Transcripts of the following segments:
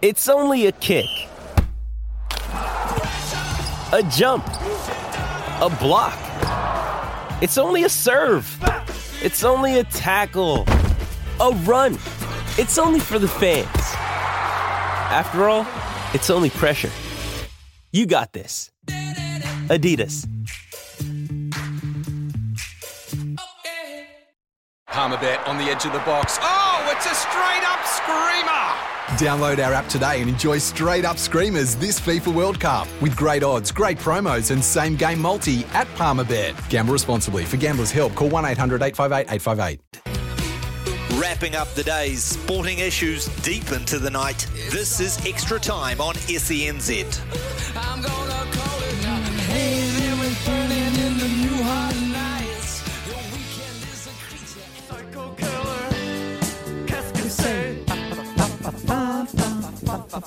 It's only a kick, a jump, a block. It's only a serve. It's only a tackle, a run. It's only for the fans. After all, it's only pressure. You got this. Adidas. Palmerbet on the edge of the box. Oh, it's a straight up screamer! Download our app today and enjoy straight up screamers this FIFA World Cup with great odds, great promos, and same game multi at Palmerbet. Gamble responsibly. For gamblers' help, call 1 800 858 858. Wrapping up the day's sporting issues deep into the night. This is Extra Time on SENZ. A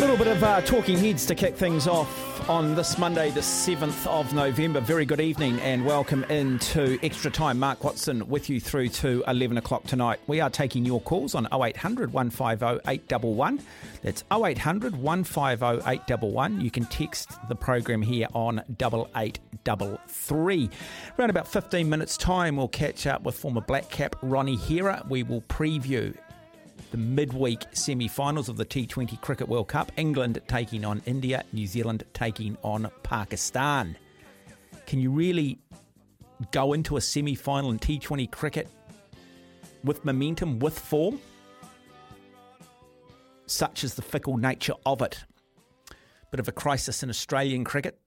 little bit of uh, talking heads to kick things off on this Monday, the 7th of November. Very good evening and welcome into Extra Time. Mark Watson with you through to 11 o'clock tonight. We are taking your calls on 0800 150 811. That's 0800 150 811. You can text the program here on 8833. Around about 15 minutes' time, we'll catch up with former Black Cap Ronnie Hira. We will preview the midweek semi finals of the T20 Cricket World Cup. England taking on India, New Zealand taking on Pakistan. Can you really go into a semi final in T20 cricket with momentum, with form? Such is the fickle nature of it. Bit of a crisis in Australian cricket.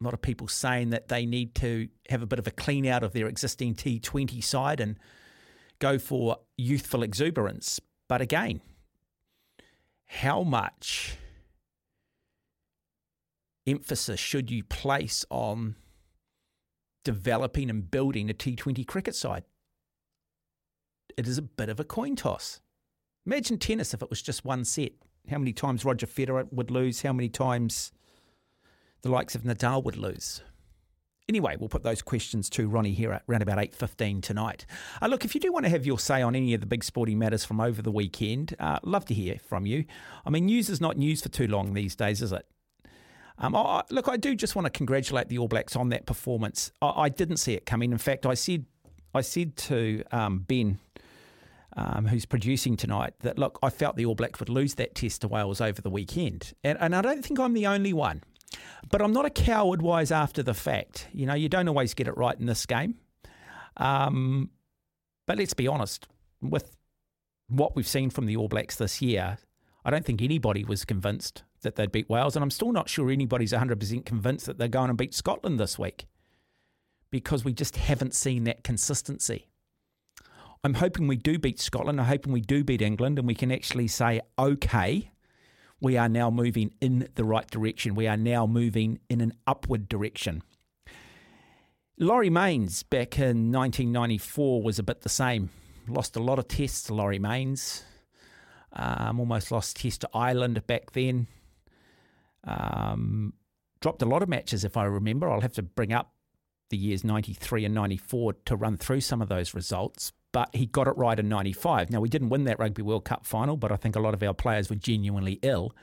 A lot of people saying that they need to have a bit of a clean out of their existing T20 side and go for youthful exuberance. But again, how much emphasis should you place on developing and building a T20 cricket side? It is a bit of a coin toss. Imagine tennis if it was just one set. How many times Roger Federer would lose? How many times the likes of Nadal would lose? Anyway, we'll put those questions to Ronnie Hira at around about 8.15 tonight. Uh, look, if you do want to have your say on any of the big sporting matters from over the weekend, uh, love to hear from you. I mean, news is not news for too long these days, is it? Um, I, look, I do just want to congratulate the All Blacks on that performance. I, I didn't see it coming. In fact, I said, I said to um, Ben, um, who's producing tonight, that look, I felt the All Blacks would lose that test to Wales over the weekend, and, and I don't think I'm the only one. But I'm not a coward wise after the fact. You know, you don't always get it right in this game. Um, but let's be honest, with what we've seen from the All Blacks this year, I don't think anybody was convinced that they'd beat Wales. And I'm still not sure anybody's 100% convinced that they're going to beat Scotland this week because we just haven't seen that consistency. I'm hoping we do beat Scotland. I'm hoping we do beat England and we can actually say, okay, we are now moving in the right direction. We are now moving in an upward direction. Laurie Mains back in 1994 was a bit the same. Lost a lot of tests to Laurie Mains. Um, almost lost test to Ireland back then. Um, dropped a lot of matches, if I remember. I'll have to bring up the years 93 and 94 to run through some of those results but he got it right in 95. Now, we didn't win that Rugby World Cup final, but I think a lot of our players were genuinely ill.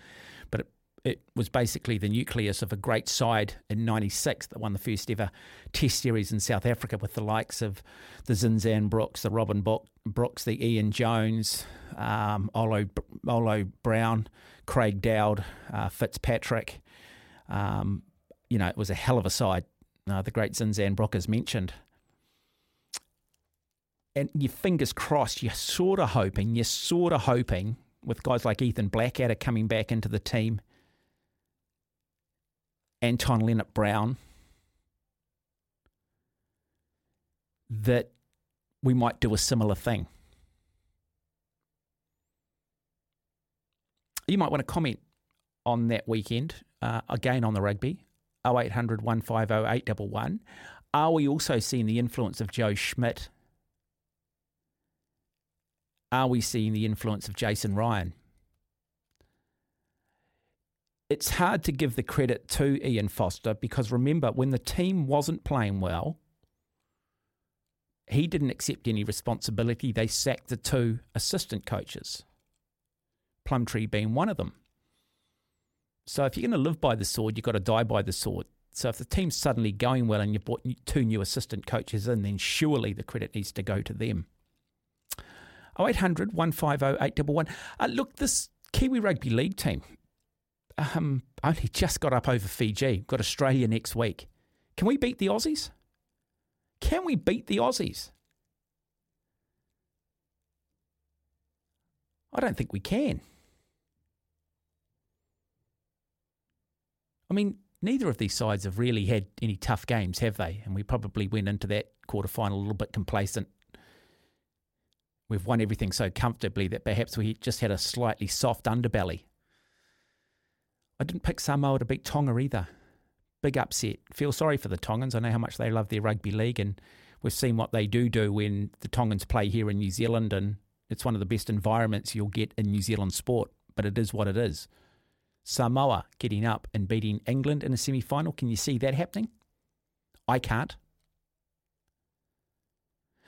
But it, it was basically the nucleus of a great side in 96 that won the first ever Test series in South Africa with the likes of the Zinzan Brookes, the Robin Brookes, the Ian Jones, um, Olo, Olo Brown, Craig Dowd, uh, Fitzpatrick. Um, you know, it was a hell of a side. Uh, the great Zinzan Brooke, as mentioned and your fingers crossed, you're sort of hoping, you're sort of hoping with guys like Ethan Blackadder coming back into the team, Anton Lienert-Brown, that we might do a similar thing. You might want to comment on that weekend, uh, again on the rugby, 0800 150 811. Are we also seeing the influence of Joe Schmidt? Are we seeing the influence of Jason Ryan? It's hard to give the credit to Ian Foster because remember, when the team wasn't playing well, he didn't accept any responsibility. They sacked the two assistant coaches, Plumtree being one of them. So if you're going to live by the sword, you've got to die by the sword. So if the team's suddenly going well and you've brought two new assistant coaches in, then surely the credit needs to go to them. 0800 150 811. Uh, look, this Kiwi Rugby League team um, only just got up over Fiji. Got Australia next week. Can we beat the Aussies? Can we beat the Aussies? I don't think we can. I mean, neither of these sides have really had any tough games, have they? And we probably went into that quarter final a little bit complacent. We've won everything so comfortably that perhaps we just had a slightly soft underbelly. I didn't pick Samoa to beat Tonga either. Big upset. Feel sorry for the Tongans. I know how much they love their rugby league, and we've seen what they do do when the Tongans play here in New Zealand, and it's one of the best environments you'll get in New Zealand sport. But it is what it is. Samoa getting up and beating England in a semi final. Can you see that happening? I can't.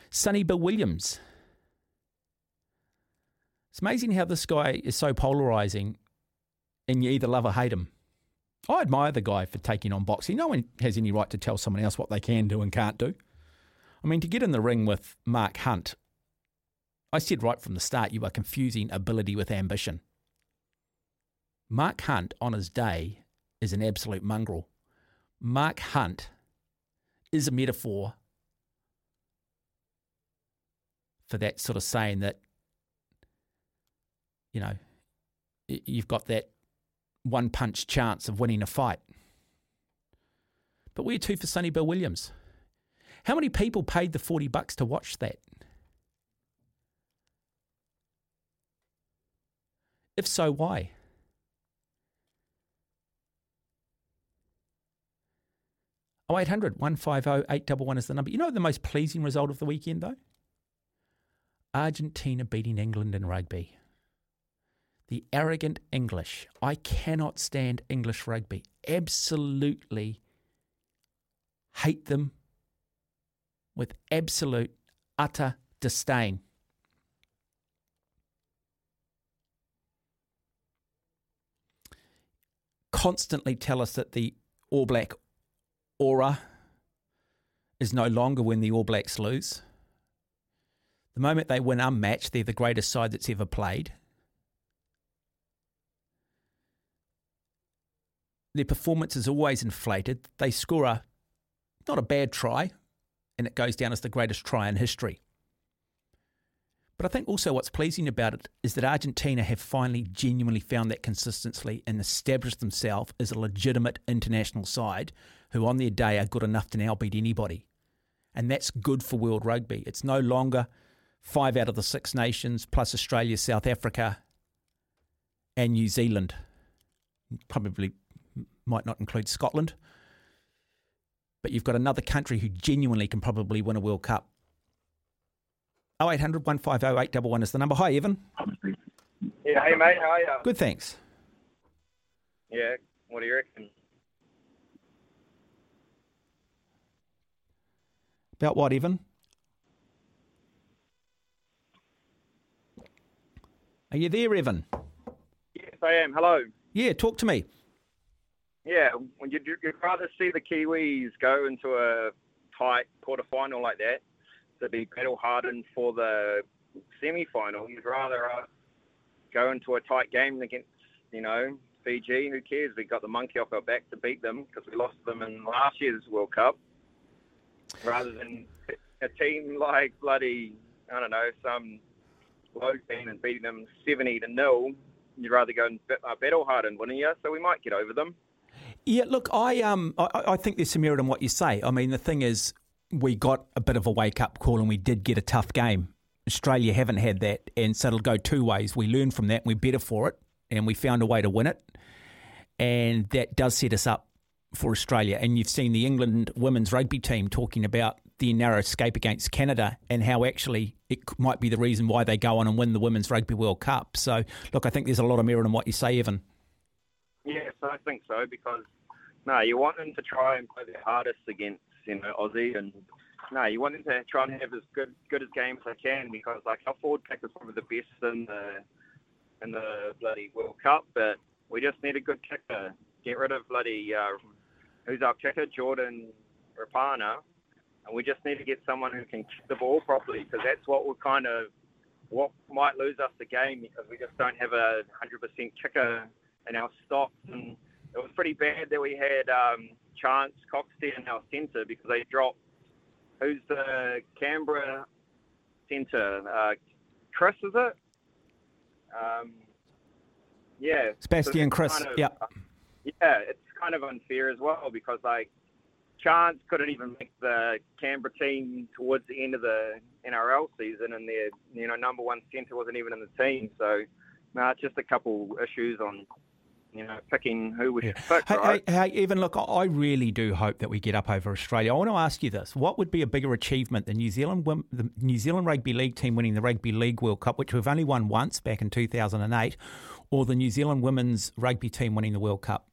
Sonny Bill Williams. It's amazing how this guy is so polarizing and you either love or hate him. I admire the guy for taking on boxing. No one has any right to tell someone else what they can do and can't do. I mean, to get in the ring with Mark Hunt, I said right from the start you are confusing ability with ambition. Mark Hunt on his day is an absolute mongrel. Mark Hunt is a metaphor for that sort of saying that, you know, you've got that one punch chance of winning a fight. But where to for Sonny Bill Williams? How many people paid the 40 bucks to watch that? If so, why? Oh, 0800 150 811 is the number. You know the most pleasing result of the weekend, though? Argentina beating England in rugby. The arrogant English. I cannot stand English rugby. Absolutely hate them with absolute, utter disdain. Constantly tell us that the All Black aura is no longer when the All Blacks lose. The moment they win unmatched, they're the greatest side that's ever played. Their performance is always inflated. They score a not a bad try, and it goes down as the greatest try in history. But I think also what's pleasing about it is that Argentina have finally genuinely found that consistency and established themselves as a legitimate international side who on their day are good enough to now beat anybody. And that's good for world rugby. It's no longer five out of the six nations plus Australia, South Africa, and New Zealand. Probably might not include Scotland. But you've got another country who genuinely can probably win a World Cup. 0800 150 811 is the number. Hi, Evan. Yeah, hey, mate. How are you? Good, thanks. Yeah, what do you reckon? About what, Evan? Are you there, Evan? Yes, I am. Hello. Yeah, talk to me. Yeah, when you'd, you'd rather see the Kiwis go into a tight quarter final like that to be battle hardened for the semi final. You'd rather uh, go into a tight game against, you know, Fiji. Who cares? We got the monkey off our back to beat them because we lost them in last year's World Cup. Rather than a team like bloody, I don't know, some low team and beating them 70 to nil. You'd rather go and uh, battle hardened, wouldn't you? So we might get over them. Yeah, look, I um, I, I think there's some merit in what you say. I mean, the thing is, we got a bit of a wake up call and we did get a tough game. Australia haven't had that, and so it'll go two ways. We learn from that, and we're better for it, and we found a way to win it, and that does set us up for Australia, and you've seen the England women's rugby team talking about the narrow escape against Canada and how actually it might be the reason why they go on and win the Women's Rugby World Cup. So, look, I think there's a lot of merit in what you say, Evan. Yes, I think so because no, you want them to try and play their hardest against you know Aussie, and no, you want them to try and have as good good as game as they can because like our forward pack is probably the best in the in the bloody World Cup, but we just need a good kicker. Get rid of bloody uh, who's our kicker, Jordan Rapana, and we just need to get someone who can kick the ball properly because that's what we're kind of what might lose us the game because we just don't have a 100% kicker in our stocks. And it was pretty bad that we had um, Chance Coxie in our centre because they dropped who's the Canberra centre? Uh, Kris, is it? Um, yeah. Sebastian so Kris, kind of, yeah. yeah, it's kind of unfair as well because like Chance couldn't even make the Canberra team towards the end of the NRL season, and their you know number one centre wasn't even in the team. So, no, nah, just a couple issues on you know, picking who we should pick. Hey, right? hey, hey, Evan, look, I really do hope that we get up over Australia. I want to ask you this: What would be a bigger achievement, the New Zealand the New Zealand Rugby League team winning the Rugby League World Cup, which we've only won once back in 2008, or the New Zealand Women's Rugby team winning the World Cup?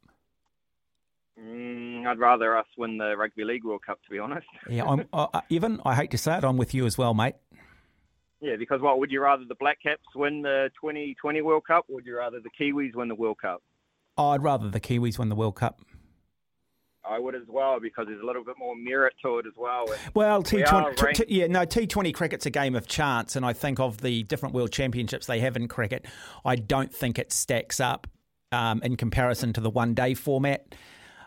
Mm, I'd rather us win the Rugby League World Cup, to be honest. yeah, I'm, Evan, I hate to say it, I'm with you as well, mate. Yeah, because what would you rather the Black Caps win the 2020 World Cup, or would you rather the Kiwis win the World Cup? Oh, I'd rather the Kiwis win the World Cup. I would as well because there's a little bit more merit to it as well. well, T20, we t- t- yeah, no, T20 cricket's a game of chance, and I think of the different World Championships they have in cricket, I don't think it stacks up um, in comparison to the one day format.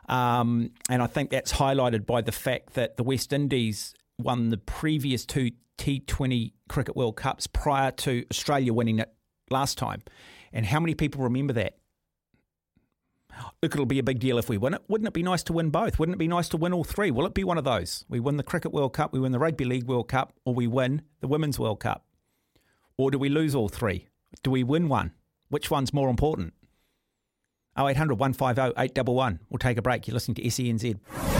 Um, and I think that's highlighted by the fact that the West Indies won the previous two T20 Cricket World Cups prior to Australia winning it last time. And how many people remember that? Look, it'll be a big deal if we win it. Wouldn't it be nice to win both? Wouldn't it be nice to win all three? Will it be one of those? We win the Cricket World Cup, we win the Rugby League World Cup, or we win the Women's World Cup? Or do we lose all three? Do we win one? Which one's more important? 0800 150 811. We'll take a break. You're listening to SENZ.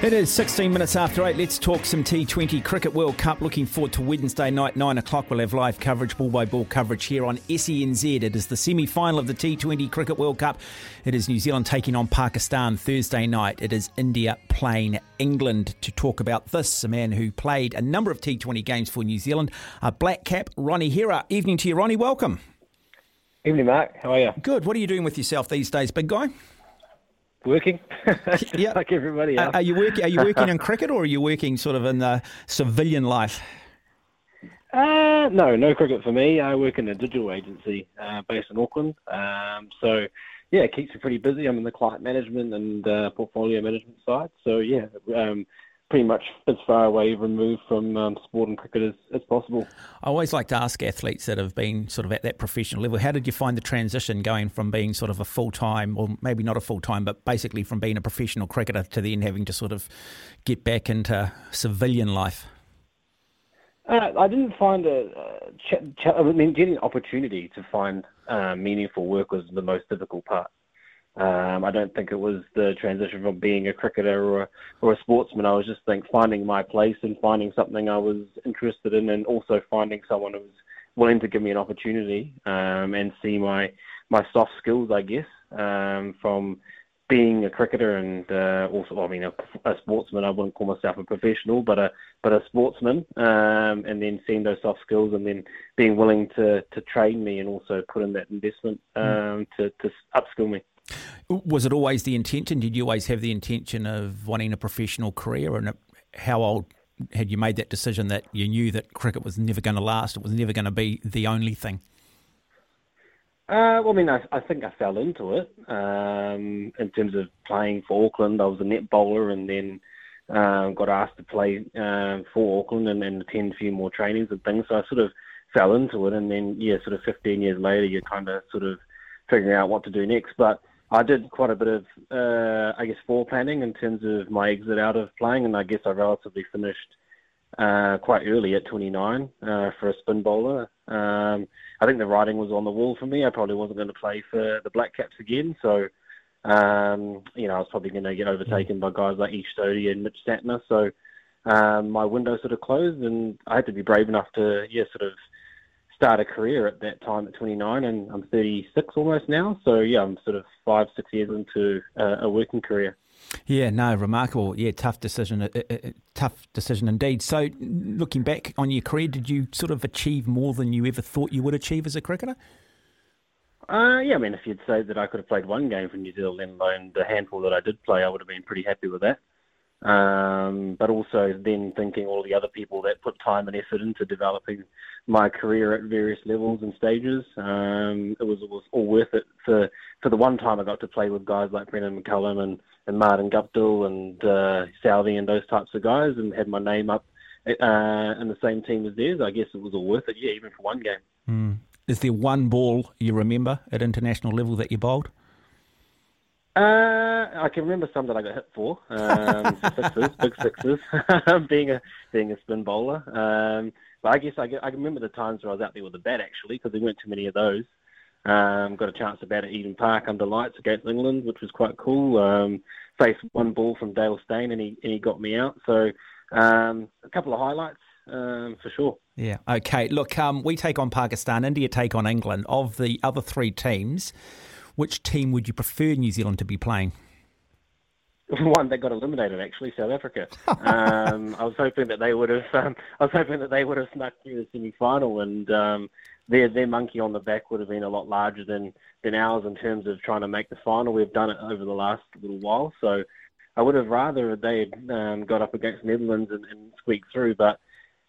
It is 16 minutes after 8. Let's talk some T20 Cricket World Cup. Looking forward to Wednesday night, 9 o'clock. We'll have live coverage, ball by ball coverage here on SENZ. It is the semi final of the T20 Cricket World Cup. It is New Zealand taking on Pakistan Thursday night. It is India playing England. To talk about this, a man who played a number of T20 games for New Zealand, a black cap, Ronnie Hira. Evening to you, Ronnie. Welcome. Evening, Mark. How are you? Good. What are you doing with yourself these days, big guy? Working, yeah. like everybody else. Are, are you working? Are you working in cricket, or are you working sort of in the civilian life? Uh, no, no cricket for me. I work in a digital agency uh, based in Auckland. Um, so, yeah, it keeps me pretty busy. I'm in the client management and uh, portfolio management side. So, yeah, um, pretty much as far away removed from um, sport and cricket as, as possible. I always like to ask athletes that have been sort of at that professional level, how did you find the transition going from being sort of a full time, or maybe not a full time, but basically from being a professional cricketer to then having to sort of get back into civilian life? Uh, I didn't find a, ch- ch- I mean, getting opportunity to find uh, meaningful work was the most difficult part. Um, I don't think it was the transition from being a cricketer or a, or a sportsman. I was just think finding my place and finding something I was interested in, and also finding someone who was willing to give me an opportunity um, and see my my soft skills, I guess, um, from being a cricketer and uh, also, I mean, a, a, sportsman. I wouldn't call myself a professional, but a but a sportsman. Um, and then seeing those soft skills, and then being willing to to train me, and also put in that investment hmm. um, mm. to to upskill me. Was it always the intention? Did you always have the intention of wanting a professional career? And how old had you made that decision that you knew that cricket was never going to last? It was never going to be the only thing. Uh, well, I mean, I, I, think I fell into it um, in terms of playing for Auckland. I was a net bowler, and then um, got asked to play uh, for Auckland and, and attend a few more trainings and things. So I sort of fell into it, and then yeah, sort of 15 years later, you're kind of sort of figuring out what to do next. But I did quite a bit of, uh, I guess, planning in terms of my exit out of playing, and I guess I relatively finished uh, quite early at 29 uh, for a spin bowler. Um, I think the writing was on the wall for me. I probably wasn't going to play for the Black Caps again, so um, you know, I was probably going to get overtaken by guys like Ish Sodhi and Mitch Santner. So um, my window sort of closed, and I had to be brave enough to, yeah, sort of start a career at that time at 29, and I'm 36 almost now. So yeah, I'm sort of five, six years into uh, a working career. Yeah, no, remarkable. Yeah, tough decision. Uh, uh, tough decision indeed. So, looking back on your career, did you sort of achieve more than you ever thought you would achieve as a cricketer? Uh, yeah, I mean, if you'd say that I could have played one game for New Zealand, let alone the handful that I did play, I would have been pretty happy with that. Um, but also then thinking all the other people that put time and effort into developing my career at various levels and stages, um, it was, it was all worth it for for the one time I got to play with guys like Brendon McCullum and, and Martin Guptill and uh, Southee and those types of guys, and had my name up uh, in the same team as theirs. I guess it was all worth it, yeah, even for one game. Mm. Is there one ball you remember at international level that you bowled? Uh, I can remember some that I got hit for, um, sixes, big sixes, being a being a spin bowler. Um, but I guess I, I remember the times where I was out there with a bat actually, because there weren't too many of those. Um, got a chance to bat at Eden Park under lights against England, which was quite cool. Um, faced one ball from Dale Steyn, and he and he got me out. So um, a couple of highlights um, for sure. Yeah. Okay. Look, um, we take on Pakistan. India take on England. Of the other three teams, which team would you prefer New Zealand to be playing? One that got eliminated, actually, South Africa. um, I was hoping that they would have. Um, I was hoping that they would have snuck through the semi-final, and um, their their monkey on the back would have been a lot larger than than ours in terms of trying to make the final. We've done it over the last little while, so I would have rather they had um, got up against Netherlands and, and squeaked through, but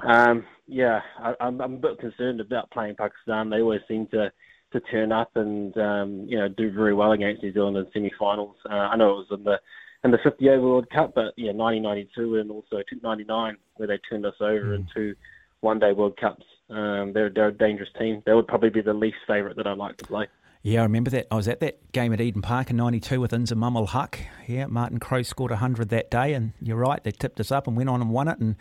um, yeah, I, I'm a bit concerned about playing Pakistan. They always seem to to turn up and um, you know do very well against New Zealand in semi-finals. Uh, I know it was in the in the 50 over World Cup, but yeah, 1992 and also 99 where they turned us over mm. into one-day World Cups. Um, they're they're a dangerous team. They would probably be the least favourite that I'd like to play. Yeah, I remember that. I was at that game at Eden Park in '92 with Inza ul Haq. Yeah, Martin Crowe scored 100 that day, and you're right, they tipped us up and went on and won it. And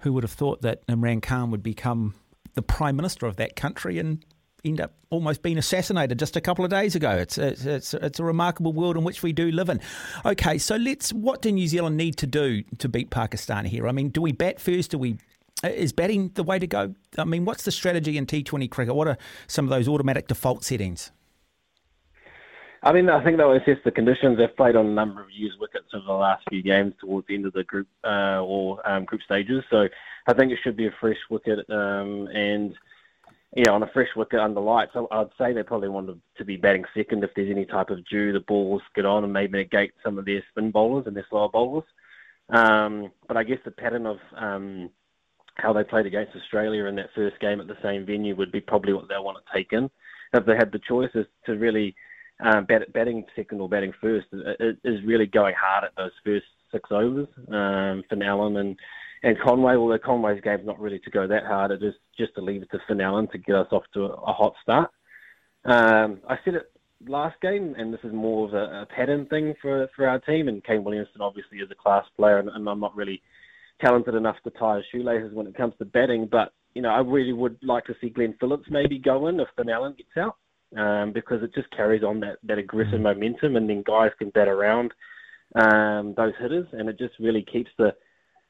who would have thought that Imran Khan would become the prime minister of that country and end up almost being assassinated just a couple of days ago. It's it's it's, it's a remarkable world in which we do live in. Okay, so let's. What do New Zealand need to do to beat Pakistan here? I mean, do we bat first? Do we? Is batting the way to go? I mean, what's the strategy in T20 cricket? What are some of those automatic default settings? I mean, I think they'll assess the conditions. They've played on a number of used wickets over the last few games towards the end of the group uh, or um, group stages. So I think it should be a fresh wicket. Um, and yeah, on a fresh wicket under lights, I'd say they probably want to be batting second if there's any type of dew. The balls get on and maybe negate some of their spin bowlers and their slower bowlers. Um, but I guess the pattern of um, how they played against Australia in that first game at the same venue would be probably what they'll want to take in if they had the choice is to really um, bat, batting second or batting first is really going hard at those first six overs. Um, Finn Allen and and Conway, although Conway's game's not really to go that hard, it is just to leave it to Finn to get us off to a, a hot start. Um, I said it last game, and this is more of a, a, pattern thing for, for our team. And Kane Williamson obviously is a class player, and, and I'm not really talented enough to tie his shoelaces when it comes to batting. But you know, I really would like to see Glenn Phillips maybe go in if Finn gets out um, because it just carries on that, that aggressive mm. momentum, and then guys can bat around um, those hitters, and it just really keeps the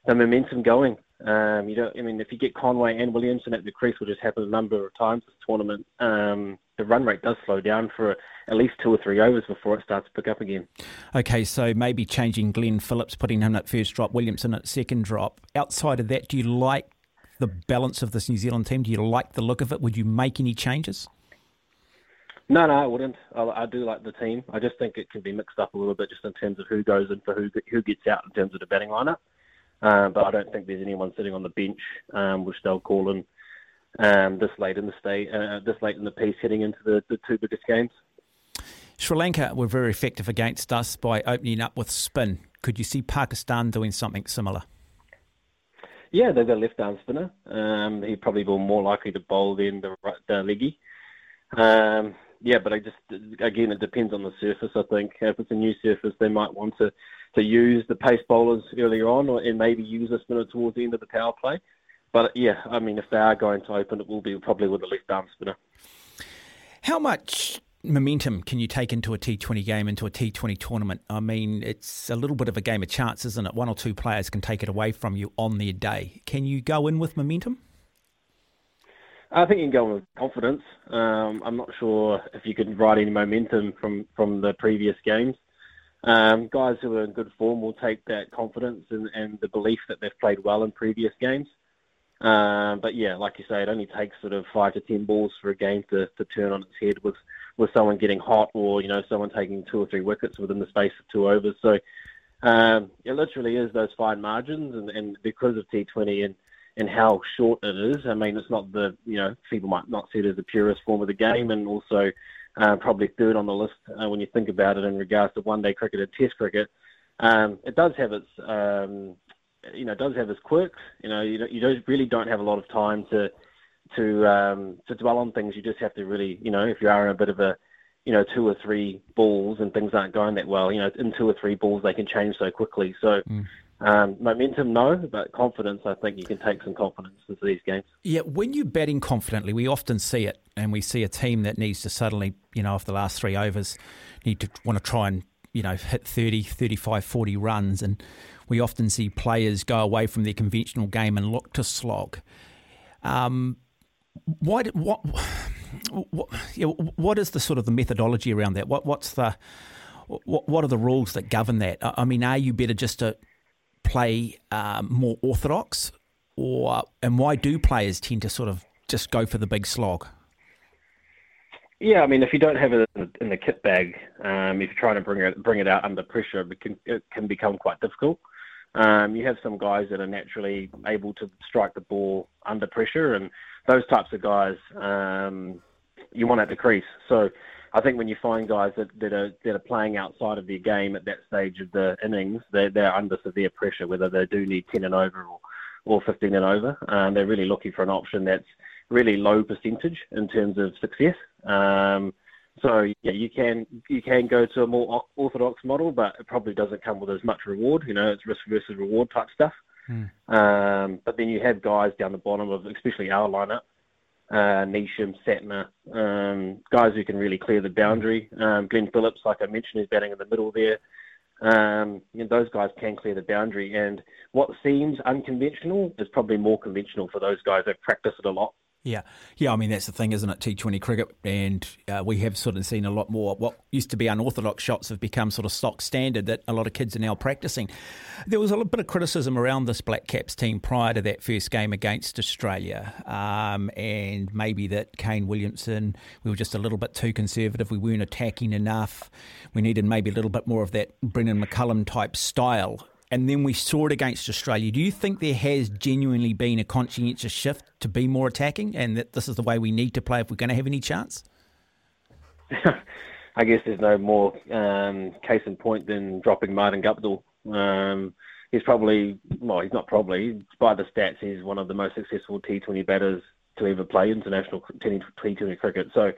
the momentum going. Um, you know, I mean, if you get Conway and Williamson at the crease, which has happened a number of times this tournament, um, the run rate does slow down for at least two or three overs before it starts to pick up again. Okay, so maybe changing Glenn Phillips, putting him at first drop, Williamson at second drop. Outside of that, do you like the balance of this New Zealand team? Do you like the look of it? Would you make any changes? No, no, I wouldn't. I, I do like the team. I just think it can be mixed up a little bit just in terms of who goes in for who who gets out in terms of the batting lineup. Um, but I don't think there's anyone sitting on the bench, um, which they'll call in um, this late in the state, uh, this late in the piece, heading into the, the two biggest games. Sri Lanka were very effective against us by opening up with spin. Could you see Pakistan doing something similar? Yeah, they've got a left arm spinner. Um, he'd probably be more likely to bowl than the, the leggy. Um, yeah, but I just again it depends on the surface. I think if it's a new surface, they might want to to use the pace bowlers earlier on, or, and maybe use a spinner towards the end of the power play. But yeah, I mean, if they are going to open, it will be probably with a left arm spinner. How much momentum can you take into a T20 game, into a T20 tournament? I mean, it's a little bit of a game of chance, isn't it? One or two players can take it away from you on their day. Can you go in with momentum? I think you can go in with confidence. Um, I'm not sure if you can ride any momentum from, from the previous games. Um, guys who are in good form will take that confidence and, and the belief that they've played well in previous games. Um, but yeah, like you say, it only takes sort of five to ten balls for a game to, to turn on its head with, with someone getting hot or you know someone taking two or three wickets within the space of two overs. So um, it literally is those fine margins, and, and because of T20 and and how short it is, I mean it's not the you know people might not see it as the purest form of the game, and also uh, probably third on the list uh, when you think about it in regards to one day cricket and Test cricket. Um, it does have its um, you know, it does have its quirks. You know, you, don't, you don't, really don't have a lot of time to to um, to dwell on things. You just have to really, you know, if you are in a bit of a, you know, two or three balls and things aren't going that well, you know, in two or three balls they can change so quickly. So. Mm. Um, momentum, no, but confidence, I think you can take some confidence into these games. Yeah, when you're batting confidently, we often see it, and we see a team that needs to suddenly, you know, off the last three overs, need to want to try and, you know, hit 30, 35, 40 runs. And we often see players go away from their conventional game and look to slog. Um, why, what, what, you know, what is the sort of the methodology around that? What, what's the, what, what are the rules that govern that? I mean, are you better just to play um, more orthodox, or and why do players tend to sort of just go for the big slog? Yeah, I mean, if you don't have it in the kit bag, um, if you're trying to bring it bring it out under pressure, it can, it can become quite difficult. Um, you have some guys that are naturally able to strike the ball under pressure, and those types of guys um, you want at the crease. So I think when you find guys that, that are that are playing outside of their game at that stage of the innings, they're, they're under severe pressure, whether they do need 10 and over or, or 15 and over. Um, they're really looking for an option that's really low percentage in terms of success. Um, so yeah, you can you can go to a more orthodox model, but it probably doesn't come with as much reward. You know, it's risk versus reward type stuff. Mm. Um, but then you have guys down the bottom of, especially our lineup, uh, Neesham, Santner, um, guys who can really clear the boundary. Um, Glenn Phillips, like I mentioned, is batting in the middle there. Um, you know, those guys can clear the boundary, and what seems unconventional is probably more conventional for those guys. They've practiced it a lot yeah, yeah. I mean, that's the thing, isn't it? T Twenty cricket, and uh, we have sort of seen a lot more. What used to be unorthodox shots have become sort of stock standard that a lot of kids are now practicing. There was a little bit of criticism around this Black Caps team prior to that first game against Australia, um, and maybe that Kane Williamson we were just a little bit too conservative. We weren't attacking enough. We needed maybe a little bit more of that Brendon McCullum type style and then we saw it against Australia. Do you think there has genuinely been a conscientious shift to be more attacking and that this is the way we need to play if we're going to have any chance? I guess there's no more um, case in point than dropping Martin Guptill. Um, he's probably, well, he's not probably, by the stats, he's one of the most successful T20 batters to ever play international T20 cricket. So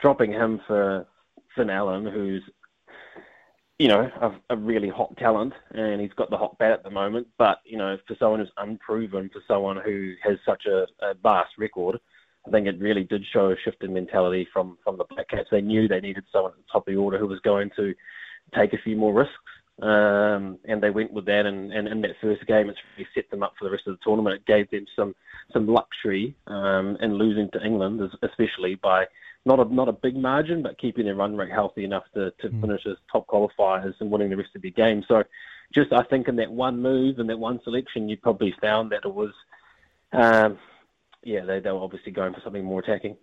dropping him for Finn Allen, who's you know, a, a, really hot talent, and he's got the hot bat at the moment. But you know, for someone who's unproven, for someone who has such a, a vast record, I think it really did show a shift in mentality from from the Black Caps. They knew they needed someone at the top of the order who was going to take a few more risks, um, and they went with that. And, and in that first game, it's really set them up for the rest of the tournament. It gave them some some luxury um, in losing to England, especially by not a not a big margin, but keeping their run rate healthy enough to, to mm. finish as top qualifiers and winning the rest of their games. So, just I think in that one move and that one selection, you probably found that it was, um, yeah, they, they were obviously going for something more attacking.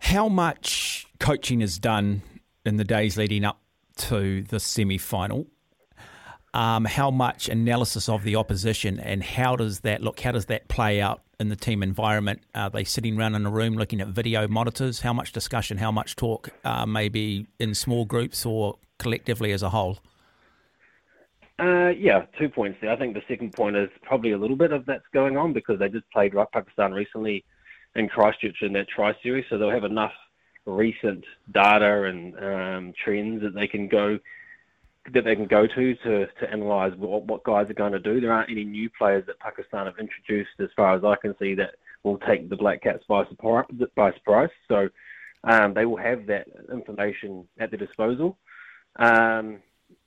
How much coaching is done in the days leading up to the semi final? Um, how much analysis of the opposition and how does that look? How does that play out in the team environment? Are they sitting around in a room looking at video monitors? How much discussion, how much talk, uh, maybe in small groups or collectively as a whole? Uh, yeah, two points there. I think the second point is probably a little bit of that's going on because they just played Pakistan recently in Christchurch in that tri series, so they'll have enough recent data and um, trends that they can go that they can go to to, to analyse what, what guys are going to do. There aren't any new players that Pakistan have introduced, as far as I can see, that will take the Black Caps by surprise. By surprise. So um, they will have that information at their disposal. Um,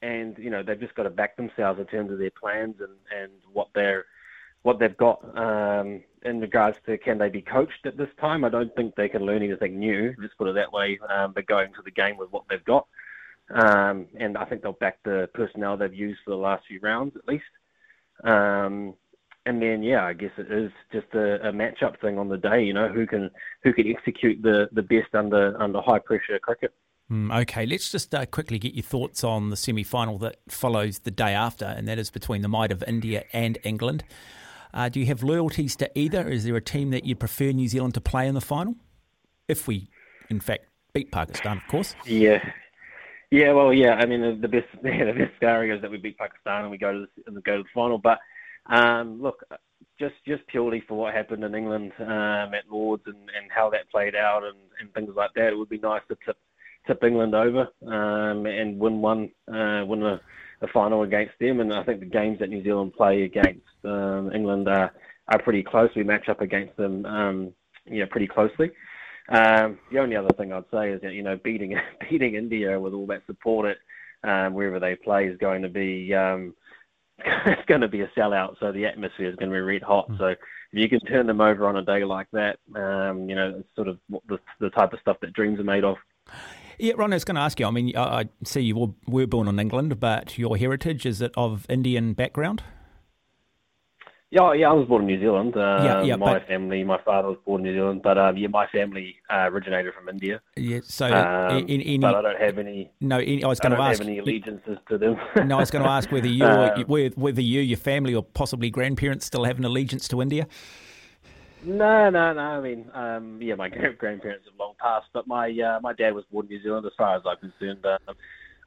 and you know they've just got to back themselves in terms of their plans and, and what they're what they've got um, in regards to can they be coached at this time. I don't think they can learn anything new. Let's put it that way. Um, going to the game with what they've got, um, and I think they'll back the personnel they've used for the last few rounds at least. Um, and then yeah, I guess it is just a, a match-up thing on the day. You know, who can who can execute the, the best under under high pressure cricket. Mm, okay, let's just uh, quickly get your thoughts on the semi final that follows the day after, and that is between the might of India and England. Uh, do you have loyalties to either? Is there a team that you prefer New Zealand to play in the final? If we, in fact, beat Pakistan, of course. Yeah. Yeah, well, yeah. I mean, the best yeah, the best scenario is that we beat Pakistan and we go to the, go to the final. But um, look, just just purely for what happened in England um, at Lords and, and how that played out and, and things like that, it would be nice to tip tip England over um, and win one, uh, win a, a, final against them. And I think the games that New Zealand play against um, England are, are pretty close. We match up against them, um, you know, pretty closely. Um, the only other thing I'd say is that you know beating beating India with all that support at um, wherever they play is going to be um, it's going to be a sellout. So the atmosphere is going to be red hot. Mm. So if you can turn them over on a day like that, um, you know, it's sort of the, the type of stuff that dreams are made of. Yeah, Ron, I was going to ask you. I mean, I see you were born in England, but your heritage is it of Indian background? Yeah, yeah, I was born in New Zealand. Uh, yeah, yeah, my but, family, my father was born in New Zealand, but um, yeah, my family uh, originated from India. Yeah, so um, in, in, but I don't have any. No, I was going to ask. Any allegiances to them? no, I was going to ask whether you, uh, whether you, your family, or possibly grandparents still have an allegiance to India. No, no, no. I mean, um, yeah, my grandparents have long passed, but my uh, my dad was born in New Zealand. As far as I'm concerned, uh,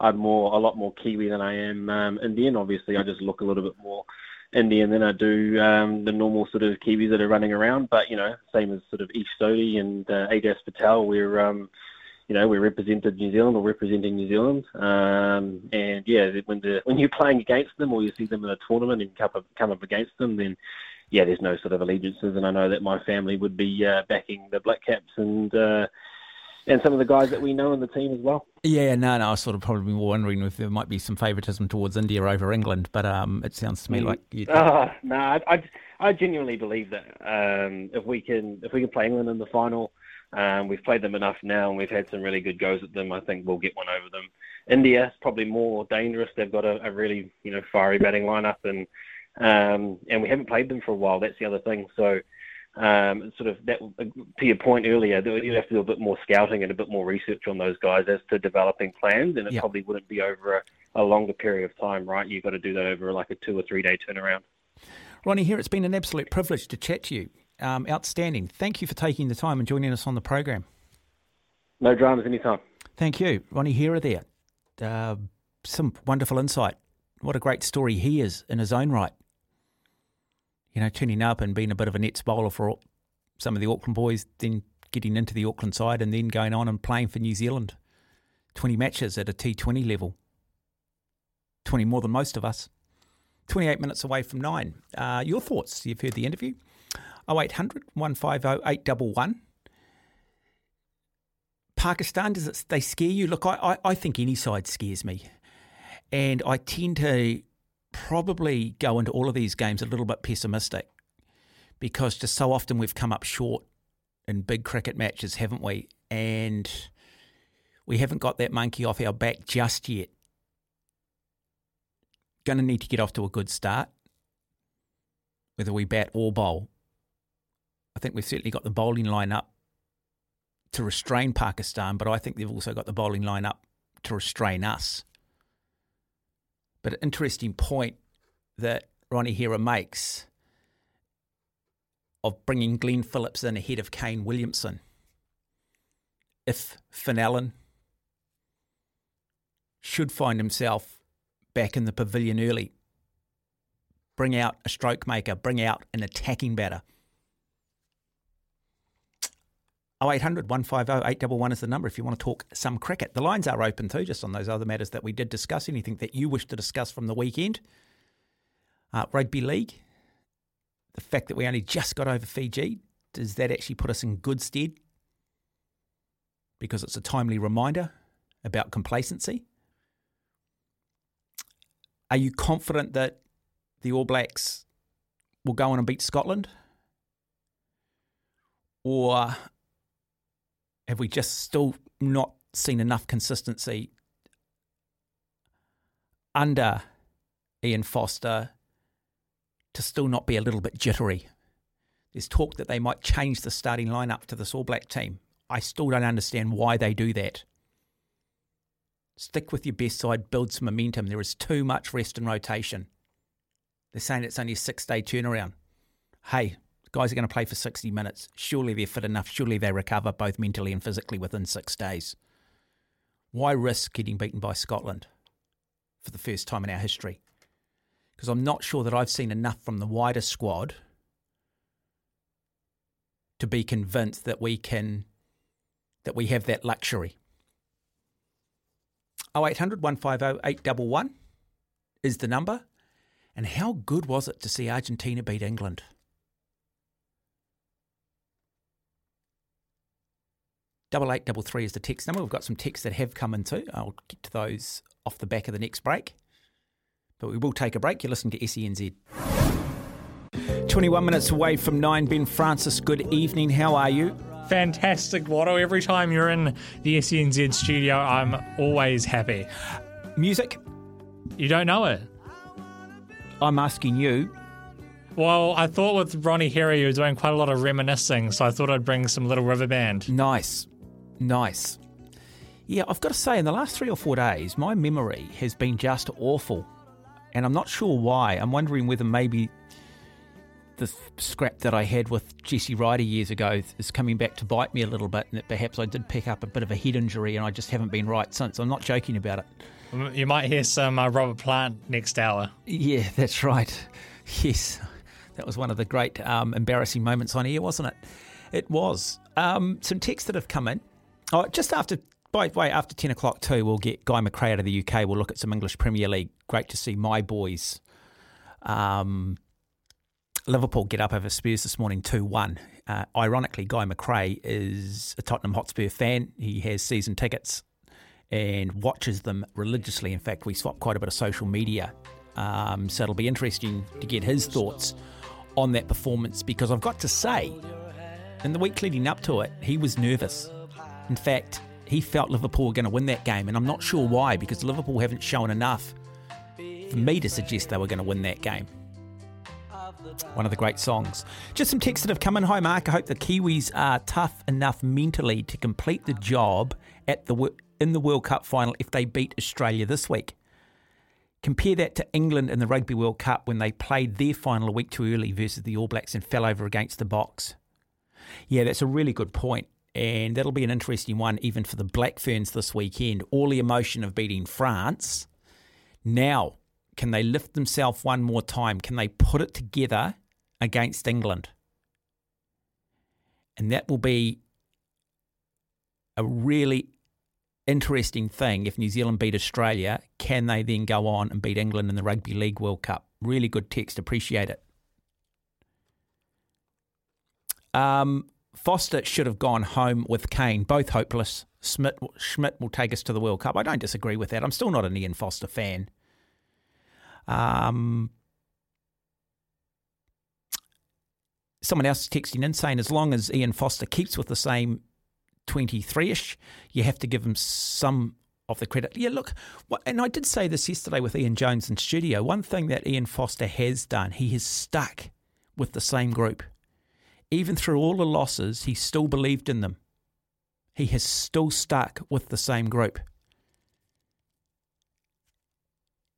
I'm more a lot more Kiwi than I am um, Indian. Obviously, I just look a little bit more Indian then I do um, the normal sort of Kiwis that are running around. But you know, same as sort of Ish Sodhi and uh, Patel, we're um, you know, we're represented New Zealand or representing New Zealand. Um, and yeah, when the when you're playing against them or you see them in a tournament and come up, come up against them, then yeah, there's no sort of allegiances, and I know that my family would be uh, backing the Black Caps and uh, and some of the guys that we know in the team as well. Yeah, no, no, I was sort of probably wondering if there might be some favouritism towards India over England, but um, it sounds to me mm. like you. Uh, no, I, I genuinely believe that um, if we can if we can play England in the final. Um, we've played them enough now, and we've had some really good goes at them. I think we'll get one over them. India is probably more dangerous. They've got a, a really, you know, fiery batting lineup, and um, and we haven't played them for a while. That's the other thing. So, um, sort of that to your point earlier, you'd have to do a bit more scouting and a bit more research on those guys as to developing plans, and it yep. probably wouldn't be over a, a, longer period of time, right? You've got to do that over like a two or three day turnaround. Ronnie, Hira it's been an absolute privilege to chat to you. Um, outstanding. Thank you for taking the time and joining us on the program. No dramas anytime. Thank you, Ronnie Hira. There, uh, some wonderful insight. What a great story he is in his own right you know, tuning up and being a bit of a nets bowler for some of the Auckland boys, then getting into the Auckland side and then going on and playing for New Zealand. 20 matches at a T20 level. 20 more than most of us. 28 minutes away from nine. Uh, your thoughts? You've heard the interview. 0800 150 811. Pakistan, does it, they scare you? Look, I, I, I think any side scares me. And I tend to probably go into all of these games a little bit pessimistic because just so often we've come up short in big cricket matches, haven't we? And we haven't got that monkey off our back just yet. Going to need to get off to a good start, whether we bat or bowl. I think we've certainly got the bowling line up to restrain Pakistan, but I think they've also got the bowling line up to restrain us. But an interesting point that Ronnie Hira makes of bringing Glenn Phillips in ahead of Kane Williamson. If Finn Allen should find himself back in the pavilion early, bring out a stroke maker, bring out an attacking batter. 0800 150 811 is the number if you want to talk some cricket. The lines are open too, just on those other matters that we did discuss. Anything that you wish to discuss from the weekend. Uh, rugby league, the fact that we only just got over Fiji, does that actually put us in good stead because it's a timely reminder about complacency. Are you confident that the All Blacks will go on and beat Scotland? Or have we just still not seen enough consistency under Ian Foster to still not be a little bit jittery? There's talk that they might change the starting lineup to this All Black team. I still don't understand why they do that. Stick with your best side, build some momentum. There is too much rest and rotation. They're saying it's only a six day turnaround. Hey, guys are going to play for 60 minutes. Surely they're fit enough. Surely they recover both mentally and physically within six days. Why risk getting beaten by Scotland for the first time in our history? Because I'm not sure that I've seen enough from the wider squad to be convinced that we can that we have that luxury. 0800 150 811 is the number. And how good was it to see Argentina beat England? Double eight double three is the text number. We've got some texts that have come in too. I'll get to those off the back of the next break. But we will take a break. You're listening to SENZ. 21 minutes away from 9. Ben Francis, good evening. How are you? Fantastic, Watto. Every time you're in the SENZ studio, I'm always happy. Music? You don't know it? I'm asking you. Well, I thought with Ronnie Hira, you were doing quite a lot of reminiscing, so I thought I'd bring some Little River Band. Nice. Nice. Yeah, I've got to say, in the last three or four days, my memory has been just awful. And I'm not sure why. I'm wondering whether maybe the scrap that I had with Jesse Ryder years ago is coming back to bite me a little bit, and that perhaps I did pick up a bit of a head injury and I just haven't been right since. I'm not joking about it. You might hear some uh, Robert Plant next hour. Yeah, that's right. Yes, that was one of the great um, embarrassing moments on air, wasn't it? It was. Um, some texts that have come in. Oh, just after, by the way, after 10 o'clock too, we'll get Guy McRae out of the UK. We'll look at some English Premier League. Great to see my boys. Um, Liverpool get up over Spurs this morning 2 1. Uh, ironically, Guy McRae is a Tottenham Hotspur fan. He has season tickets and watches them religiously. In fact, we swap quite a bit of social media. Um, so it'll be interesting to get his thoughts on that performance because I've got to say, in the week leading up to it, he was nervous. In fact, he felt Liverpool were going to win that game, and I'm not sure why because Liverpool haven't shown enough for me to suggest they were going to win that game. One of the great songs. Just some texts that have come in. Hi, Mark. I hope the Kiwis are tough enough mentally to complete the job at the in the World Cup final if they beat Australia this week. Compare that to England in the Rugby World Cup when they played their final a week too early versus the All Blacks and fell over against the Boks. Yeah, that's a really good point. And that'll be an interesting one even for the Black Ferns this weekend. All the emotion of beating France. Now, can they lift themselves one more time? Can they put it together against England? And that will be a really interesting thing if New Zealand beat Australia. Can they then go on and beat England in the Rugby League World Cup? Really good text. Appreciate it. Um, Foster should have gone home with Cane, Both hopeless. Schmidt, Schmidt will take us to the World Cup. I don't disagree with that. I'm still not an Ian Foster fan. Um, someone else texting in saying as long as Ian Foster keeps with the same 23 ish, you have to give him some of the credit. Yeah, look, and I did say this yesterday with Ian Jones in studio. One thing that Ian Foster has done, he has stuck with the same group. Even through all the losses, he still believed in them. He has still stuck with the same group.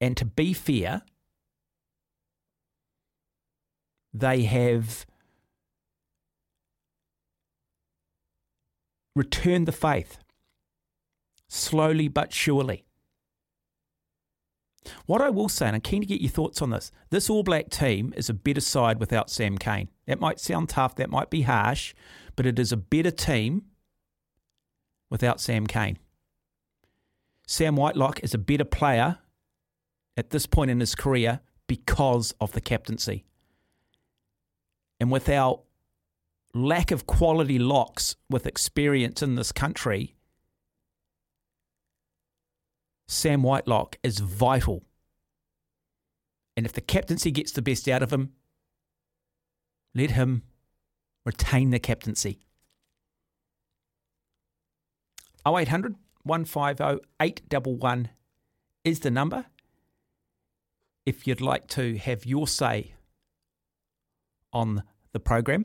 And to be fair, they have returned the faith slowly but surely. What I will say, and I'm keen to get your thoughts on this this All Black team is a better side without Sam Cane. That might sound tough, that might be harsh, but it is a better team without Sam Cane. Sam Whitelock is a better player at this point in his career because of the captaincy. And with our lack of quality locks with experience in this country, Sam Whitelock is vital. And if the captaincy gets the best out of him, let him retain the captaincy. 0800 150 811 is the number. If you'd like to have your say on the program,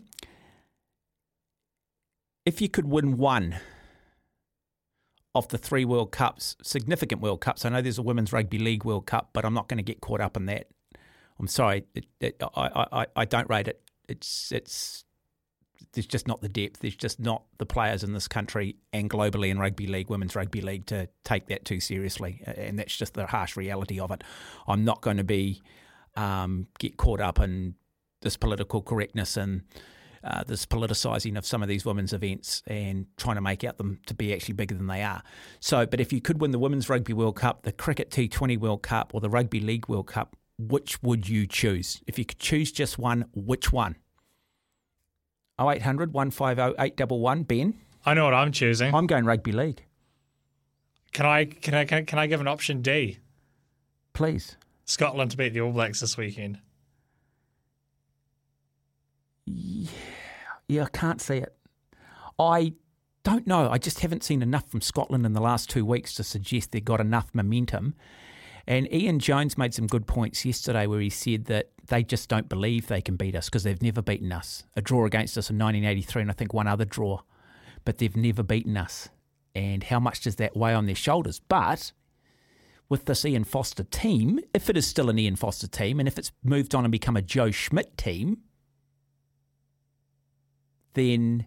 if you could win one of the three World Cups, significant World Cups, I know there's a Women's Rugby League World Cup, but I'm not going to get caught up in that. I'm sorry, it, it, I, I, I don't rate it. It's it's there's just not the depth. There's just not the players in this country and globally in rugby league, women's rugby league, to take that too seriously. And that's just the harsh reality of it. I'm not going to be um, get caught up in this political correctness and uh, this politicising of some of these women's events and trying to make out them to be actually bigger than they are. So, but if you could win the Women's Rugby World Cup, the Cricket T20 World Cup, or the Rugby League World Cup, which would you choose? If you could choose just one, which one? 0800 150 811. Ben? I know what I'm choosing. I'm going rugby league. Can I can I can, can I give an option D? Please. Scotland to beat the All Blacks this weekend. Yeah, yeah, I can't see it. I don't know. I just haven't seen enough from Scotland in the last two weeks to suggest they've got enough momentum. And Ian Jones made some good points yesterday where he said that they just don't believe they can beat us because they've never beaten us. A draw against us in 1983 and I think one other draw, but they've never beaten us. And how much does that weigh on their shoulders? But with this Ian Foster team, if it is still an Ian Foster team and if it's moved on and become a Joe Schmidt team, then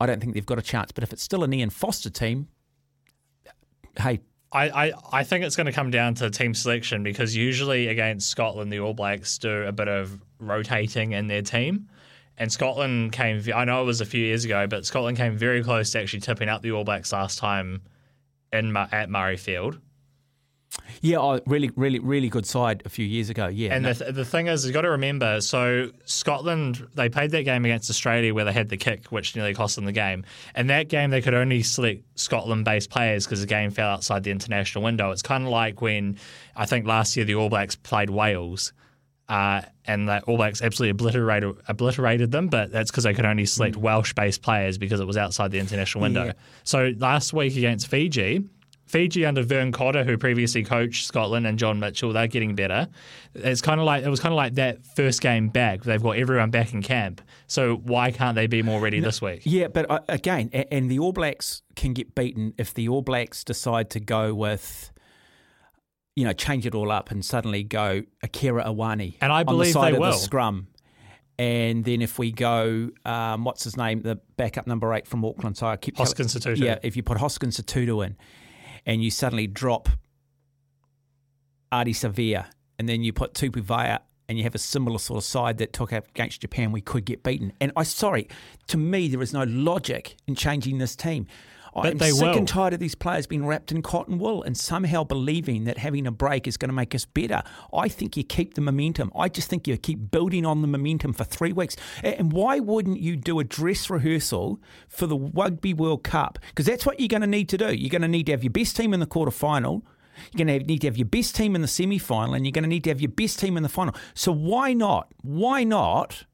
I don't think they've got a chance. But if it's still an Ian Foster team, hey, I, I, I think it's going to come down to team selection because usually against Scotland, the All Blacks do a bit of rotating in their team. And Scotland came, I know it was a few years ago, but Scotland came very close to actually tipping up the All Blacks last time in at Murrayfield. Yeah, oh, really, really, really good side a few years ago. Yeah, and no. the, the thing is, you've got to remember. So Scotland, they played that game against Australia where they had the kick, which nearly cost them the game. And that game, they could only select Scotland-based players because the game fell outside the international window. It's kind of like when I think last year the All Blacks played Wales. Uh, and the All Blacks absolutely obliterated obliterated them, but that's because they could only select mm. Welsh-based players because it was outside the international window. Yeah. So last week against Fiji, Fiji under Vern Cotter, who previously coached Scotland, and John Mitchell, they're getting better. It's kind of like it was kind of like that first game back. They've got everyone back in camp. So why can't they be more ready no, this week? Yeah, but uh, again, and the All Blacks can get beaten if the All Blacks decide to go with you know, change it all up and suddenly go Akira Ioane. And I believe on the side they of will. The scrum. And then if we go, um, what's his name, the backup number eight from Auckland. So I keep Hoskins Sotutu. Yeah, if you put Hoskins Sotutu in, and you suddenly drop Ardie Savea, and then you put Tupou Vaa'i, and you have a similar sort of side that took out against Japan, we could get beaten. And I sorry, to me, there is no logic in changing this team. I'm they sick will. and tired of these players being wrapped in cotton wool and somehow believing that having a break is going to make us better. I think you keep the momentum. I just think you keep building on the momentum for three weeks. And why wouldn't you do a dress rehearsal for the Rugby World Cup? Because that's what you're going to need to do. You're going to need to have your best team in the quarter final. You're going to need to have your best team in the semi final, and you're going to need to have your best team in the final. So why not? Why not?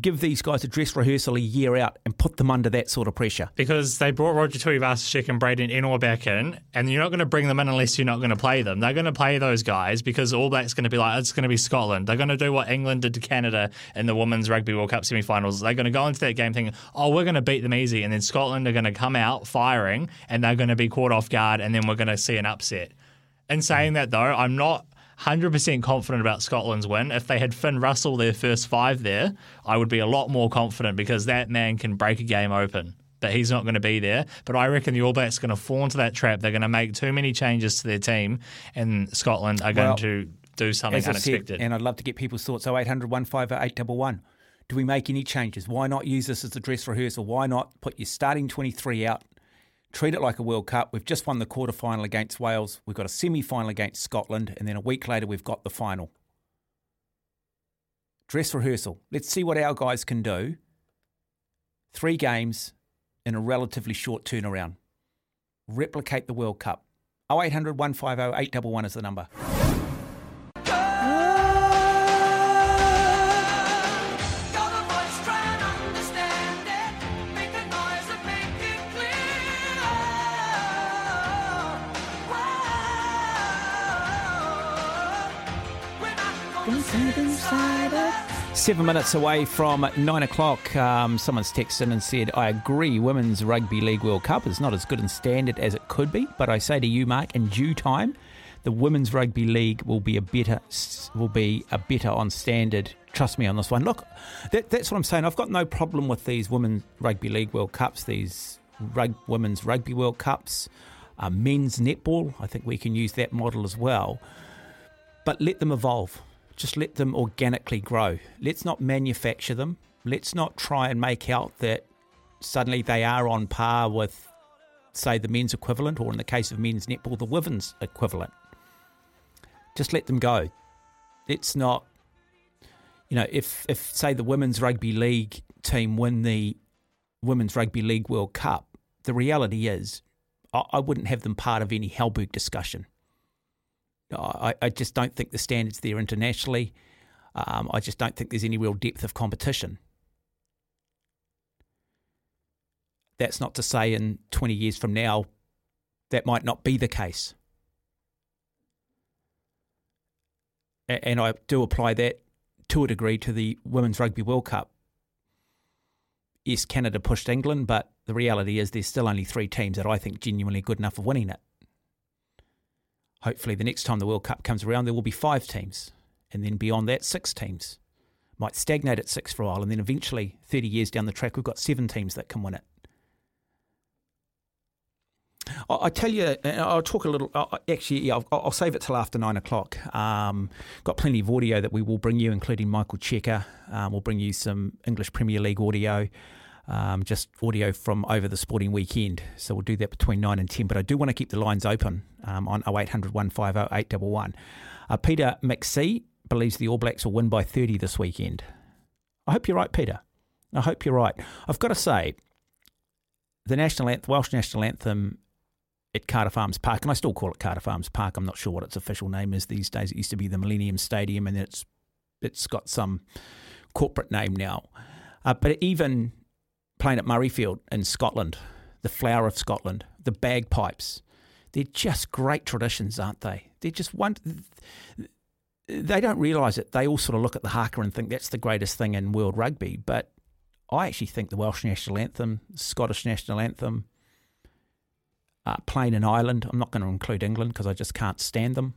Give these guys a dress rehearsal a year out and put them under that sort of pressure? Because they brought Roger Tuivasa-Sheck and Braydon Ennor back in, and you're not going to bring them in unless you're not going to play them. They're going to play those guys because All Blacks going to be like, it's going to be Scotland. They're going to do what England did to Canada in the Women's Rugby World Cup semi-finals. They're going to go into that game thinking, oh, we're going to beat them easy, and then Scotland are going to come out firing, and they're going to be caught off guard, and then we're going to see an upset. In saying that, though, I'm not 100% confident about Scotland's win. If they had Finn Russell their first five there, I would be a lot more confident because that man can break a game open. But he's not going to be there. But I reckon the All Blacks are going to fall into that trap. They're going to make too many changes to their team, and Scotland are going Well, to do something unexpected. said, and I'd love to get people's thoughts. 0800 150 811. Do we make any changes? Why not use this as a dress rehearsal? Why not put your starting 23 out? Treat it like a World Cup. We've just won the quarter final against Wales. We've got a semi final against Scotland. And then a week later, we've got the final. Dress rehearsal. Let's see what our guys can do. Three games in a relatively short turnaround. replicate the World Cup. 0800 150 811 is the number. Seven minutes away from nine o'clock, um, someone's texted in and said, I agree, Women's Rugby League World Cup is not as good in standard as it could be, but I say to you, Mark, in due time, the Women's Rugby League will be a better will be a better on standard. Trust me on this one. Look, that, that's what I'm saying. I've got no problem with these Women's Rugby League World Cups, these rug, Women's Rugby World Cups, uh, men's netball. I think we can use that model as well. But let them evolve just let them organically grow. Let's not manufacture them. Let's not try and make out that suddenly they are on par with, say, the men's equivalent, or in the case of men's netball, the women's equivalent. Just let them go. It's not, you know, if, if say, the women's rugby league team win the Women's Rugby League World Cup, the reality is I, I wouldn't have them part of any Halberg discussion. I, I just don't think the standards there internationally. Um, I just don't think there's any real depth of competition. That's not to say in 20 years from now that might not be the case. And I do apply that to a degree to the Women's Rugby World Cup. Yes, Canada pushed England, but the reality is there's still only three teams that I think genuinely good enough of winning it hopefully the next time the World Cup comes around, there will be five teams. And then beyond that, six teams. Might stagnate at six for a while. And then eventually, 30 years down the track, we've got seven teams that can win it. I tell you, I'll talk a little. Actually, yeah, I'll, save it till after nine o'clock. Um, got plenty of audio that we will bring you, including Michael Cheika. Um, we'll bring you some English Premier League audio um, just audio from over the sporting weekend. So we'll do that between 9 and 10. But I do want to keep the lines open um, on 0800 150 811. Uh, Peter McSee believes the All Blacks will win by 30 this weekend. I hope you're right, Peter. I hope you're right. I've got to say, the national anthem, Welsh national anthem at Cardiff Arms Park, and I still call it Cardiff Arms Park. I'm not sure what its official name is these days. It used to be the Millennium Stadium, and it's it's got some corporate name now. Uh, but even playing at Murrayfield in Scotland, the flower of Scotland, the bagpipes. They're just great traditions, aren't they? They're just one. They don't realise it. They all sort of look at the haka and think that's the greatest thing in world rugby. But I actually think the Welsh national anthem, Scottish national anthem, uh, playing in Ireland. I'm not going to include England because I just can't stand them.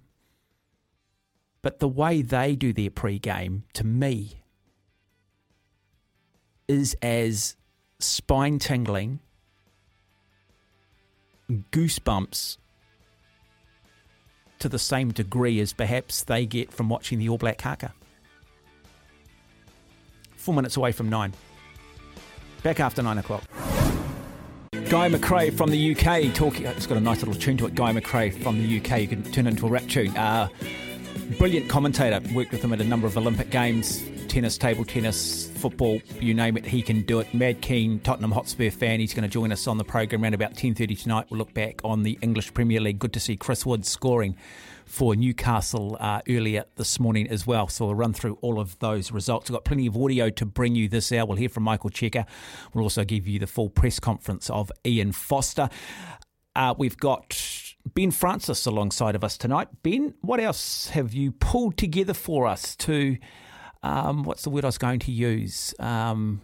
But the way they do their pre-game, to me, is as spine tingling, goosebumps to the same degree as perhaps they get from watching the All Black haka. Four minutes away from nine. Back after nine o'clock. Guy McRae from the UK talking. It's got a nice little tune to it. Guy McRae from the UK. You can turn into a rap tune. Uh, brilliant commentator. Worked with him at a number of Olympic Games tennis, table tennis, football, you name it, he can do it. Mad keen Tottenham Hotspur fan. He's going to join us on the program around about 10.30 tonight. We'll look back on the English Premier League. Good to see Chris Wood scoring for Newcastle uh, earlier this morning as well. So we'll run through all of those results. We've got plenty of audio to bring you this hour. We'll hear from Michael Cheika. We'll also give you the full press conference of Ian Foster. Uh, we've got Ben Francis alongside of us tonight. Ben, what else have you pulled together for us to um, what's the word I was going to use? Um,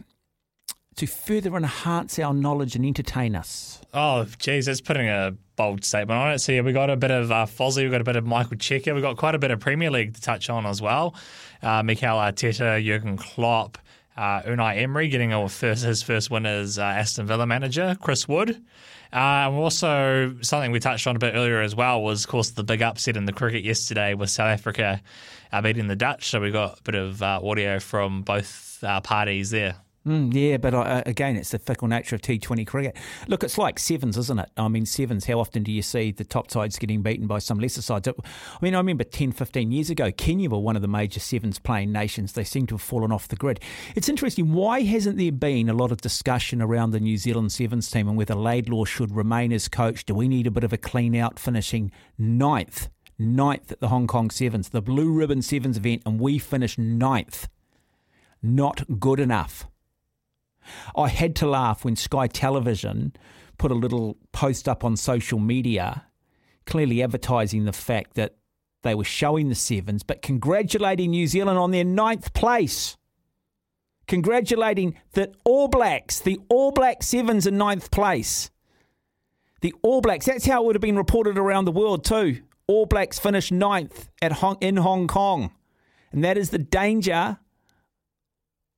to further enhance our knowledge and entertain us. Oh, geez, that's putting a bold statement on it. So, yeah, we got a bit of uh, Fozzie, we got a bit of Michael Cheika, we got quite a bit of Premier League to touch on as well. Uh, Mikel Arteta, Jurgen Klopp, uh, Unai Emery getting first, his first win as uh, Aston Villa manager, Chris Wood. Uh, and also, something we touched on a bit earlier as well was, of course, the big upset in the cricket yesterday with South Africa uh, beating the Dutch. So we got a bit of uh, audio from both uh, parties there. Mm, yeah, but uh, again, it's the fickle nature of T20 cricket. Look, it's like sevens, isn't it? I mean, sevens, how often do you see the top sides getting beaten by some lesser sides? I mean, I remember 10, 15 years ago, Kenya were one of the major sevens playing nations. They seem to have fallen off the grid. It's interesting, why hasn't there been a lot of discussion around the New Zealand sevens team and whether Laidlaw should remain as coach? Do we need a bit of a clean out finishing ninth? Ninth at the Hong Kong Sevens, the Blue Ribbon Sevens event, and we finished ninth. Not good enough. I had to laugh when Sky Television put a little post up on social media, clearly advertising the fact that they were showing the sevens, but congratulating New Zealand on their ninth place. Congratulating the All Blacks, the All Black Sevens in ninth place. The All Blacks, that's how it would have been reported around the world too. All Blacks finished ninth at Hong, in Hong Kong. And that is the danger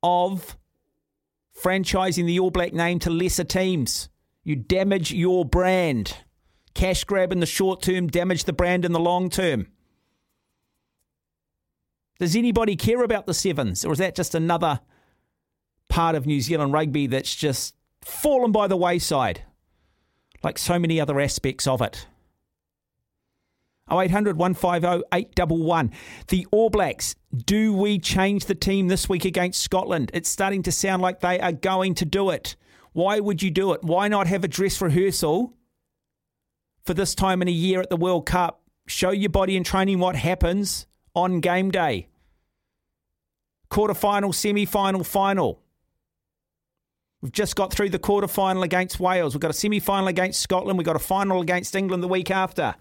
of franchising the All Black name to lesser teams. You damage your brand. Cash grab in the short term, damage the brand in the long term. Does anybody care about the Sevens, or is that just another part of New Zealand rugby that's just fallen by the wayside, like so many other aspects of it? 0800 150 811. The All Blacks, do we change the team this week against Scotland? It's starting to sound like they are going to do it. Why would you do it? Why not have a dress rehearsal for this time in a year at the World Cup? Show your body in training what happens on game day. Quarter final, semi final, final. We've just got through the quarter final against Wales. We've got a semi final against Scotland. We've got a final against England the week after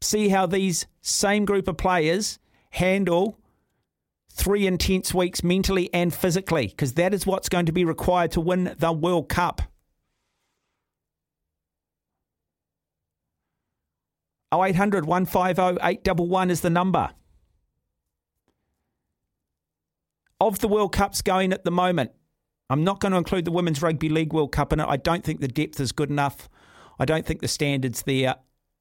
see how these same group of players handle three intense weeks mentally and physically, because that is what's going to be required to win the World Cup. 0800 150 811 is the number. Of the World Cups going at the moment, I'm not going to include the Women's Rugby League World Cup in it. I don't think the depth is good enough. I don't think the standards there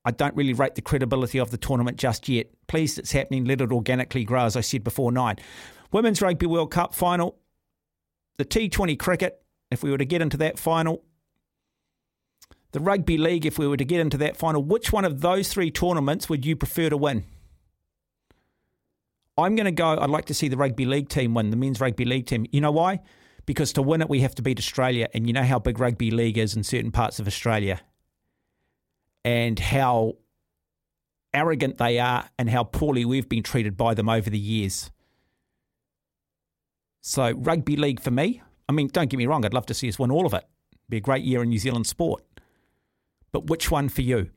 I don't really rate the credibility of the tournament just yet. Pleased it's happening. Let it organically grow, as I said before, nine. Women's Rugby World Cup final. The T20 cricket, if we were to get into that final. The Rugby League, if we were to get into that final. Which one of those three tournaments would you prefer to win? I'm going to go, I'd like to see the Rugby League team win, the men's Rugby League team. You know why? Because to win it, we have to beat Australia. And you know how big Rugby League is in certain parts of Australia and how arrogant they are and how poorly we've been treated by them over the years. So, rugby league for me, I mean, don't get me wrong, I'd love to see us win all of it. It'd be a great year in New Zealand sport. But which one for you?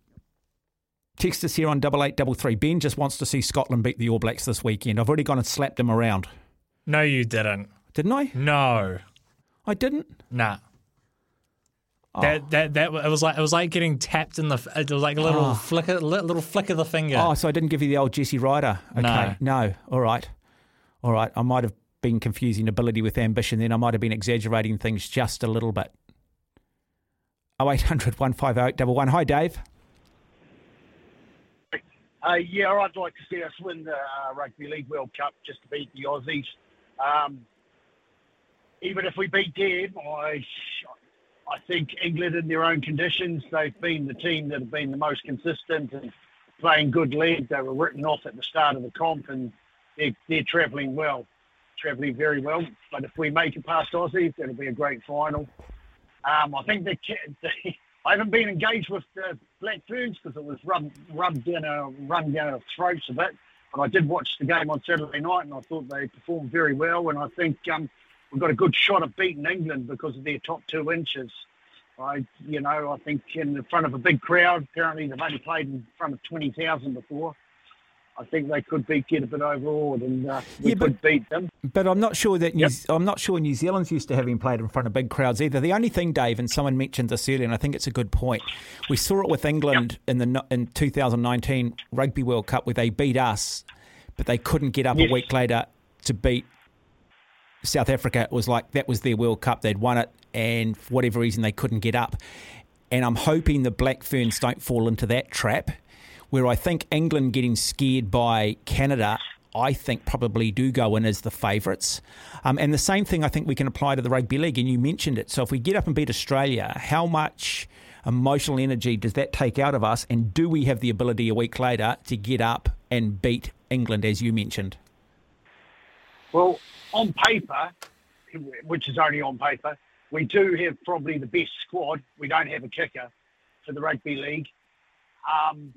Text us here on double eight double three. Ben just wants to see Scotland beat the All Blacks this weekend. I've already gone and slapped them around. No, you didn't. Didn't I? No. I didn't? Nah. Oh. That, that that it was like it was like getting tapped in the it was like a little oh. flick little flick of the finger. Oh, so I didn't give you the old Jesse Ryder. Okay, no, no. All right, all right. I might have been confusing ability with ambition. Then I might have been exaggerating things just a little bit. Oh eight hundred one five eight double one. Hi, Dave. Uh, yeah, I'd like to see us win the uh, Rugby League World Cup just to beat the Aussies. Um, even if we beat them, I, I think England, in their own conditions, they've been the team that have been the most consistent and playing good league. They were written off at the start of the comp, and they're, they're travelling well, travelling very well. But if we make it past Aussie, it'll be a great final. Um, I think they, they, I haven't been engaged with the Black Ferns because it was rubbed, rubbed down our, run down our throats a bit. But I did watch the game on Saturday night, and I thought they performed very well. And I think um, we've got a good shot of beating England because of their top two inches. I, you know, I think in front of a big crowd. Apparently, they've only played in front of twenty thousand before. I think they could beat get a bit overawed, and uh, we yeah, could beat them. But I'm not sure that yep. New, I'm not sure New Zealand's used to having played in front of big crowds either. The only thing, Dave, and someone mentioned this earlier, and I think it's a good point. We saw it with England yep. in the in 2019 Rugby World Cup where they beat us, but they couldn't get up yes. a week later to beat South Africa. It was like that was their World Cup. They'd won it, and for whatever reason, they couldn't get up. And I'm hoping the Black Ferns don't fall into that trap, where I think England getting scared by Canada. I think probably do go in as the favourites. Um, and the same thing I think we can apply to the rugby league. And you mentioned it. So if we get up and beat Australia, how much emotional energy does that take out of us? And do we have the ability a week later to get up and beat England, as you mentioned? Well, on paper, which is only on paper, we do have probably the best squad. We don't have a kicker for the rugby league. Um,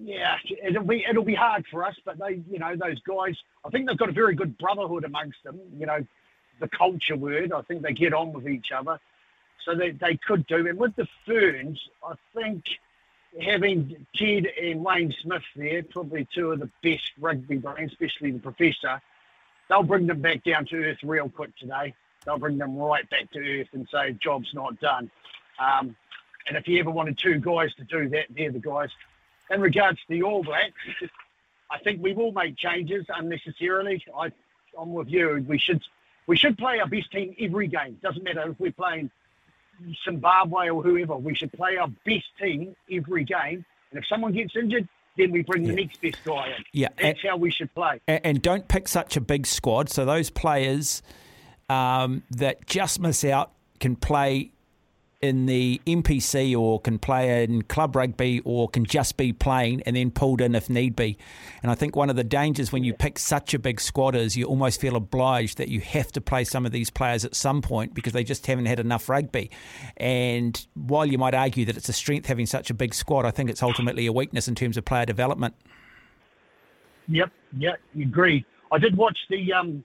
yeah, it'll be it'll be hard for us, but they, you know, those guys. I think they've got a very good brotherhood amongst them. You know, the culture word. I think they get on with each other, so they they could do. And with the Ferns, I think having Ted and Wayne Smith there, probably two of the best rugby brains, especially the professor, they'll bring them back down to earth real quick today. They'll bring them right back to earth and say, job's not done. Um, and if you ever wanted two guys to do that, they're the guys. In regards to the All Blacks, I think we will make changes unnecessarily. I, I'm with you. We should we should play our best team every game. Doesn't matter if we're playing Zimbabwe or whoever. We should play our best team every game. And if someone gets injured, then we bring yeah. the next best guy in. Yeah, that's and, how we should play. And, don't pick such a big squad. So those players um, that just miss out can play in the NPC or can play in club rugby or can just be playing and then pulled in if need be. And I think one of the dangers when you pick such a big squad is you almost feel obliged that you have to play some of these players at some point because they just haven't had enough rugby. And while you might argue that it's a strength having such a big squad, I think it's ultimately a weakness in terms of player development. Yep, you agree. I did watch the um,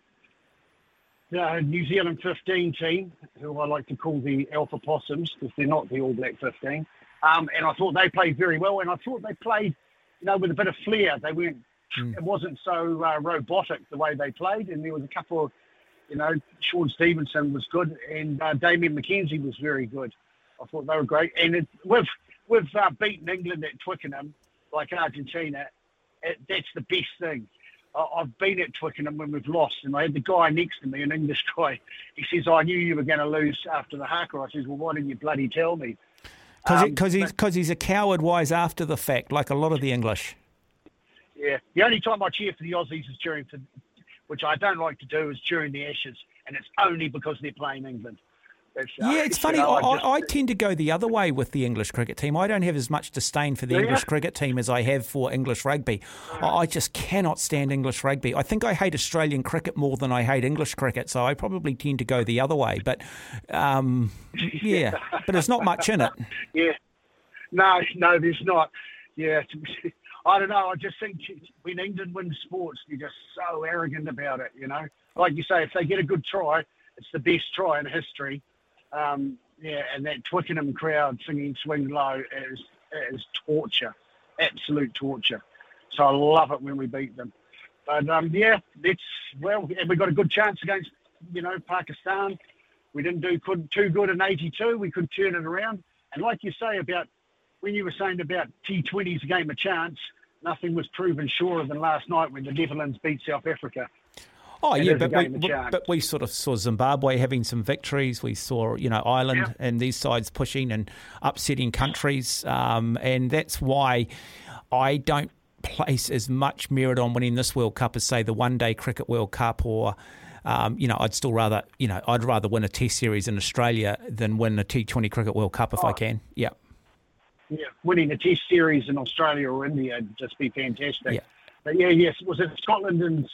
the New Zealand 15 team, who I like to call the Alpha Possums because they're not the All Black 15. Um, and I thought they played very well, and I thought they played, you know, with a bit of flair. They weren't, mm. it wasn't so uh, robotic the way they played, and there was a couple of, you know, Shaun Stevenson was good, and uh, Damian McKenzie was very good. I thought they were great, and it, we've we've uh, beaten England at Twickenham, like Argentina. It, that's the best thing. I've been at Twickenham when we've lost, and I had the guy next to me, an English guy. He says, "I knew you were going to lose after the haka." I says, "Well, why didn't you bloody tell me?" Because um, he's, cause he's a coward wise after the fact, like a lot of the English. Yeah, the only time I cheer for the Aussies is during, which I don't like to do, is during the Ashes, and it's only because they're playing England. Uh, yeah, it's funny. Know, I, I, I, tend to go the other way with the English cricket team. I don't have as much disdain for the yeah. English cricket team as I have for English rugby. I just cannot stand English rugby. I think I hate Australian cricket more than I hate English cricket, so I probably tend to go the other way. But um, yeah, but there's not much in it. Yeah, no, no, there's not. Yeah, I don't know. I just think when England wins sports, they're just so arrogant about it. You know, like you say, if they get a good try, it's the best try in history. Um, yeah, and that Twickenham crowd singing Swing Low is, is torture, absolute torture. So I love it when we beat them. But um, yeah, that's well, we got a good chance against you know Pakistan. We didn't do good, too good in '82. We could turn it around. And like you say about when you were saying about T20's a game of chance, nothing was proven surer than last night when the Netherlands beat South Africa. Oh yeah, but we, but we sort of saw Zimbabwe having some victories. We saw you know Ireland yeah. and these sides pushing and upsetting countries, um, and that's why I don't place as much merit on winning this World Cup as say the One Day Cricket World Cup or. Um, you know, I'd still rather, you know, I'd rather win a Test series in Australia than win a T20 Cricket World Cup if oh. I can. Yeah. Yeah, winning a Test series in Australia or India would just be fantastic. Yeah. But yeah, yes, was it Scotland and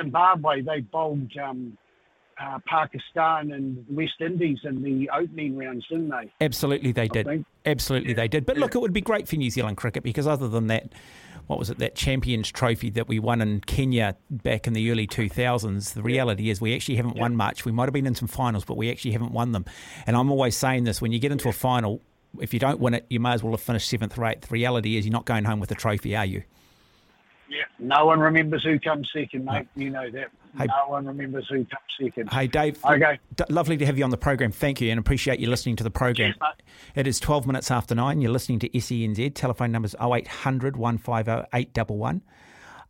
Zimbabwe, they bowled um, uh, Pakistan and West Indies in the opening rounds, didn't they? Absolutely, they did. Absolutely, yeah. they did. But yeah. look, it would be great for New Zealand cricket because other than that, what was it, that Champions Trophy that we won in Kenya back in the early 2000s, the reality is we actually haven't yeah. won much. We might have been in some finals, but we actually haven't won them. And I'm always saying this when you get into a final, if you don't win it, you may as well have finished seventh or eighth. The reality is you're not going home with a trophy, are you? No one remembers who comes second, mate. You know that. Hey, no one remembers who comes second. Hey, Dave. Okay. D- lovely to have you on the program. Thank you, and appreciate you listening to the program. Cheers, it is 12 minutes after nine. You're listening to SENZ. Telephone number is 0800 150 811.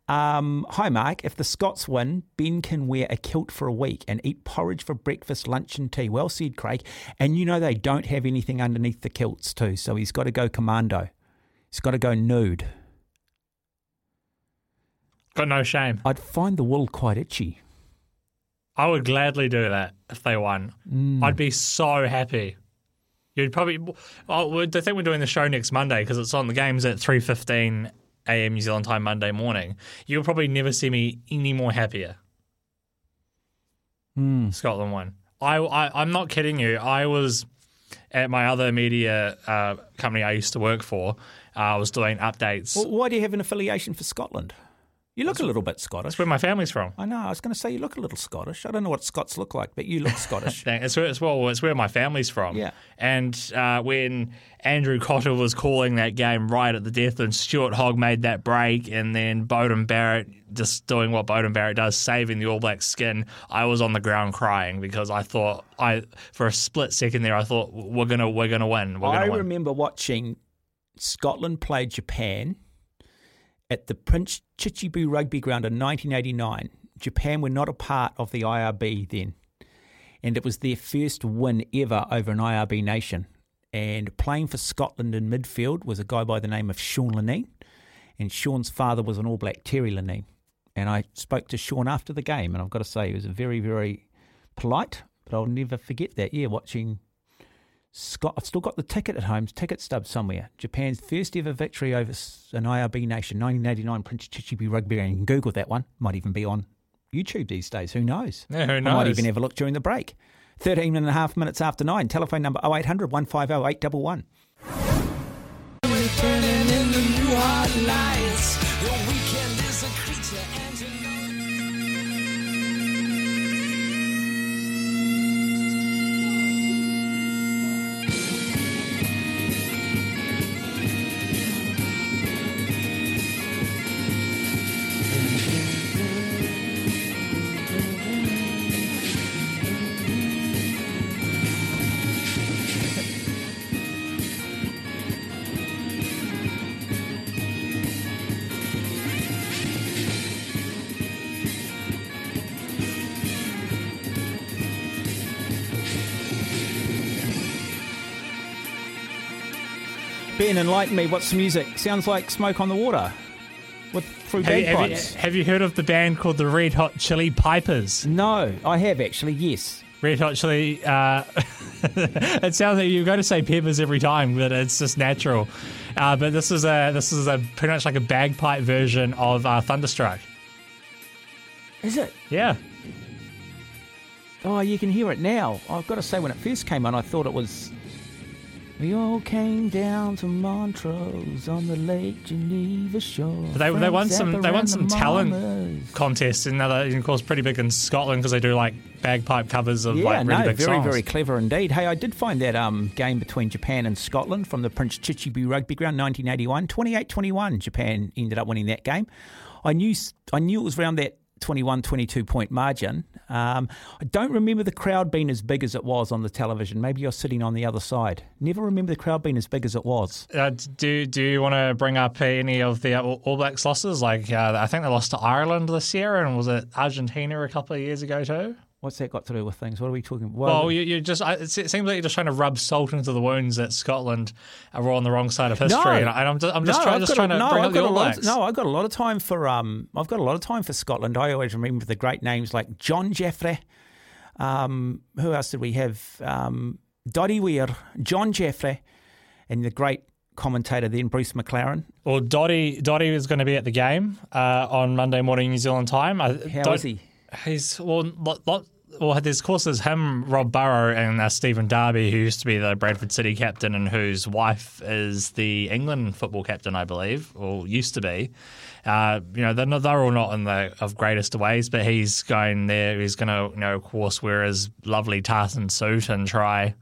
Um, hi, Mark. If the Scots win, Ben can wear a kilt for a week and eat porridge for breakfast, lunch, and tea. Well said, Craig. And you know they don't have anything underneath the kilts, too, so he's got to go commando. He's got to go nude. Got no shame. I'd find the wool quite itchy. I would gladly do that if they won. Mm. I'd be so happy. You'd probably. Oh, I think we're doing the show next Monday because it's on the games at three fifteen a.m. New Zealand time Monday morning. You'll probably never see me any more happier. Hmm. Scotland won. I, I I'm not kidding you. I was at my other media uh, company I used to work for. Uh, I was doing updates. Well, why do you have an affiliation for Scotland? You look a little bit Scottish. That's where my family's from. I know. I was going to say you look a little Scottish. I don't know what Scots look like, but you look Scottish. It's where, it's, well, it's where my family's from. Yeah. And uh, when Andrew Cotter was calling that game right at the death, and Stuart Hogg made that break, and then Beauden Barrett just doing what Beauden Barrett does, saving the All Blacks skin, I was on the ground crying because I thought I for a split second there I thought we're gonna we're gonna win. We're gonna I win. remember watching Scotland play Japan at the Prince Chichibu Rugby Ground in 1989. Japan were not a part of the IRB then, and it was their first win ever over an IRB nation. And playing for Scotland in midfield was a guy by the name of Sean Lineen, and Sean's father was an All Black, Terry Lineen. And I spoke to Sean after the game, and I've got to say he was very, very polite. But I'll never forget that. Yeah, watching Scott, I've still got the ticket at home, ticket stub somewhere. Japan's first ever victory over an IRB nation, 1989 Prince Chichibu Rugby. And you can Google that one. Might even be on YouTube these days. Who knows? Yeah, who I might even have a look during the break. 13 and a half minutes after nine. Telephone number 0800 150 811. Ben, enlighten me. What's the music? Sounds like smoke on the water with through Have you, have, you, bagpipes. have you heard of the band called the Red Hot Chili Pipers? No, I have actually, yes. Red Hot Chili. Uh, it sounds like you're going to say peppers every time, but it's just natural. Uh, but this is a this is a pretty much like a bagpipe version of uh, Thunderstruck. Is it? Yeah. Oh, you can hear it now. I've got to say, when it first came on, I thought it was. We all came down to Montreux on the Lake Geneva shore. They, they won some they won some the talent Mamas. contests and and of course pretty big in Scotland because they do like bagpipe covers of Yeah, like really no, big very, songs. very clever indeed. Hey, I did find that um, game between Japan and Scotland from the Prince Chichibu Rugby Ground, 1981, 28-21. Japan ended up winning that game. I knew, I knew it was around that 21, 22 point margin. Um, I don't remember the crowd being as big as it was on the television. Maybe you're sitting on the other side. Never remember the crowd being as big as it was. Uh, do do you want to bring up any of the All All Blacks losses? Like uh, I think they lost to Ireland this year, and was it Argentina a couple of years ago too? What's that got to do with things? What are we talking? About? Well, you, you just it seems like you're just trying to rub salt into the wounds that Scotland are on the wrong side of history, No. and, I, I'm just I'm just No, trying just trying a- to no, bring I've up the a All lot Blacks. Of, no, I've got a lot of time for um, I've got a lot of time for Scotland. I always remember the great names like John Jeffrey. Um, who else did we have? Um, Doddie Weir, John Jeffrey, and the great commentator then Bruce McLaren. Well, Doddie Doddie is going to be at the game uh, on Monday morning New Zealand time. I, How is he? He's well, lot, lot, well. There's of course there's him, Rob Burrow, and uh, Stephen Darby, who used to be the Bradford City captain, and whose wife is the England football captain, I believe, or used to be. Uh, you know, they're, not, they're all not in the of greatest ways, but he's going there. He's going to, you know, of course, wear his lovely tartan suit and try,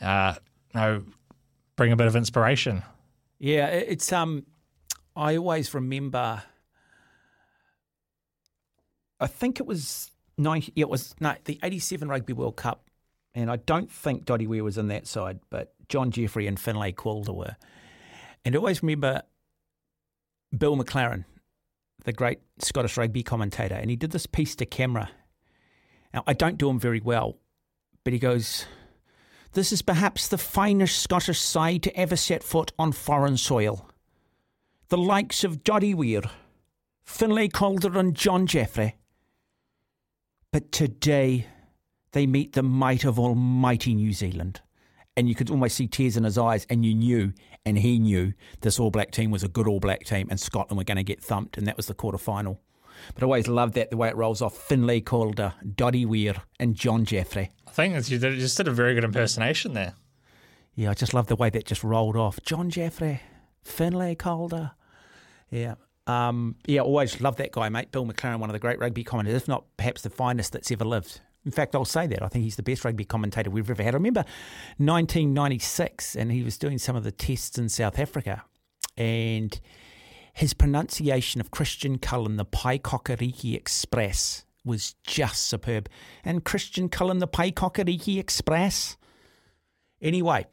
uh, you know, bring a bit of inspiration. Yeah, it's um. I always remember. I think it was ninety. Yeah, it was no the '87 Rugby World Cup, and I don't think Doddie Weir was in that side, but John Jeffrey and Finlay Calder were. And I always remember Bill McLaren, the great Scottish rugby commentator, and he did this piece to camera. Now I don't do him very well, but he goes. This is perhaps the finest Scottish side to ever set foot on foreign soil. The likes of Doddie Weir, Finlay Calder and John Jeffrey. But today, they meet the might of almighty New Zealand. And you could almost see tears in his eyes, and you knew, and he knew, this All Black team was a good All Black team, and Scotland were going to get thumped, and that was the quarter final. But I always loved that, the way it rolls off. Finlay Calder, uh, Doddie Weir, and John Jeffrey. I think you just did a very good impersonation there. Yeah, I just love the way that just rolled off. John Jeffrey, Finlay Calder. Uh, yeah. Um, yeah, always loved that guy, mate. Bill McLaren, one of the great rugby commentators, if not perhaps the finest that's ever lived. In fact, I'll say that. I think he's the best rugby commentator we've ever had. I remember 1996, and he was doing some of the tests in South Africa, and his pronunciation of Christian Cullen, the Paekakariki Express, was just superb. And Christian Cullen, the Paekakariki Express. Anyway,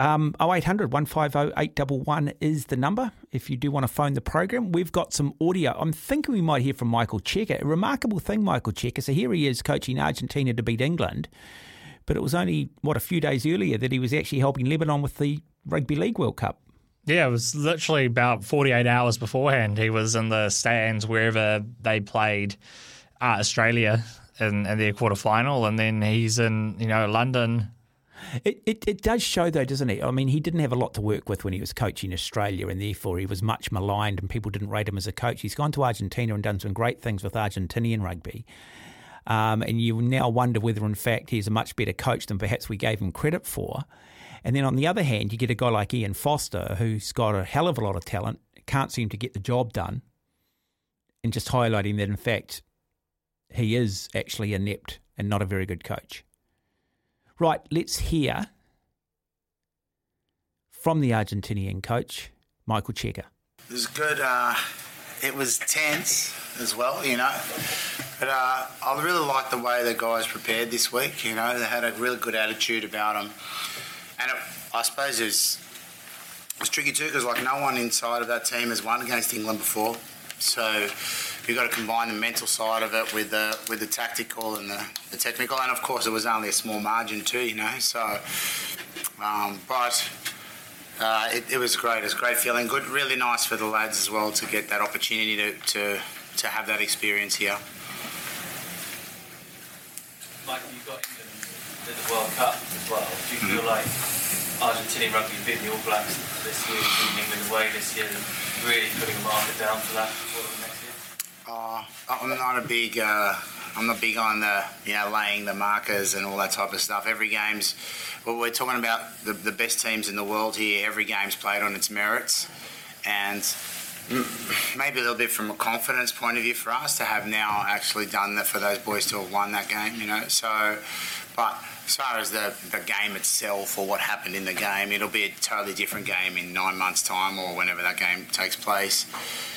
um, 0800 150 811 is the number if you do want to phone the program. We've got some audio. I'm thinking we might hear from Michael Cheika. A remarkable thing, Michael Cheika. So here he is coaching Argentina to beat England. But it was only, what, a few days earlier that he was actually helping Lebanon with the Rugby League World Cup. Yeah, it was literally about 48 hours beforehand. He was in the stands wherever they played uh, Australia in, in their quarter final. And then he's in, you know, London it, it, it does show, though, doesn't it? I mean, he didn't have a lot to work with when he was coaching Australia, and therefore he was much maligned, and people didn't rate him as a coach. He's gone to Argentina and done some great things with Argentinian rugby. Um, and you now wonder whether, in fact, he's a much better coach than perhaps we gave him credit for. And then on the other hand, you get a guy like Ian Foster, who's got a hell of a lot of talent, can't seem to get the job done, and just highlighting that, in fact, he is actually inept and not a very good coach. Right, let's hear from the Argentinian coach, Michael Cheika. It was good. Uh, it was tense as well, you know. But uh, I really liked the way the guys prepared this week. You know, they had a really good attitude about them, and it, I suppose it was, it was tricky too because like no one inside of that team has won against England before, so you've got to combine the mental side of it with the with the tactical and the, the technical, and of course it was only a small margin too, you know. So, um, but uh, it, it, was great. It was a great feeling. Good, really nice for the lads as well to get that opportunity to to, to have that experience here. Mike, you got England the World Cup as well. Do you feel like Argentinian rugby beat the All Blacks this year, beating England away this year, really putting a marker down for that? Uh, I'm not a big. Uh, I'm not big on the you know laying the markers and all that type of stuff. Every game's. Well, we're talking about the, the best teams in the world here. Every game's played on its merits, and maybe a little bit from a confidence point of view for us to have now actually done that for those boys to have won that game. You know, so but as far as the, the game itself or what happened in the game, it'll be a totally different game in nine months' time or whenever that game takes place.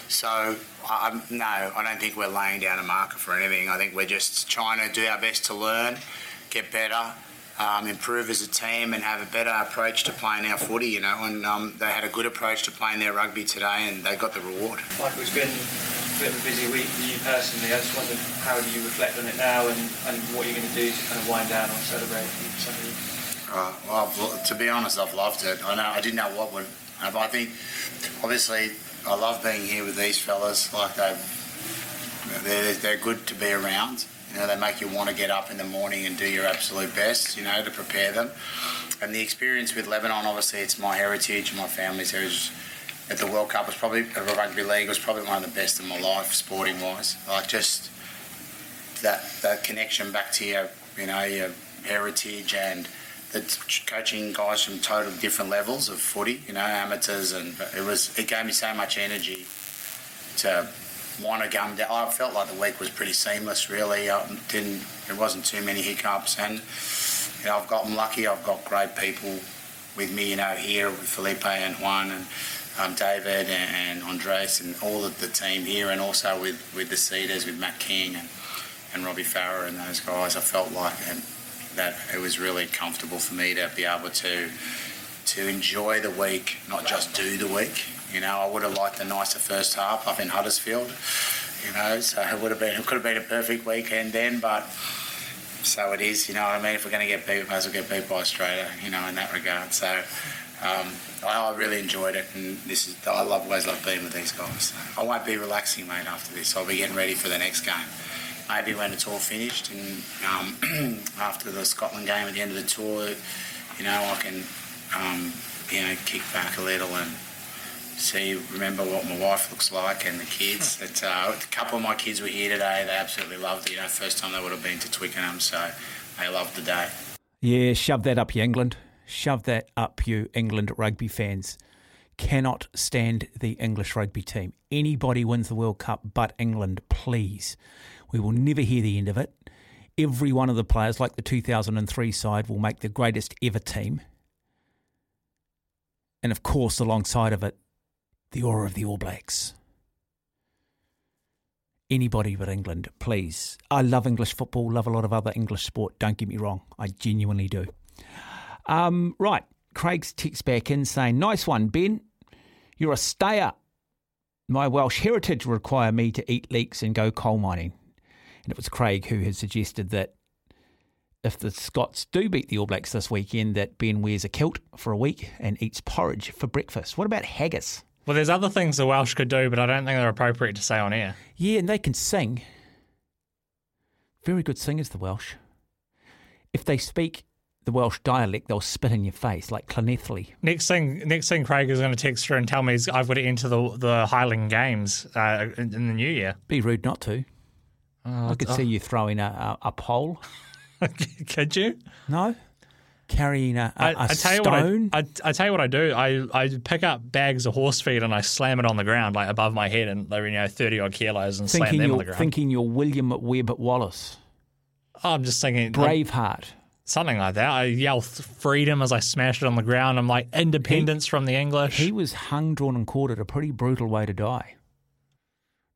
So, I, no, I don't think we're laying down a marker for anything. I think we're just trying to do our best to learn, get better, um, improve as a team, and have a better approach to playing our footy. You know, and um, they had a good approach to playing their rugby today, and they got the reward. Michael, it's been a bit of a busy week for you personally. I just wondered how do you reflect on it now, and, and what you're going to do to kind of wind down or celebrate Sunday. Uh, well, to be honest, I've loved it. I know I didn't know what would. I think, obviously, I love being here with these fellas. Like they, they're, they're good to be around. You know, they make you want to get up in the morning and do your absolute best. You know, to prepare them. And the experience with Lebanon, obviously, it's my heritage, my family's heritage. At the World Cup was probably at the rugby league was probably one of the best in my life, sporting wise. Like just that that connection back to your, you know, your heritage and the coaching guys from totally different levels of footy, you know, amateurs, and it was it gave me so much energy to down. I felt like the week was pretty seamless, really. I didn't there wasn't too many hiccups, and you know, I've gotten lucky. I've got great people with me, you know, here with Felipe and Juan and um, David and, and Andres and all of the team here, and also with with the Cedars with Matt King and and Robbie Farah and those guys. I felt like and that it was really comfortable for me to be able to to enjoy the week, not just do the week. You know, I would have liked a nicer first half up in Huddersfield. You know, so it would have been it could have been a perfect weekend then, but so it is. You know what I mean? If we're going to get beat, we might as well get beat by Australia. You know, in that regard. So um, I, I really enjoyed it, and this is I love always love being with these guys. I won't be relaxing, mate. After this, I'll be getting ready for the next game. Maybe when it's all finished, and um, after the Scotland game at the end of the tour, you know, I can, um, you know, kick back a little and see, remember what my wife looks like and the kids. That uh, a couple of my kids were here today. They absolutely loved it. You know, first time they would have been to Twickenham, so they loved the day. Yeah, shove that up you England. Shove that up you England rugby fans. Cannot stand the English rugby team. Anybody wins the World Cup but England, please. We will never hear the end of it. Every one of the players, like the 2003 side, will make the greatest ever team. And of course, alongside of it, the aura of the All Blacks. Anybody but England, please. I love English football, love a lot of other English sport. Don't get me wrong, I genuinely do. Um, right, Craig's text back in saying, Nice one, Ben. You're a stayer. My Welsh heritage require me to eat leeks and go coal mining. And it was Craig who had suggested that if the Scots do beat the All Blacks this weekend, that Ben wears a kilt for a week and eats porridge for breakfast. What about haggis? Well, there's other things the Welsh could do, but I don't think they're appropriate to say on air. Yeah, and they can sing. Very good singers, the Welsh. If they speak the Welsh dialect, they'll spit in your face like Llanelli. Next thing, next thing, Craig is going to text her and tell me is I've got to enter the the Highland Games uh, in, in, the new year. Be rude not to. Oh, I could oh. see you throwing a, a, a pole. could you? No. Carrying a, a, I, a I tell stone. you what I, I, tell you what I do. I, I pick up bags of horse feed and I slam it on the ground like above my head and they're you know thirty odd kilos and thinking slam them on the ground. Thinking you're William Webb Wallace. Oh, I'm just thinking Braveheart. something like that. I yell freedom as I smash it on the ground. I'm like independence from the English. He was hung, drawn, and quartered. A pretty brutal way to die.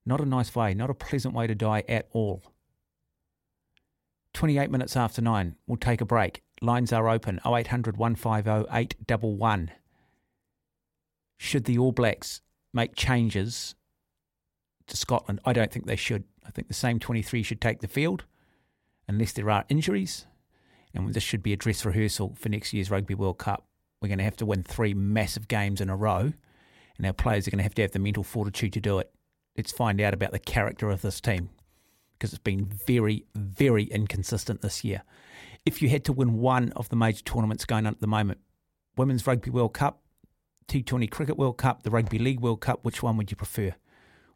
Not a nice way. Not a pleasant way to die at all. 28 minutes after nine. We'll take a break. Lines are open 0800 150 811. Should the All Blacks make changes to Scotland? I don't think they should. I think the same 23 should take the field unless there are injuries. And this should be a dress rehearsal for next year's Rugby World Cup. We're going to have to win three massive games in a row, and our players are going to have to have the mental fortitude to do it. Let's find out about the character of this team because it's been very, very inconsistent this year. If you had to win one of the major tournaments going on at the moment, Women's Rugby World Cup, T20 Cricket World Cup, the Rugby League World Cup, which one would you prefer?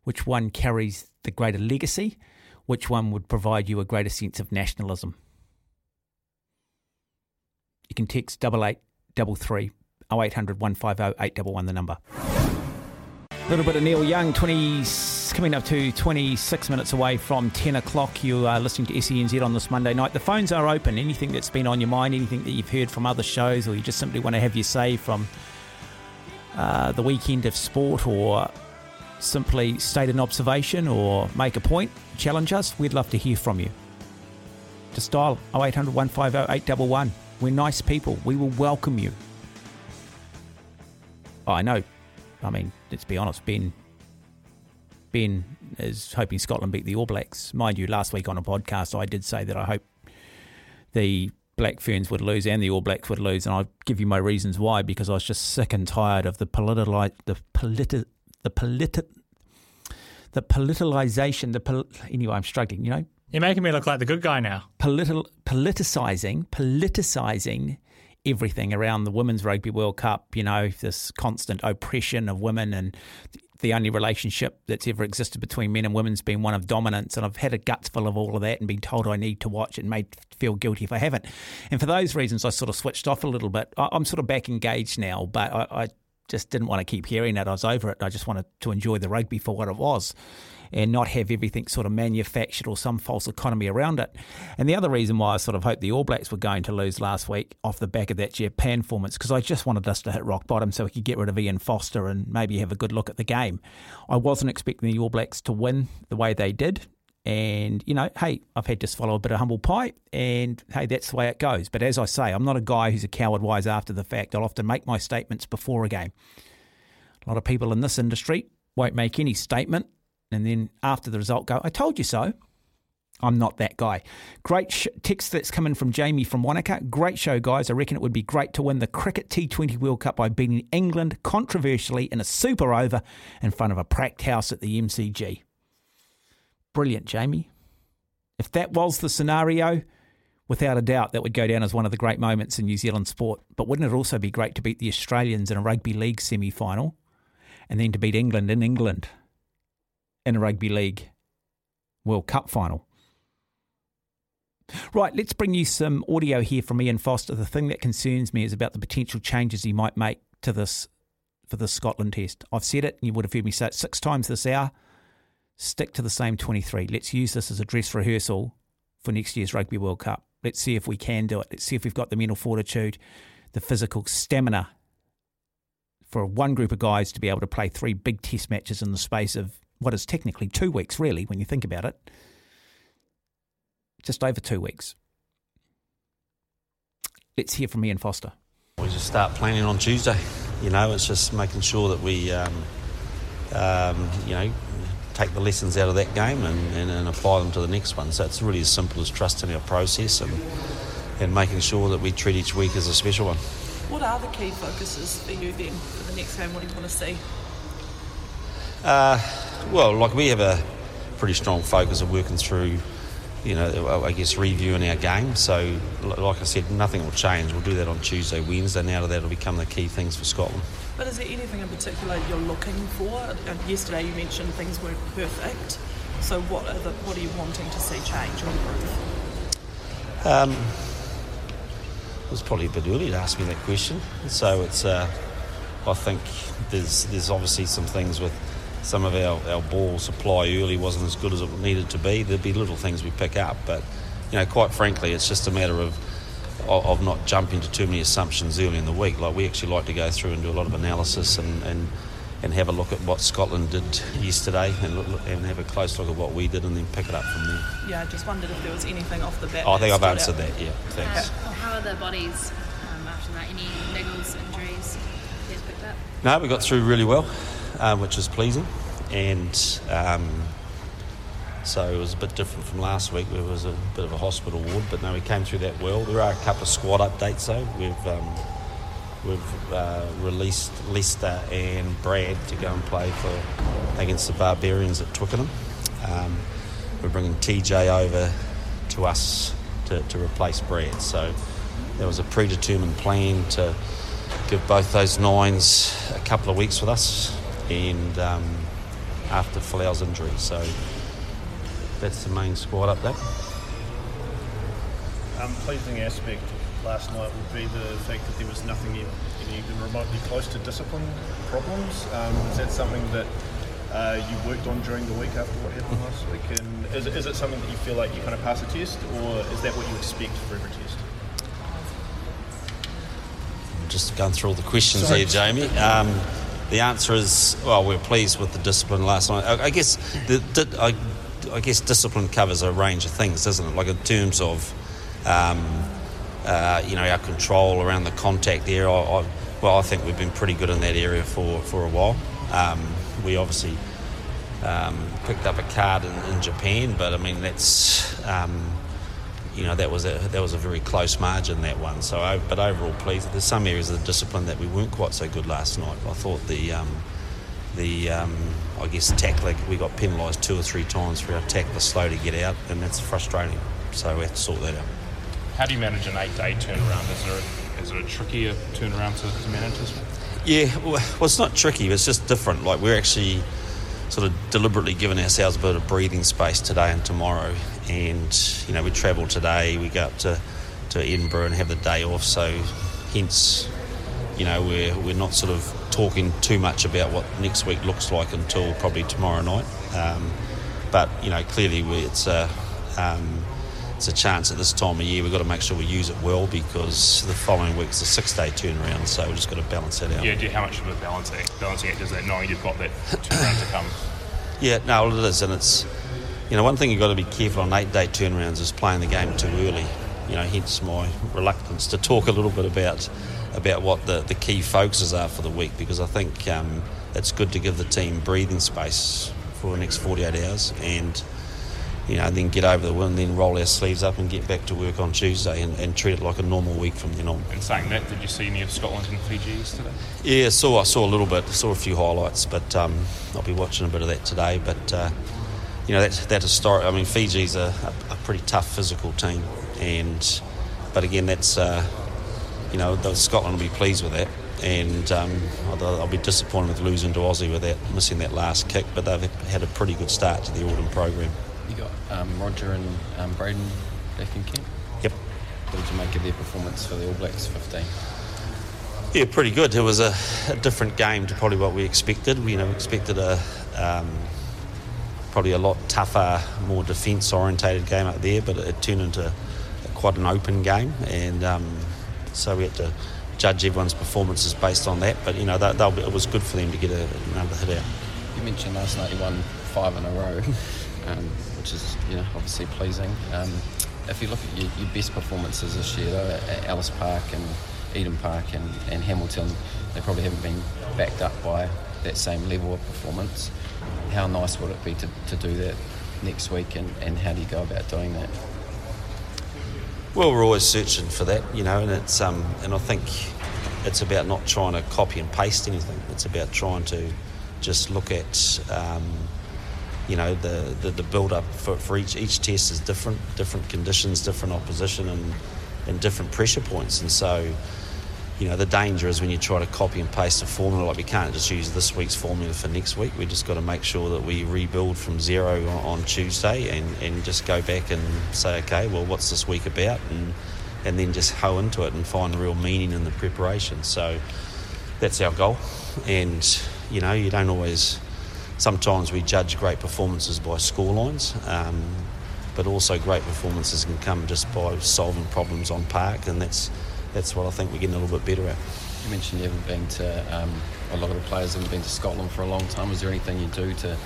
Which one carries the greater legacy? Which one would provide you a greater sense of nationalism? You can text double eight double three 0800 150 811 the number. A little bit of Neil Young, 20, coming up to 26 minutes away from 10 o'clock. You are listening to SENZ on this Monday night. The phones are open. Anything that's been on your mind, anything that you've heard from other shows, or you just simply want to have your say from uh, the weekend of sport, or simply state an observation or make a point, challenge us, we'd love to hear from you. Just dial 0800 150 811. We're nice people. We will welcome you. I know. I mean, let's be honest. Ben, Ben is hoping Scotland beat the All Blacks. Mind you, last week on a podcast, I did say that I hope the Black Ferns would lose and the All Blacks would lose, and I'll give you my reasons why. Because I was just sick and tired of the political, the politi- the politi- the politicalization. The pol- anyway, I'm struggling. You know, You're making me look like the good guy now. Politicizing, politicizing everything around the Women's Rugby World Cup. You know, this constant oppression of women and the only relationship that's ever existed between men and women's been one of dominance. And I've had a guts full of all of that and been told I need to watch it and made feel guilty if I haven't. And for those reasons, I sort of switched off a little bit. I- I'm sort of back engaged now, but I, I just didn't want to keep hearing it. I was over it. I just wanted to enjoy the rugby for what it was and not have everything sort of manufactured or some false economy around it. And the other reason why I sort of hoped the All Blacks were going to lose last week off the back of that Japan performance, because I just wanted us to hit rock bottom so we could get rid of Ian Foster and maybe have a good look at the game. I wasn't expecting the All Blacks to win the way they did. And, you know, hey, I've had to swallow a bit of humble pie, and hey, that's the way it goes. But as I say, I'm not a guy who's a coward wise after the fact. I'll often make my statements before a game. A lot of people in this industry won't make any statement and then after the result go, I told you so. I'm not that guy. Great sh- text that's coming from Jamie from Wanaka. Great show, guys. I reckon it would be great to win the Cricket T20 World Cup by beating England controversially in a super over in front of a packed house at the MCG. Brilliant, Jamie. If that was the scenario, without a doubt, that would go down as one of the great moments in New Zealand sport. But wouldn't it also be great to beat the Australians in a rugby league semi final and then to beat England in England in a rugby league World Cup final? Right, let's bring you some audio here from Ian Foster. The thing that concerns me is about the potential changes he might make to this for the Scotland test. I've said it, and you would have heard me say it six times this hour. Stick to the same 23. Let's use this as a dress rehearsal for next year's Rugby World Cup. Let's see if we can do it. Let's see if we've got the mental fortitude, the physical stamina for one group of guys to be able to play three big test matches in the space of what is technically two weeks, really, when you think about it just over two weeks. Let's hear from Ian Foster. We just start planning on Tuesday. You know, it's just making sure that we, um, um, you know, take the lessons out of that game and, and, and, apply them to the next one. So it's really as simple as trusting our process and, and making sure that we treat each week as a special one. What are the key focuses for you then for the next game? What do you want to see? Uh, well, like we have a pretty strong focus of working through you know, I guess reviewing our game. So, like I said, nothing will change. We'll do that on Tuesday, Wednesday. Now that will become the key things for Scotland. But is there anything in particular you're looking for? yesterday you mentioned things weren't perfect. So, what are the, what are you wanting to see change or improve? Um, it was probably a bit early to ask me that question. So it's, uh, I think there's there's obviously some things with some of our, our ball supply early wasn't as good as it needed to be. There'd be little things we pick up, but you know, quite frankly, it's just a matter of of not jumping to too many assumptions early in the week. Like we actually like to go through and do a lot of analysis and and, and have a look at what Scotland did yesterday and look, and have a close look at what we did and then pick it up from there. Yeah, I just wondered if there was anything off the bat. Oh, I think I've answered out. that. Yeah, thanks. How are the bodies um, after that? Any niggles, injuries? picked up? No, we got through really well um, which is pleasing. And um, so it was a bit different from last week. It was a bit of a hospital ward, but no, we came through that well. There are a couple of squad updates though. We've um, we've uh, released Leicester and Brad to go and play for against the Barbarians at Twickenham. Um, we're bringing TJ over to us to, to replace Brad. So there was a predetermined plan to give both those nines a couple of weeks with us and um, after Folau's injury. So that's the main squad up there. Um, pleasing aspect last night would be the fact that there was nothing even remotely close to discipline problems. Um, is that something that uh, you worked on during the week after what happened last week? And is, is it something that you feel like you kind of pass a test, or is that what you expect for every test? Just going through all the questions Sorry. here, Jamie. Um, the answer is well, we're pleased with the discipline last night. I, I guess the, the, I, I, guess discipline covers a range of things, doesn't it? Like in terms of um, uh, you know our control around the contact there. I, well, I think we've been pretty good in that area for for a while. Um, we obviously um, picked up a card in, in, Japan, but I mean that's um, you know that was a that was a very close margin that one. So, but overall, pleased. There's some areas of the discipline that we weren't quite so good last night. I thought the um, the um, I guess tackling we got penalised two or three times for our tackler slow to get out, and that's frustrating. So we have to sort that out. How do you manage an eight-day turnaround? Is there a, is it a trickier turnaround to, to manage this? Yeah, well, it's not tricky. It's just different. Like we're actually sort of deliberately giving ourselves a bit of breathing space today and tomorrow and you know we travel today. We go up to, to Edinburgh and have the day off. So hence, you know, we're we're not sort of talking too much about what next week looks like until probably tomorrow night. Um, but you know, clearly we, it's a um, it's a chance at this time of year. We've got to make sure we use it well because the following week's a six-day turnaround, so we've just got to balance that out. Yeah, do how much of a balancing balancing act is that knowing you've got that turnaround to come? Yeah, no, it is, and it's you know, one thing you've got to be careful on eight-day turnarounds is playing the game too early. You know, hence my reluctance to talk a little bit about about what the, the key focuses are for the week because I think um, it's good to give the team breathing space for the next 48 hours and you know, then get over the win, then roll our sleeves up and get back to work on Tuesday and, and treat it like a normal week from then on. And saying that, did you see any of Scotland and Fiji yesterday? Yeah, saw I saw a little bit, saw a few highlights, but um, I'll be watching a bit of that today. But uh, you know, that that historic. I mean, Fiji's a, a, a pretty tough physical team, and but again, that's uh, you know, the, Scotland will be pleased with that. And um, I'll, I'll be disappointed with losing to Aussie with that missing that last kick, but they've had a pretty good start to the autumn program. You got um, Roger and um, Braydon back in camp. Yep. What did you make of their performance for the All Blacks 15? Yeah, pretty good. It was a, a different game to probably what we expected. We you know expected a um, probably a lot tougher, more defence orientated game up there, but it, turned into quite an open game, and um, so we had to judge everyone's performances based on that. But you know, they, it was good for them to get a, another hit out. You mentioned last night you won five in a row, um, which is you know obviously pleasing. Um, if you look at your, your, best performances this year, though, at Ellis Park and Eden Park and, and Hamilton, they probably haven't been backed up by that same level of performance. How nice would it be to, to do that next week, and, and how do you go about doing that? Well, we're always searching for that, you know, and it's um, and I think it's about not trying to copy and paste anything. It's about trying to just look at, um, you know, the, the, the build up for, for each each test is different, different conditions, different opposition, and and different pressure points, and so you know, the danger is when you try to copy and paste a formula, like we can't just use this week's formula for next week. We just got to make sure that we rebuild from zero on, Tuesday and, and just go back and say, okay, well, what's this week about? And, and then just hoe into it and find real meaning in the preparation. So that's our goal. And, you know, you don't always, sometimes we judge great performances by scorelines. Um, but also great performances can come just by solving problems on park, and that's that's what I think we're getting a little bit better at. You mentioned you haven't been to, um, a lot of the players haven't been to Scotland for a long time. Is there anything you do to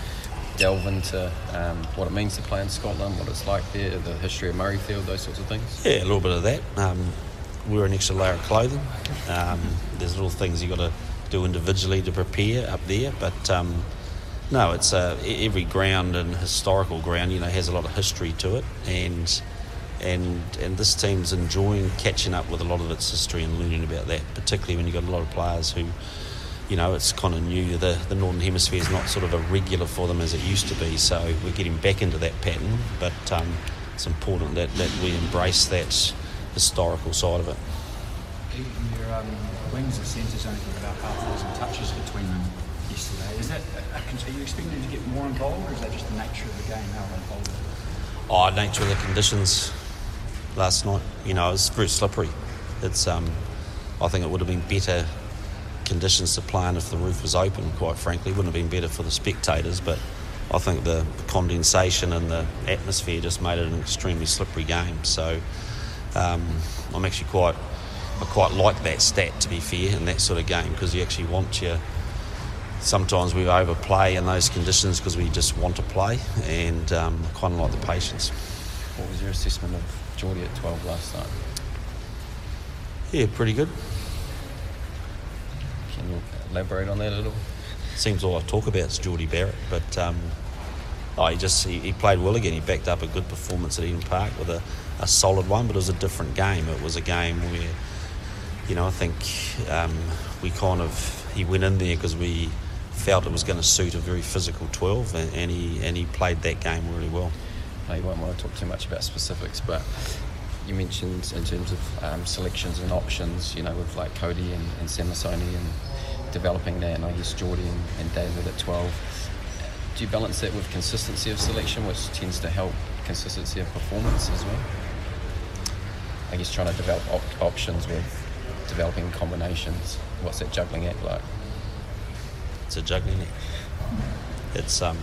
delve into um, what it means to play in Scotland, what it's like there, the history of Murrayfield, those sorts of things? Yeah, a little bit of that. Um, wear an extra layer of clothing. Um, there's little things you've got to do individually to prepare up there, but um, no, it's uh, every ground and historical ground, you know, has a lot of history to it, and and and this team's enjoying catching up with a lot of its history and learning about that, particularly when you've got a lot of players who, you know, it's kind of new. The the Northern Hemisphere is not sort of a regular for them as it used to be, so we're getting back into that pattern. But um, it's important that, that we embrace that historical side of it. Your um, wings and centres only got about half a dozen touches between them yesterday. Is that are you expecting them to get more involved, or is that just the nature of the game how it? Oh, nature of the conditions last night. You know, it was very slippery. It's um, I think it would have been better conditions to play in if the roof was open. Quite frankly, wouldn't have been better for the spectators. But I think the condensation and the atmosphere just made it an extremely slippery game. So um, I'm actually quite I quite like that stat to be fair in that sort of game because you actually want your sometimes we overplay in those conditions because we just want to play and um, kind of like the patience. What was your assessment of Jordie at 12 last night? Yeah, pretty good. Can you elaborate on that a little? Seems all I talk about is Jordie Barrett, but um, oh, he just he, he, played well again. He backed up a good performance at Eden Park with a, a solid one, but it was a different game. It was a game where, you know, I think um, we kind of he went in there because we felt it was going to suit a very physical 12, and, and he and he played that game really well. I won't want to talk too much about specifics, but you mentioned in terms of um, selections and options, you know, with like Codie and, and Samisoni and developing that, and I guess Jordie and, and David at 12. Do you balance that with consistency of selection, which tends to help consistency of performance as well? I guess trying to develop op- options with developing combinations. What's that juggling act like? It's a juggling act. It's um,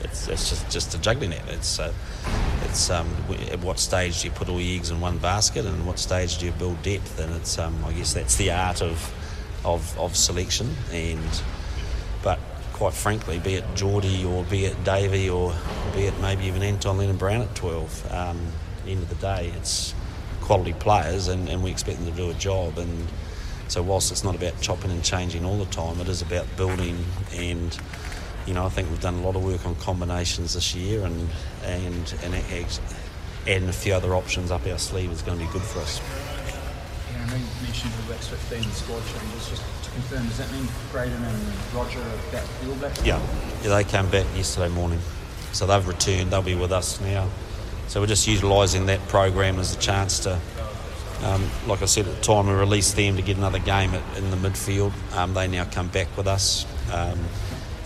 it's, it's just just a juggling act. It's uh, it's um, at what stage do you put all your eggs in one basket, and what stage do you build depth? And it's um, I guess that's the art of of, of selection. And but quite frankly, be it Jordie or be it Davey or be it maybe even Anton Lienert-Brown at 12, um, at the end of the day, it's quality players, and, and we expect them to do a job. And so whilst it's not about chopping and changing all the time, it is about building and you know, I think we've done a lot of work on combinations this year, and and and adding a few other options up our sleeve is going to be good for us. Yeah, I know you mentioned the Blacks 15 squad changes. Just to confirm, does that mean Braydon and Roger are back the All Blacks? Yeah, yeah, they came back yesterday morning, so they've returned. They'll be with us now. So we're just utilising that program as a chance to, um, like I said at the time, we released them to get another game at, in the midfield. Um, they now come back with us. Um,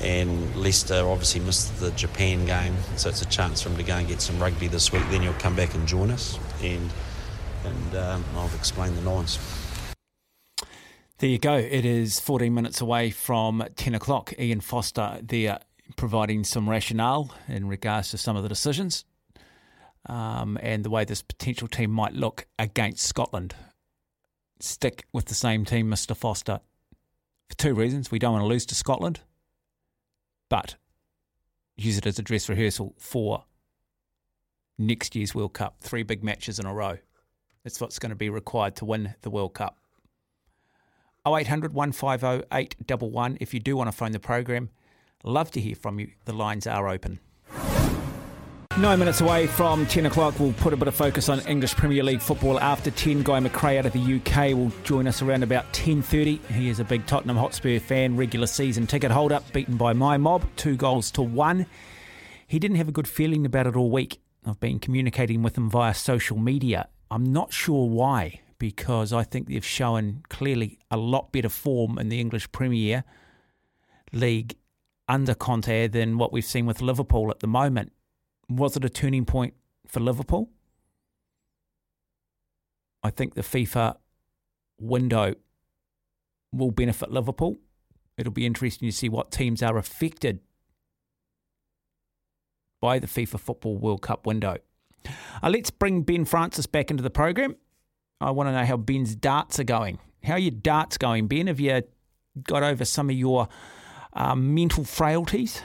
and Leicester obviously missed the Japan game, so it's a chance for him to go and get some rugby this week. Then he'll come back and join us, and and um, I'll explain the nines. There you go. It is 14 minutes away from 10 o'clock. Ian Foster there providing some rationale in regards to some of the decisions um, and the way this potential team might look against Scotland. Stick with the same team, Mr. Foster, for two reasons. We don't want to lose to Scotland, but use it as a dress rehearsal for next year's World Cup. Three big matches in a row. That's what's going to be required to win the World Cup. 0800 150 811 if you do want to phone the program. Love to hear from you. The lines are open. Nine minutes away from 10 o'clock, we'll put a bit of focus on English Premier League football. After 10, Guy McRae out of the UK will join us around about 10.30. He is a big Tottenham Hotspur fan, regular season ticket holder, beaten by my mob, two goals to one. He didn't have a good feeling about it all week. I've been communicating with him via social media. I'm not sure why, because I think they've shown clearly a lot better form in the English Premier League under Conte than what we've seen with Liverpool at the moment. Was it a turning point for Liverpool? I think the FIFA window will benefit Liverpool. It'll be interesting to see what teams are affected by the FIFA Football World Cup window. Uh, let's bring Ben Francis back into the program. I want to know how Ben's darts are going. How are your darts going, Ben? Have you got over some of your uh, mental frailties?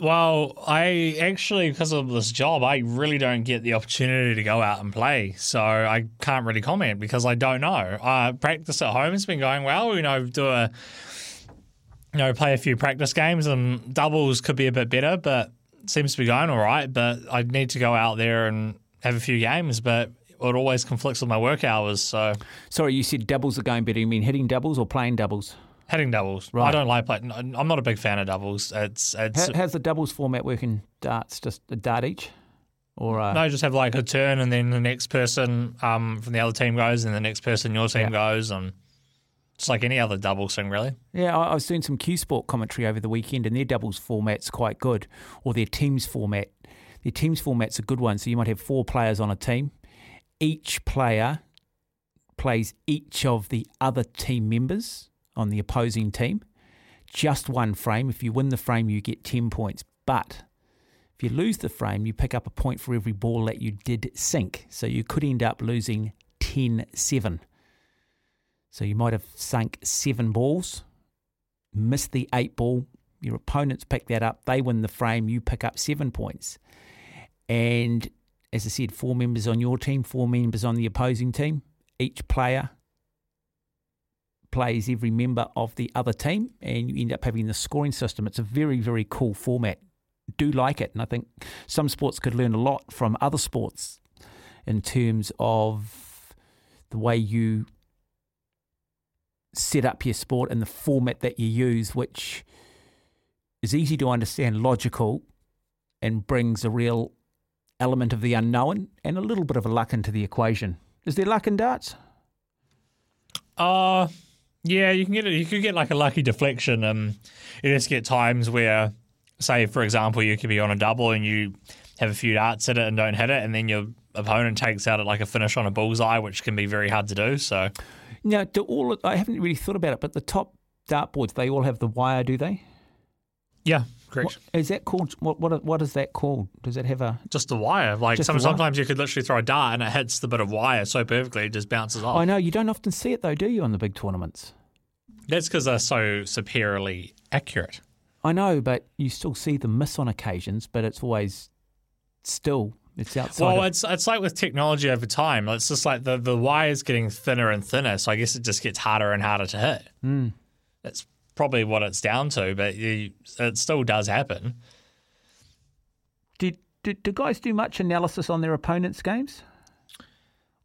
Well, I actually, because of this job, I really don't get the opportunity to go out and play. So I can't really comment because I don't know. Uh, practice at home has been going well. You know, do a, you know, play a few practice games and doubles could be a bit better, but seems to be going all right. But I need to go out there and have a few games, but it always conflicts with my work hours. So, sorry, you said doubles are going better. You mean hitting doubles or playing doubles? Hitting doubles. Right. I don't like playing. I'm not a big fan of doubles. It's it's. How, how's the doubles format working? Darts, just a dart each, or uh, no, just have like a turn, and then the next person um, from the other team goes, and the next person your team Yeah. goes, and it's like any other doubles thing, really. Yeah, I I was doing some Q Sport commentary over the weekend, and their doubles format's quite good, or their teams format. Their teams format's a good one. So you might have four players on a team. Each player plays each of the other team members on the opposing team. Just one frame. If you win the frame, you get 10 points. But if you lose the frame, you pick up a point for every ball that you did sink. So you could end up losing 10 7. So you might have sunk seven balls, missed the eight ball. Your opponents pick that up. They win the frame. You pick up seven points. And as I said, four members on your team, four members on the opposing team. Each player plays every member of the other team, and you end up having the scoring system. It's a very, very cool format. Do like it. And I think some sports could learn a lot from other sports in terms of the way you set up your sport and the format that you use, which is easy to understand, logical, and brings a real element of the unknown and a little bit of a luck into the equation. Is there luck in darts? Uh yeah, you can get it. You could get like a lucky deflection. Um, you just get times where, say, for example, you could be on a double and you have a few darts at it and don't hit it, and then your opponent takes out at like a finish on a bullseye, which can be very hard to do. So Now, do all I haven't really thought about it, but the top dartboards they all have the wire, do they? Yeah, correct. What, is that called? What what what is that called? Does it have a just a wire. Like some, the wire? sometimes you could literally throw a dart and it hits the bit of wire so perfectly it just bounces off. I know you don't often see it though, do you, on the big tournaments? That's because they're so superiorly accurate. I know, but you still see them miss on occasions, but it's always still it's outside. Well, of- it's it's like with technology over time. It's just like the the wire is getting thinner and thinner, so I guess it just gets harder and harder to hit. Mm. That's probably what it's down to, but you, it still does happen. Did, did do guys do much analysis on their opponents' games?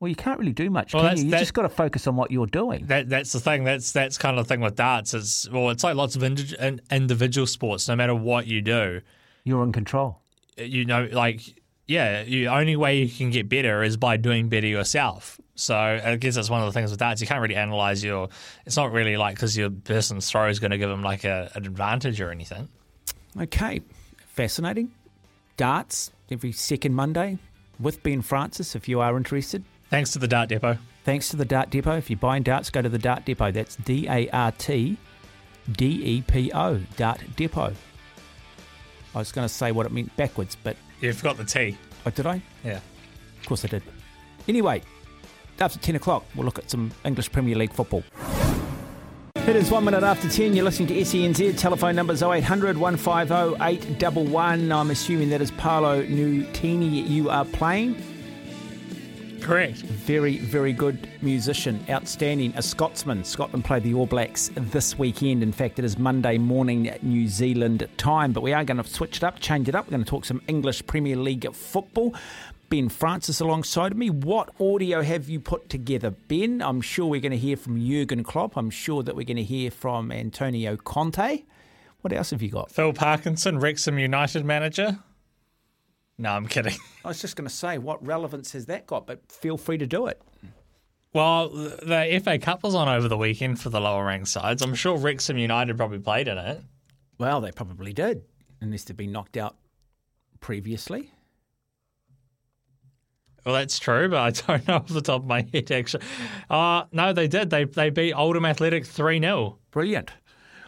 Well, you can't really do much, Well, can you? You that- just got to focus on what you're doing. That that's the thing. That's that's kind of the thing with darts. It's well, it's like lots of indi- individual sports. No matter what you do, You're in control. you know, like yeah, the only way you can get better is by doing better yourself. So I guess that's one of the things with darts. You can't really analyze your. It's not really like because your person's throw is going to give them like a, an advantage or anything. Okay, fascinating. Darts every second Monday with Ben Francis if you are interested. Thanks to the Dart Depot. Thanks to the Dart Depot. If you're buying darts, go to the Dart Depot. That's D A R T D E P O, Dart Depot. I was going to say what it meant backwards, but. You've got the T. Oh, did I? Yeah. Of course I did. Anyway, after 10 o'clock, we'll look at some English Premier League football. It is one minute after 10. You're listening to SENZ. Telephone numbers 0800 150 811. I'm assuming that is Paolo Nutini you are playing. Correct. Very, very good musician. Outstanding. A Scotsman. Scotland play the All Blacks this weekend. In fact, it is Monday morning New Zealand time. But we are going to switch it up, change it up. We're going to talk some English Premier League football. Ben Francis alongside me. What audio have you put together, Ben? I'm sure we're going to hear from Jurgen Klopp. I'm sure that we're going to hear from Antonio Conte. What else have you got? Phil Parkinson, Wrexham United manager. No, I'm kidding. I was just going to say, what relevance has that got? But feel free to do it. Well, the FA Cup was on over the weekend for the lower ranked sides. I'm sure Wrexham United probably played in it. Well, they probably did, unless they've been knocked out previously. Well, that's true, but I don't know off the top of my head, actually. Uh, no, they did. They they beat Oldham Athletic 3 0. Brilliant.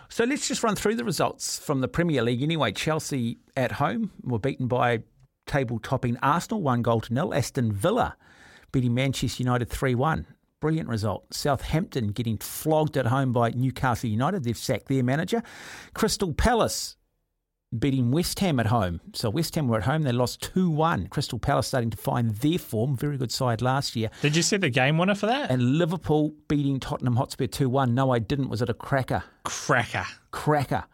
So let's just run through the results from the Premier League. Anyway, Chelsea at home were beaten by table topping Arsenal, one goal to nil. Aston Villa beating Manchester United 3 1. Brilliant result. Southampton getting flogged at home by Newcastle United. They've sacked their manager. Crystal Palace beating West Ham at home. So West Ham were at home. They lost 2 1. Crystal Palace starting to find their form. Very good side last year. Did you see the game winner for that? And Liverpool beating Tottenham Hotspur 2 1. No, I didn't. Was it a cracker? Cracker. Cracker.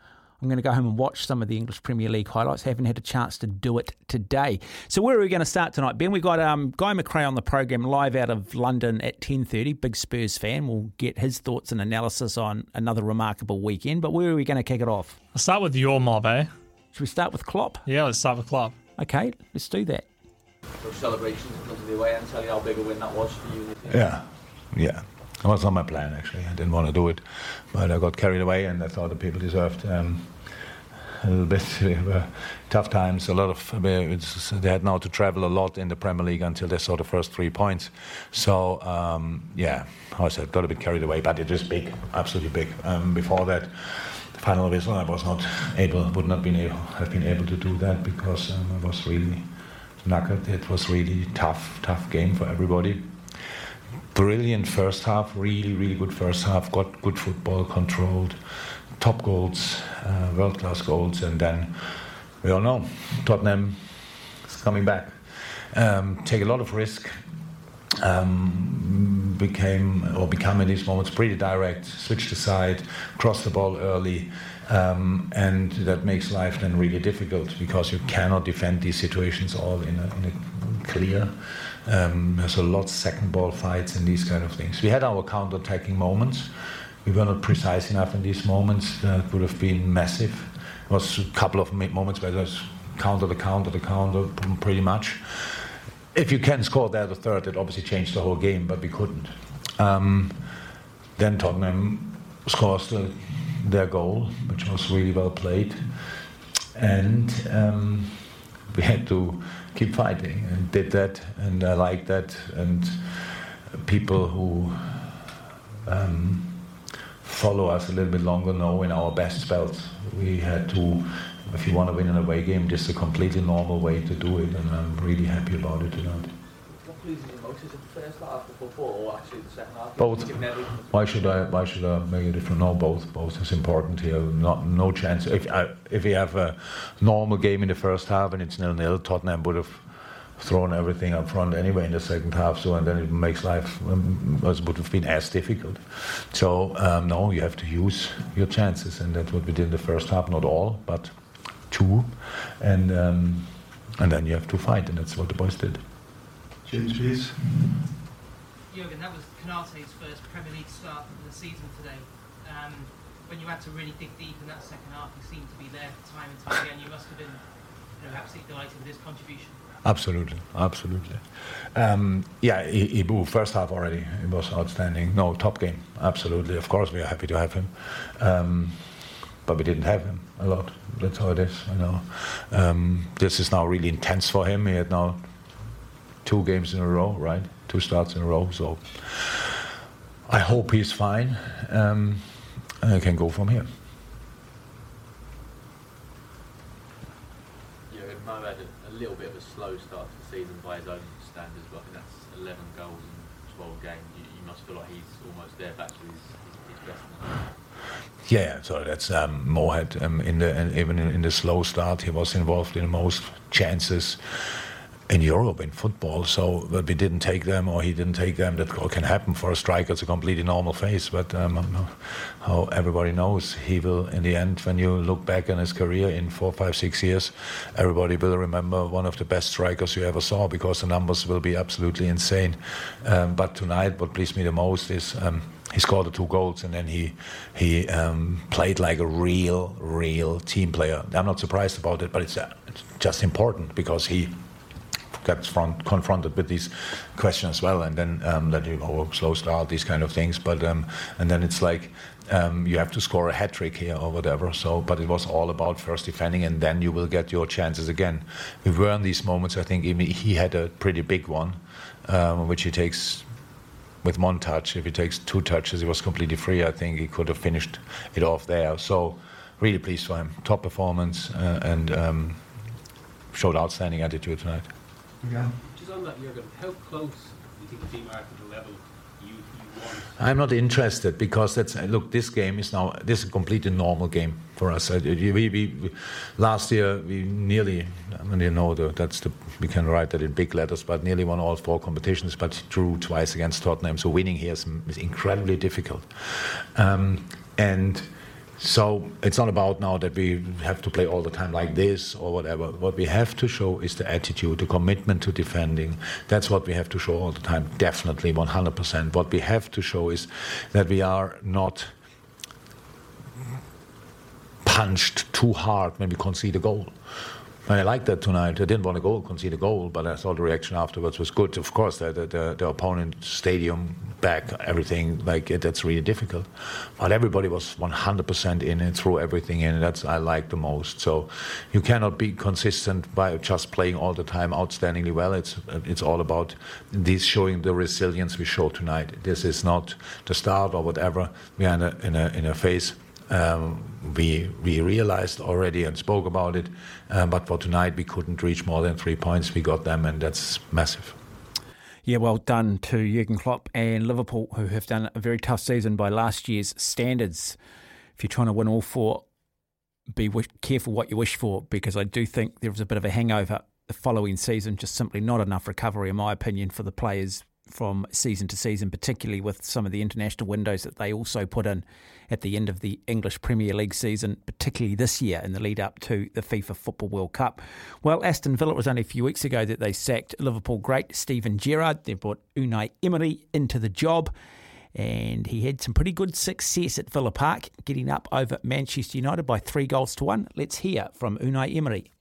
I'm going to go home and watch some of the English Premier League highlights. Haven't had a chance to do it today. So where are we going to start tonight, Ben? We've got um, Guy McRae on the program live out of London at 10.30. Big Spurs fan. We'll get his thoughts and analysis on another remarkable weekend. But where are we going to kick it off? I'll start with your mob, eh? Should we start with Klopp? Yeah, let's start with Klopp. Okay, let's do that. Those celebrations in front of the away and tell you how big a win that was for you. Yeah, yeah. It was not my plan actually. I didn't want to do it, but I got carried away, and I thought the people deserved um, a little bit. They were tough times. A lot of they had now to travel a lot in the Premier League until they saw the first three points. So um, yeah, I said got a bit carried away, but it was big, absolutely big. Um, before that. the Final whistle, I was not able, would not been able, have been able to do that because um, I was really knackered. It was really tough, tough game for everybody brilliant first half, really, really good first half, got good football, controlled, top goals, uh, world class goals, and then we all know Tottenham is coming back. Um, take a lot of risk. Um, became or become in these moments pretty direct, switch the side, cross the ball early, um, and that makes life then really difficult because you cannot defend these situations all in a, in a clear. Um, there's a lot of second ball fights and these kind of things. We had our counter-attacking moments. We were not precise enough in these moments. That would have been massive. It was a couple of moments where there's counter the counter the counter pretty much. If you can score there the third, it obviously changed the whole game, but we couldn't. Um, then Tottenham scores the, their goal, which was really well played, and um, we had to keep fighting and did that, and I like that. And people who um, follow us a little bit longer know in our best spells we had to. If you want to win an away game, just a completely normal way to do it, and I'm really happy about it tonight. Pleases? Is the first half of football or actually the second half? Both. Why should I? Why should I make a difference? No, both. Both is important here. Not no chance. If I, if we have a normal game in the first half and it's nil nil, Tottenham would have thrown everything up front anyway in the second half. So and then it makes life um, would have been as difficult. So um, no, you have to use your chances, and that's what we did in the first half. Not all, but two, and um, and then you have to fight, and that's what the boys did. James, please. Jurgen, that was Konaté's first Premier League start of the season today. Um, when you had to really dig deep in that second half, he seemed to be there time and time again. You must have been you know, absolutely delighted with his contribution. Absolutely, absolutely. Um, yeah, Ibou, first half already, it was outstanding. No, top game, absolutely. Of course, we are happy to have him. Um, but we didn't have him a lot. That's how it is, you know. Um, this is now really intense for him. He had now two games in a row, right? Two starts in a row. So I hope he's fine um, and I can go from here. Yeah, Mo had a, a, little bit of a slow start to the season by his own standards, but I think that's 11 goals in 12 games. You, you must feel like he's almost there back to his, his, his best. Yeah, so that's um, Mohed. Um, in the and even in, in, the slow start, he was involved in most chances in Europe in football. So, that we didn't take them, or he didn't take them. That can happen for a striker. It's a completely normal phase. But um, how everybody knows, he will in the end, when you look back on his career in four, five, six years, everybody will remember one of the best strikers you ever saw because the numbers will be absolutely insane. Um, but tonight, what pleased me the most is. Um, he scored the two goals and then he he um, played like a real real team player. I'm not surprised about it, but it's, uh, it's just important because he gets front, confronted with these questions as well, and then um, that you oh, slow start, these kind of things. But um, and then it's like um, you have to score a hat trick here or whatever. So, but it was all about first defending, and then you will get your chances again. We were in these moments. I think he had a pretty big one, um, which he takes with one touch. If he takes two touches, he was completely free. I think he could have finished it off there. So, really pleased for him. Top performance uh, and um, showed outstanding attitude tonight. Yeah. Just on that, Jurgen, how close do you think the team are to the level you, you want? I'm not interested because that's look. This game is now this is a completely normal game for us. We, we, we last year we nearly. I mean, you know the, that's the we can write that in big letters, but nearly won all four competitions, but drew twice against Tottenham. So winning here is, is incredibly difficult, um, and so it's not about now that we have to play all the time like this or whatever. What we have to show is the attitude, the commitment to defending. That's what we have to show all the time, definitely 100%. What we have to show is that we are not punched too hard when we concede a goal. And I liked that tonight. I didn't want to go concede a goal, but I thought the reaction afterwards was good. Of course, the, the, the opponent stadium back, everything like it, that's really difficult. But everybody was 100% in and threw everything in. That's I like the most. So you cannot be consistent by just playing all the time outstandingly well. It's it's all about this showing the resilience we showed tonight. This is not the start or whatever. We are in a in a, in a phase we we realized already and spoke about it, um, but for tonight we couldn't reach more than three points. We got them, and that's massive. Yeah, well done to Jurgen Klopp and Liverpool, who have done a very tough season by last year's standards. If you're trying to win all four, be careful what you wish for, because I do think there was a bit of a hangover the following season, just simply not enough recovery, in my opinion, for the players from season to season, particularly with some of the international windows that they also put in at the end of the English Premier League season, particularly this year in the lead up to the FIFA Football World Cup. Well, Aston Villa, it was only a few weeks ago that they sacked Liverpool great Steven Gerrard. They brought Unai Emery into the job. And he had some pretty good success at Villa Park, getting up over Manchester United by three goals to one. Let's hear from Unai Emery.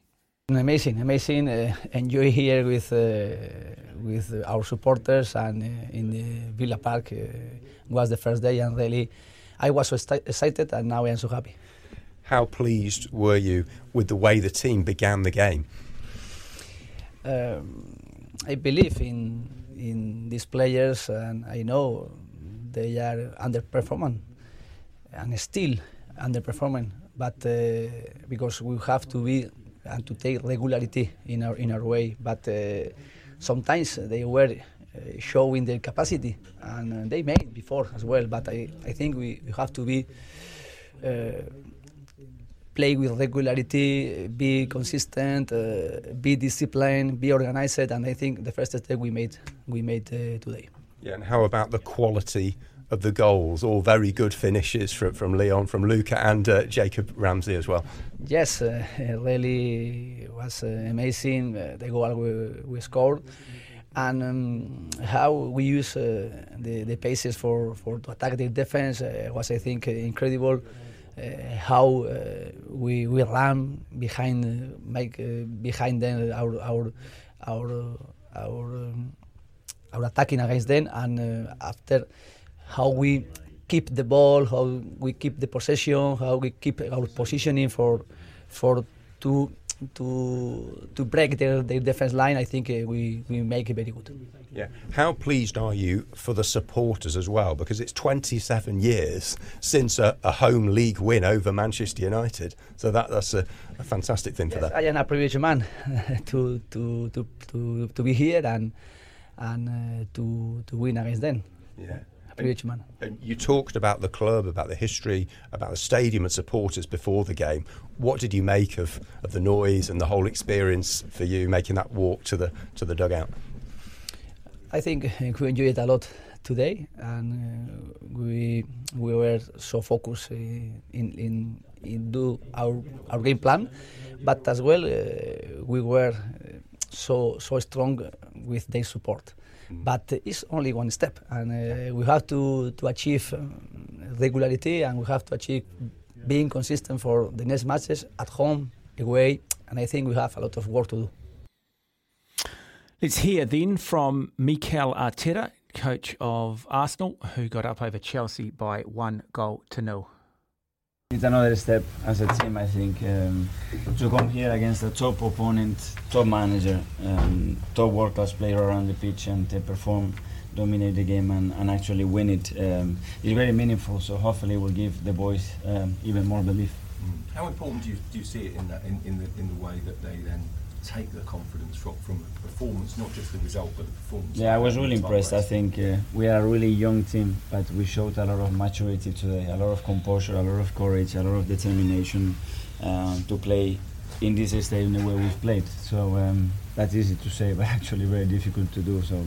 Amazing, amazing. Uh, enjoy here with uh, with our supporters and uh, in the Villa Park uh, was the first day, and really, I was so excited, and now I am so happy. How pleased were you with the way the team began the game? Um, I believe in in these players, and I know they are underperforming and still underperforming, but uh, because we have to be and to take regularity in our in our way. But uh, sometimes they were uh, showing their capacity, and uh, they made before as well. But I, I think we, we have to be play with regularity, be consistent, uh, be disciplined, be organized, and I think the first step we made we made uh, today. Yeah, and how about the quality of the goals? All very good finishes from, from Leon, from Luca, and uh, Jacob Ramsey as well. Yes, uh, really was uh, amazing uh, the goal we, we scored. And um, how we use uh, the, the paces for, for to attack the defense uh, was, I think, incredible. How we we ran behind make behind them our our our our um, our attacking against them and after how we keep the ball how we keep the possession how we keep our positioning for for to to to break their, their defense line, I think uh, we, we make it very good. Yeah. How pleased are you for the supporters as well? Because it's 27 years since a, a home league win over Manchester United. So that, that's a, a fantastic thing yes, for that. I am a privileged man to, to, to, to, to be here and, and uh, to, to win against them. Yeah. Man. And you talked about the club, about the history, about the stadium and supporters before the game. What did you make of, of the noise and the whole experience for you making that walk to the to the dugout? I think we enjoyed it a lot today, and uh, we we were so focused uh, in in in do our our game plan, but as well uh, we were so so strong with their support. But it's only one step, and uh, we have to to achieve um, regularity, and we have to achieve being consistent for the next matches at home, away, and I think we have a lot of work to do. Let's hear then from Mikel Arteta, coach of Arsenal, who got up over Chelsea by one goal to nil. It's another step as a team, I think, um, to come here against a top opponent, top manager, um, top world class player around the pitch and uh, perform, dominate the game, and, and actually win it. Um, very meaningful, so hopefully, will give the boys um, even more belief. Mm. How important do you, do you see it in, that, in, in, the, in the way that they then take the confidence from, from a performance, not just the result, but the performance. Yeah, I was really impressed. I think uh, we are a really young team, but we showed a lot of maturity today, a lot of composure, a lot of courage, a lot of determination um, to play in this stadium the way we've played. So um, that's easy to say, but actually very difficult to do. So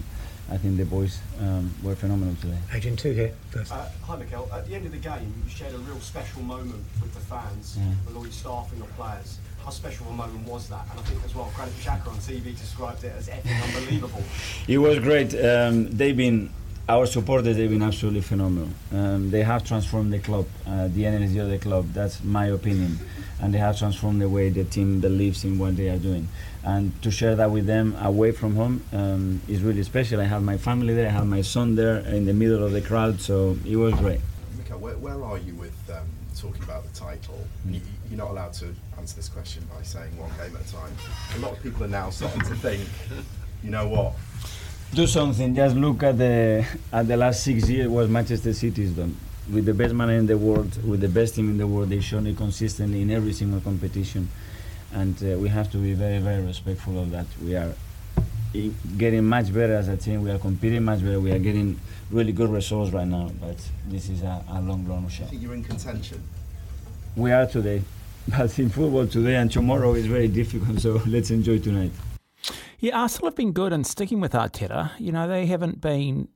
I think the boys um, were phenomenal today. Agent two here first. Uh, hi, Mikel. At the end of the game, you shared a real special moment with the fans, Yeah. with all your staff and your players. How special a moment was that? And I think as well, Granit Xhaka on TV described it as effing unbelievable. It was great. Um, they've been our supporters. They've been absolutely phenomenal. Um, they have transformed the club, uh, the energy of the club. That's my opinion, and they have transformed the way the team believes in what they are doing. And to share that with them away from home um, is really special. I have my family there. I have my son there in the middle of the crowd. So it was great. Mikel, where, where are you with um, talking about the title? You, you're not allowed to answer this question by saying one game at a time. A lot of people are now starting to think, you know what? do something. Just look at the at the last six years what Manchester City's done with the best man in the world, with the best team in the world. They've shown it consistently in every single competition, and uh, we have to be very very respectful of that. We are getting much better as a team. We are competing much better. We are getting really good results right now. But this is a, a long long I shot. think you're in contention. We are today, but in football today and tomorrow is very difficult. So let's enjoy tonight. Yeah, Arsenal have been good in sticking with Arteta. You know, they haven't been,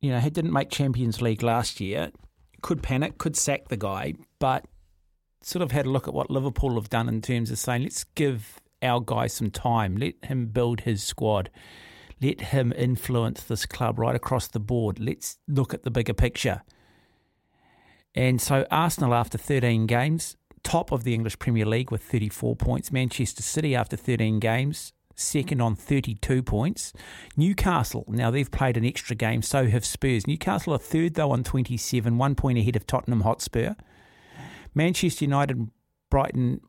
you know, he didn't make Champions League last year. Could panic, could sack the guy, but sort of had a look at what Liverpool have done in terms of saying, let's give our guy some time, let him build his squad, let him influence this club right across the board. Let's look at the bigger picture. And so Arsenal, after 13 games, top of the English Premier League with 34 points. Manchester City, after 13 games, second on 32 points. Newcastle, now they've played an extra game, so have Spurs. Newcastle are third, though, on 27, one point ahead of Tottenham Hotspur. Manchester United, Brighton,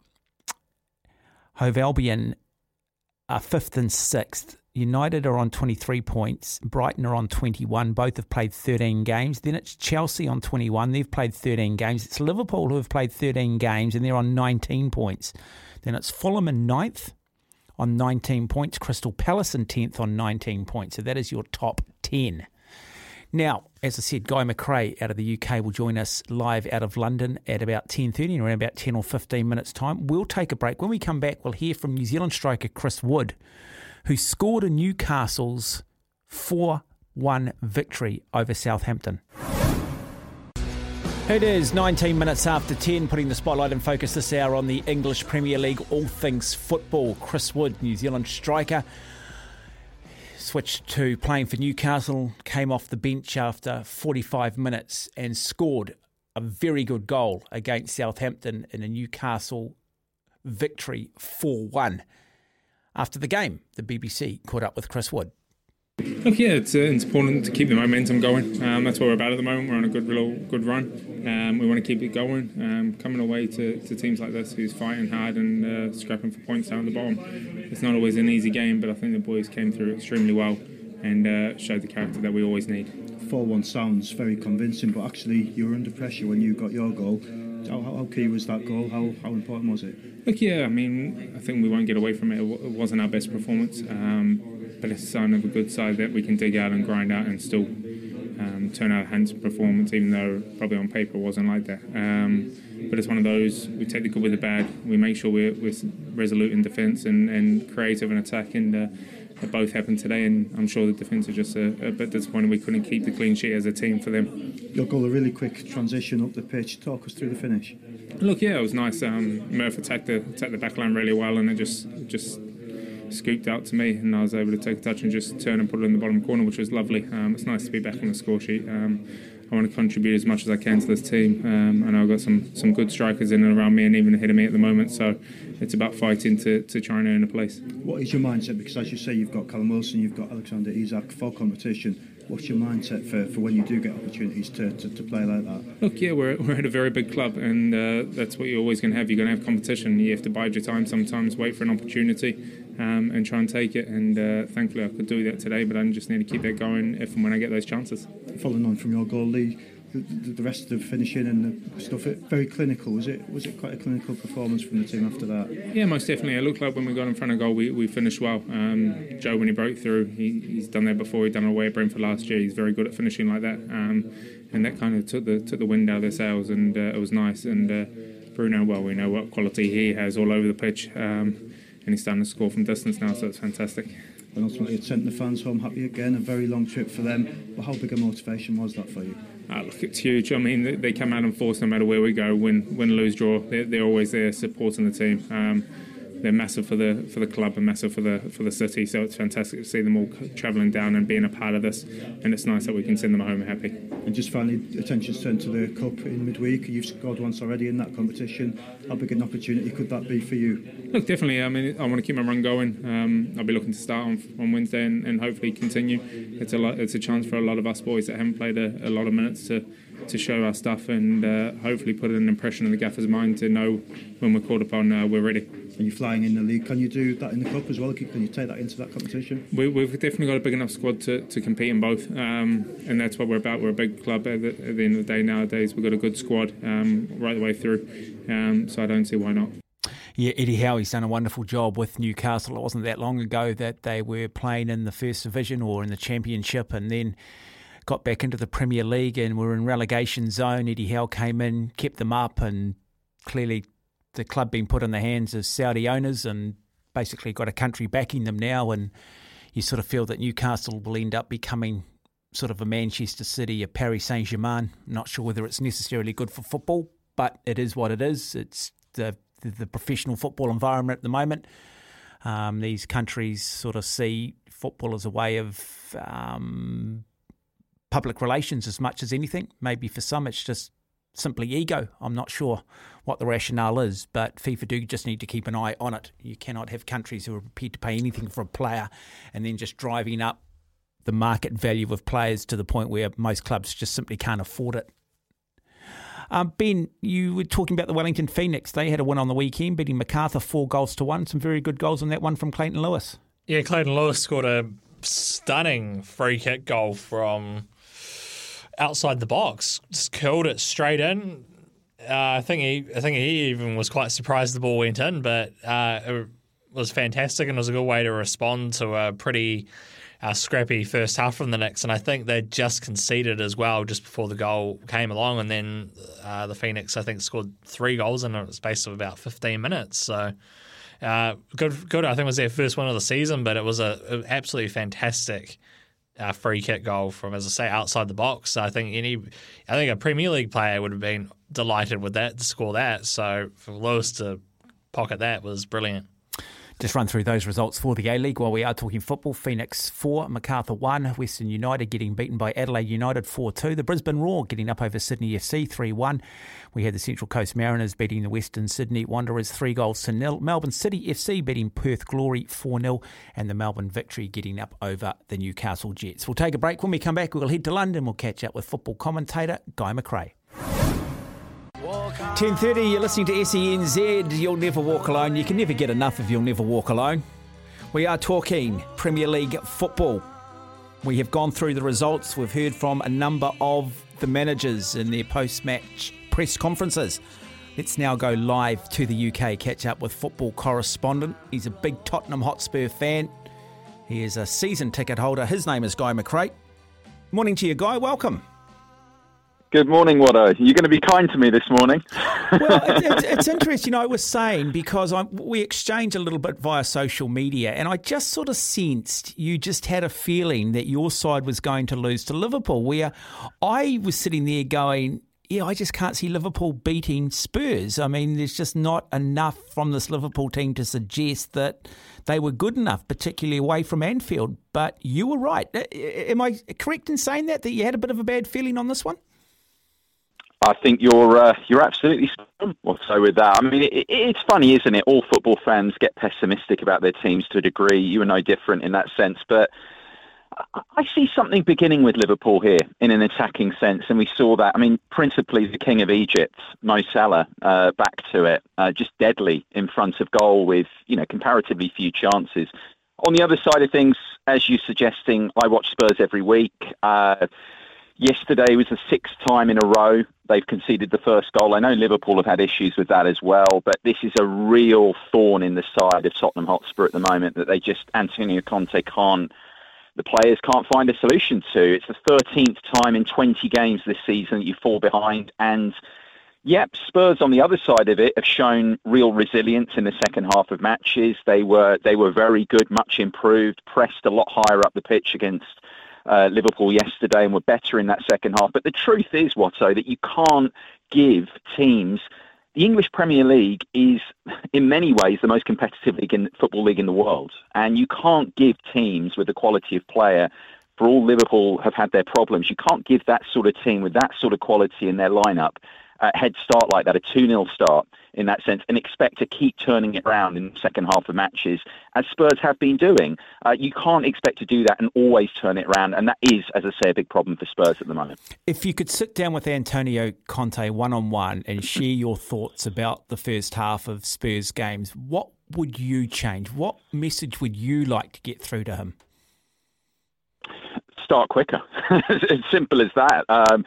Hove Albion are fifth and sixth. United are on 23 points. Brighton are on 21. Both have played 13 games. Then it's Chelsea on 21. They've played 13 games. It's Liverpool who have played 13 games and they're on 19 points. Then it's Fulham in ninth on 19 points. Crystal Palace in 10th on 19 points. So that is your top 10. Now, as I said, Guy McRae out of the UK will join us live out of London at about 10.30 in around about 10 or 15 minutes' time. We'll take a break. When we come back, we'll hear from New Zealand striker Chris Wood, who scored in Newcastle's 4-1 victory over Southampton. It is 19 minutes after 10, putting the spotlight and focus this hour on the English Premier League, all things football. Chris Wood, New Zealand striker, switched to playing for Newcastle, came off the bench after 45 minutes and scored a very good goal against Southampton in a Newcastle victory 4 1. After the game, the BBC caught up with Chris Wood. Look, yeah, it's, uh, it's important to keep the momentum going. Um, that's what we're about at the moment. We're on a good, real good run. Um, we want to keep it going. Um, coming away to, to teams like this who's fighting hard and uh, scrapping for points down the bottom. It's not always an easy game, but I think the boys came through extremely well and uh, showed the character that we always need. 4 1 sounds very convincing, but actually, you were under pressure when you got your goal. How, how, key was that goal? How, how important was it? Look, yeah, I mean, I think we won't get away from it. It, it wasn't our best performance, um, but it's a sign of a good side that we can dig out and grind out and still um, turn out a handsome performance, even though probably on paper it wasn't like that. Um, but it's one of those, we take the good with the bad. We make sure we're, we're resolute in defence and, and creative in attack, and uh, both happened today. And I'm sure the defence are just a, a bit disappointed we couldn't keep the clean sheet as a team for them. Your goal, a really quick transition up the pitch. Talk us through the finish. Look, yeah, it was nice. Um, Murph attacked the attacked the back line really well, and it just just scooped out to me, and I was able to take a touch and just turn and put it in the bottom corner, which was lovely. Um, it's nice to be back on the score sheet. Um, I want to contribute as much as I can to this team. Um, I know I've got some some good strikers in and around me, and even ahead of me at the moment. So it's about fighting to, to try and earn a place. What is your mindset? Because as you say, you've got Callum Wilson, you've got Alexander Isak for competition. What's your mindset for, for when you do get opportunities to, to, to play like that? Look, yeah, we're, we're at a very big club, and uh, that's what you're always going to have. You're going to have competition. You have to bide your time sometimes, wait for an opportunity, um, and try and take it. And uh, thankfully, I could do that today, but I just need to keep that going if and when I get those chances. Following on from your goal, Lee, the, the rest of the finishing and the stuff, it, very clinical. Was it was it quite a clinical performance from the team after that? Yeah, most definitely. It looked like when we got in front of goal, we, we finished well. Um, Joe, when he broke through, he, he's done that before. He'd done it away at Brentford last year. He's very good at finishing like that, um, and that kind of took the took the wind out of their sails, and uh, it was nice. And uh, Bruno, well, we know what quality he has all over the pitch, um, and he's starting to score from distance now, so it's fantastic. And ultimately, it sent the fans home happy again. A very long trip for them. But how big a motivation was that for you? Uh, look, it's huge. I mean, they, come out and force no matter where we go, win, win, lose, draw. They're, they're always there supporting the team. Um, they're massive for the for the club and massive for the for the city. So it's fantastic to see them all travelling down and being a part of this. And it's nice that we can send them home happy. And just finally, attention's turned to the cup in midweek. You've scored once already in that competition. How big an opportunity could that be for you? Look, definitely. I mean, I want to keep my run going. Um, I'll be looking to start on, on Wednesday and, and hopefully continue. It's a lot, it's a chance for a lot of us boys that haven't played a, a lot of minutes to to show our stuff and uh, hopefully put an impression in the gaffer's mind to know when we're called upon uh, we're ready. And you're flying in the league. Can you do that in the cup as well? Can you take that into that competition? We, have definitely got a big enough squad to, to compete in both, um, and that's what we're about. We're a big club. At the, at the end of the day, nowadays we've got a good squad um, right the way through. Um, so I don't see why not. Yeah, Eddie Howe Howe's done a wonderful job with Newcastle. It wasn't that long ago that they were playing in the first division or in the championship, and then got back into the Premier League and were in relegation zone. Eddie Howe came in, kept them up, and clearly the club being put in the hands of Saudi owners and basically got a country backing them now. And you sort of feel that Newcastle will end up becoming sort of a Manchester City, a Paris Saint Germain. Not sure whether it's necessarily good for football, but it is what it is. It's the the, the professional football environment at the moment. Um, these countries sort of see football as a way of um, public relations as much as anything. Maybe for some it's just simply ego. I'm not sure what the rationale is, but FIFA do just need to keep an eye on it. You cannot have countries who are prepared to pay anything for a player and then just driving up the market value of players to the point where most clubs just simply can't afford it. Um, ben, you were talking about the Wellington Phoenix. They had a win on the weekend, beating Macarthur four goals to one. Some very good goals on that one from Clayton Lewis. Yeah, Clayton Lewis scored a stunning free kick goal from outside the box. Just curled it straight in. Uh, I think he, I think he even was quite surprised the ball went in, but uh, it was fantastic and was a good way to respond to a pretty uh, scrappy first half from the Nix, and I think they just conceded as well just before the goal came along, and then uh, the Phoenix I think scored three goals in a space of about 15 minutes. So. Uh, good, good. I think it was their first one of the season, but it was a, a absolutely fantastic uh, free kick goal from, as I say, outside the box. I think any, I think a Premier League player would have been delighted with that to score that. So for Lewis to pocket that was brilliant. Just run through those results for the A League while we are talking football. Phoenix 4, Macarthur 1, Western United getting beaten by Adelaide United 4 2. The Brisbane Roar getting up over Sydney FC 3 1. We had the Central Coast Mariners beating the Western Sydney Wanderers 3 goals to nil. Melbourne City FC beating Perth Glory 4 0. And the Melbourne Victory getting up over the Newcastle Jets. We'll take a break. When we come back, we'll head to London. We'll catch up with football commentator Guy McRae. 10.30, you're listening to SENZ. You'll never walk alone. You can never get enough of You'll Never Walk Alone. We are talking Premier League football. We have gone through the results. We've heard from a number of the managers in their post-match press conferences. Let's now go live to the UK, catch up with football correspondent. He's a big Tottenham Hotspur fan. He is a season ticket holder. His name is Guy McRae. Morning to you, Guy. Welcome. Good morning, Watto. You're going to be kind to me this morning. well, it's, it's, interesting. I was saying because I, we exchanged a little bit via social media, and I just sort of sensed you just had a feeling that your side was going to lose to Liverpool. Where I was sitting there going, yeah, I just can't see Liverpool beating Spurs. I mean, there's just not enough from this Liverpool team to suggest that they were good enough, particularly away from Anfield. But you were right. Uh, uh, am I correct in saying that that you had a bit of a bad feeling on this one? I think you're uh, you're absolutely. So with that, I mean, it, it's funny, isn't it? All football fans get pessimistic about their teams to a degree. You are no different in that sense, but I see something beginning with Liverpool here in an attacking sense, and we saw that. I mean, principally the King of Egypt, Mo Salah, uh, back to it, uh, just deadly in front of goal with you know comparatively few chances. On the other side of things, as you're suggesting, I watch Spurs every week. Uh, Yesterday was the sixth time in a row they've conceded the first goal. I know Liverpool have had issues with that as well, but this is a real thorn in the side of Tottenham Hotspur at the moment that they just Antonio Conte can't. The players can't find a solution to. It's the 13th time in 20 games this season that you fall behind, and Yep, Spurs on the other side of it have shown real resilience in the second half of matches. They were they were very good, much improved, pressed a lot higher up the pitch against uh, Liverpool yesterday and were better in that second half. But the truth is, Watto, that you can't give teams. The English Premier League is, in many ways, the most competitive league in football league in the world, and you can't give teams with the quality of player. For all Liverpool have had their problems, you can't give that sort of team with that sort of quality in their lineup a head start like that, a 2 0 start in that sense, and expect to keep turning it around in the second half of matches, as Spurs have been doing. Uh, you can't expect to do that and always turn it around, and that is, as I say, a big problem for Spurs at the moment. If you could sit down with Antonio Conte one on one and share your thoughts about the first half of Spurs games, what would you change? What message would you like to get through to him? Start quicker. as simple as that. Um,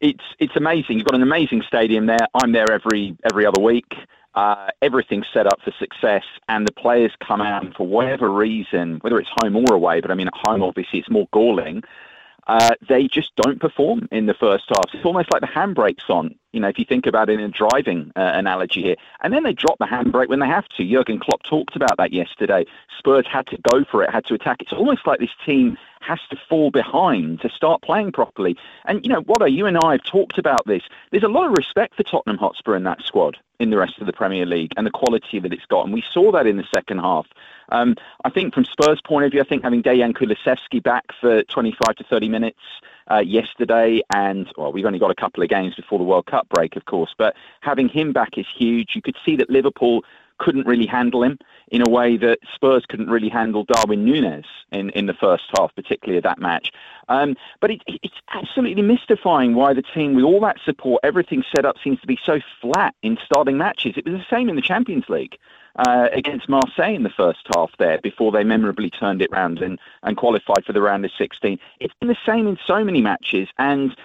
it's it's amazing. You've got an amazing stadium there. I'm there every every other week. Uh, everything's set up for success, and the players come out and for whatever reason, whether it's home or away, but I mean at home obviously it's more galling. Uh, they just don't perform in the first half. It's almost like the handbrake's on. You know, if you think about it in a driving uh, analogy here, and then they drop the handbrake when they have to. Jurgen Klopp talked about that yesterday. Spurs had to go for it, had to attack. It's almost like this team has to fall behind to start playing properly. And, you know, Watto, you and I have talked about this. There's a lot of respect for Tottenham Hotspur in that squad in the rest of the Premier League and the quality that it's got. And we saw that in the second half. Um, I think from Spurs' point of view, I think having Dejan Kulusevski back for 25 to 30 minutes uh, yesterday, and well, we've only got a couple of games before the World Cup break, of course, but having him back is huge. You could see that Liverpool couldn't really handle him in a way that Spurs couldn't really handle Darwin Nunez in, in the first half, particularly of that match. Um, but it, it's absolutely mystifying why the team, with all that support, everything set up, seems to be so flat in starting matches. It was the same in the Champions League. Uh, against Marseille in the first half there before they memorably turned it round and, and qualified for the round of 16. It's been the same in so many matches. And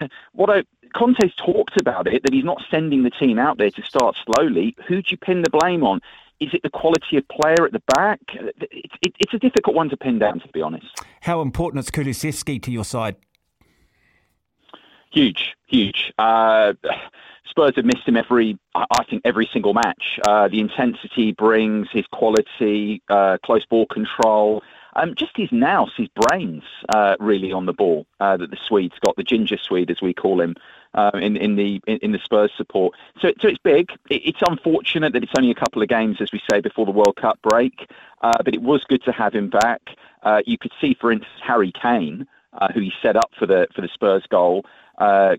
what I, Conte's talked about it, that he's not sending the team out there to start slowly. Who do you pin the blame on? Is it the quality of player at the back? It, it, it's a difficult one to pin down, to be honest. How important is Kulusevski to your side? Huge, huge. Uh, Spurs have missed him every, I think, every single match. Uh, the intensity he brings, his quality, uh, close ball control, um, just his nous, his brains, uh, really on the ball uh, that the Swedes got, the ginger Swede as we call him. Uh, in, in the in, in, the Spurs support, so so it's big. It, it's unfortunate that it's only a couple of games, as we say, before the World Cup break. Uh, but it was good to have him back. you could see, for instance, Harry Kane, who he set up for the for the Spurs goal uh,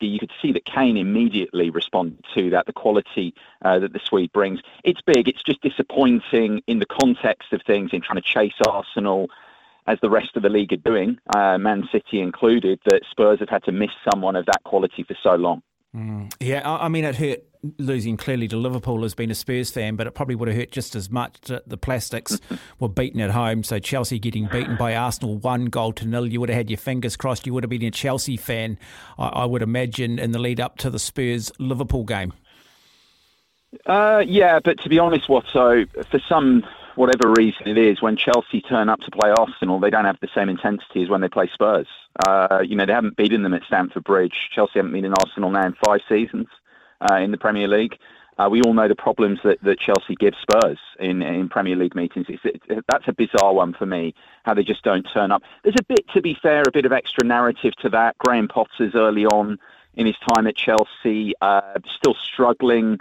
you could see that Kane immediately responded to that, the quality uh, that the Swede brings. It's big. It's just disappointing in the context of things in trying to chase Arsenal as the rest of the league are doing, uh, Man City included, that Spurs have had to miss someone of that quality for so long. Mm. Yeah, I mean, it hurt losing clearly to Liverpool has been a Spurs fan, but it probably would have hurt just as much. The Plastics were beaten at home, so Chelsea getting beaten by Arsenal one goal to nil. You would have had your fingers crossed. You would have been a Chelsea fan, I, I would imagine, in the lead up to the Spurs Liverpool game. Uh, yeah, but to be honest, what so for some whatever reason it is, when Chelsea turn up to play Arsenal, they don't have the same intensity as when they play Spurs. Uh, you know, they haven't beaten them at Stamford Bridge. Chelsea haven't been in Arsenal now in five seasons uh, in the Premier League. Uh, we all know the problems that, that Chelsea give Spurs in, in Premier League meetings. It's, it, that's a bizarre one for me, how they just don't turn up. There's a bit, to be fair, a bit of extra narrative to that. Graham Potter's early on in his time at Chelsea, uh, still struggling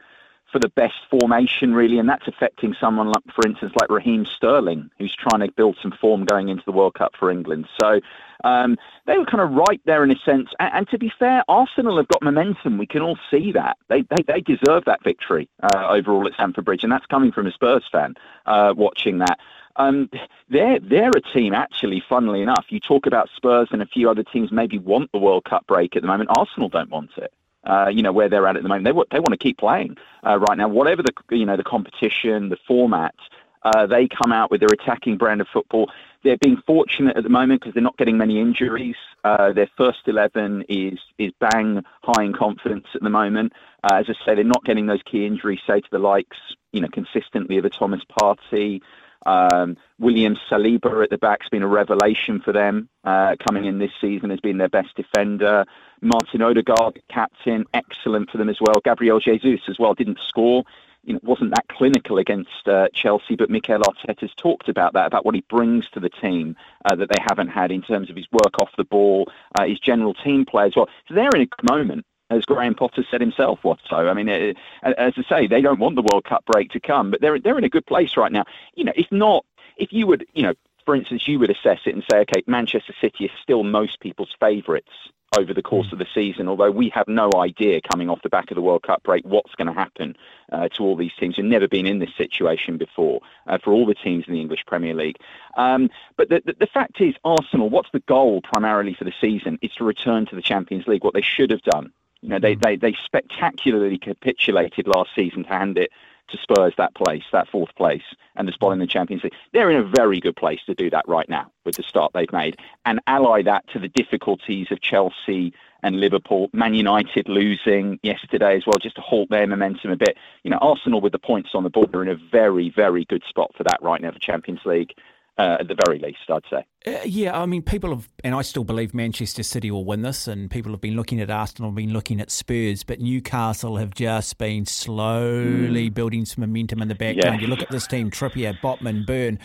for the best formation, really, and that's affecting someone like, for instance, like Raheem Sterling, who's trying to build some form going into the World Cup for England. So um, they were kind of right there in a sense. And, and, to be fair, Arsenal have got momentum. We can all see that. They they, they deserve that victory uh, overall at Stamford Bridge, and that's coming from a Spurs fan uh, watching that. Um, they're they're a team actually. Funnily enough, you talk about Spurs and a few other teams maybe want the World Cup break at the moment. Arsenal don't want it uh, you know, where they're at at the moment. They, they want to keep playing uh, right now, whatever the, you know, the competition, the format. Uh, they come out with their attacking brand of football. They're being fortunate at the moment because they're not getting many injuries. Uh, their first eleven is is bang high in confidence at the moment. Uh, as I say, they're not getting those key injuries, say to the likes, you know, consistently of a Thomas Partey. Um, William Saliba at the back's been a revelation for them. Uh, coming in this season has been their best defender. Martin Odegaard, captain, excellent for them as well. Gabriel Jesus as well didn't score. You know, wasn't that clinical against uh, Chelsea, but Mikel Arteta's talked about that, about what he brings to the team uh, that they haven't had in terms of his work off the ball, uh, his general team play as well. So they're in a moment as Graham Potter said himself. What so? I mean, it, as I say, they don't want the World Cup break to come, but they're they're in a good place right now. You know, if not, if you would, you know, for instance, you would assess it and say, okay, Manchester City is still most people's favourites over the course of the season, although we have no idea coming off the back of the World Cup break what's going to happen uh, to all these teams who've never been in this situation before uh, for all the teams in the English Premier League. Um, but the, the, the, fact is, Arsenal, what's the goal primarily for the season? It's to return to the Champions League, what they should have done. You know, they, mm. they, they spectacularly capitulated last season to hand it to Spurs that place, that fourth place, and the spot in the Champions League. They're in a very good place to do that right now with the start they've made, and ally that to the difficulties of Chelsea and Liverpool, Man United losing yesterday as well, just to halt their momentum a bit. You know, Arsenal with the points on the board are in a very, very good spot for that right now for Champions League uh, at the very least, I'd say. Uh, yeah, I mean, people have, and I still believe Manchester City will win this, and people have been looking at Arsenal, been looking at Spurs, but Newcastle have just been slowly mm. building some momentum in the background. You look at this team: Trippier, Botman, Burn,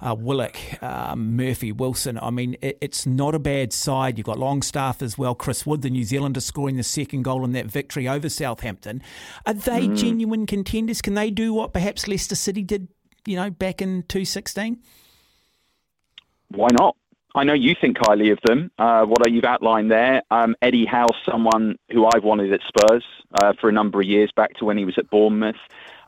uh, Willock, um, Murphy, Wilson. I mean, it, it's not a bad side. You've got Longstaff as well. Chris Wood, the New Zealander, scoring the second goal in that victory over Southampton. Are they mm. genuine contenders? Can they do what perhaps Leicester City did? You know, back in two sixteen why not? I know you think highly of them. Uh, what you've outlined there, um, Eddie Howe, someone who I've wanted at Spurs uh, for a number of years, back to when he was at Bournemouth.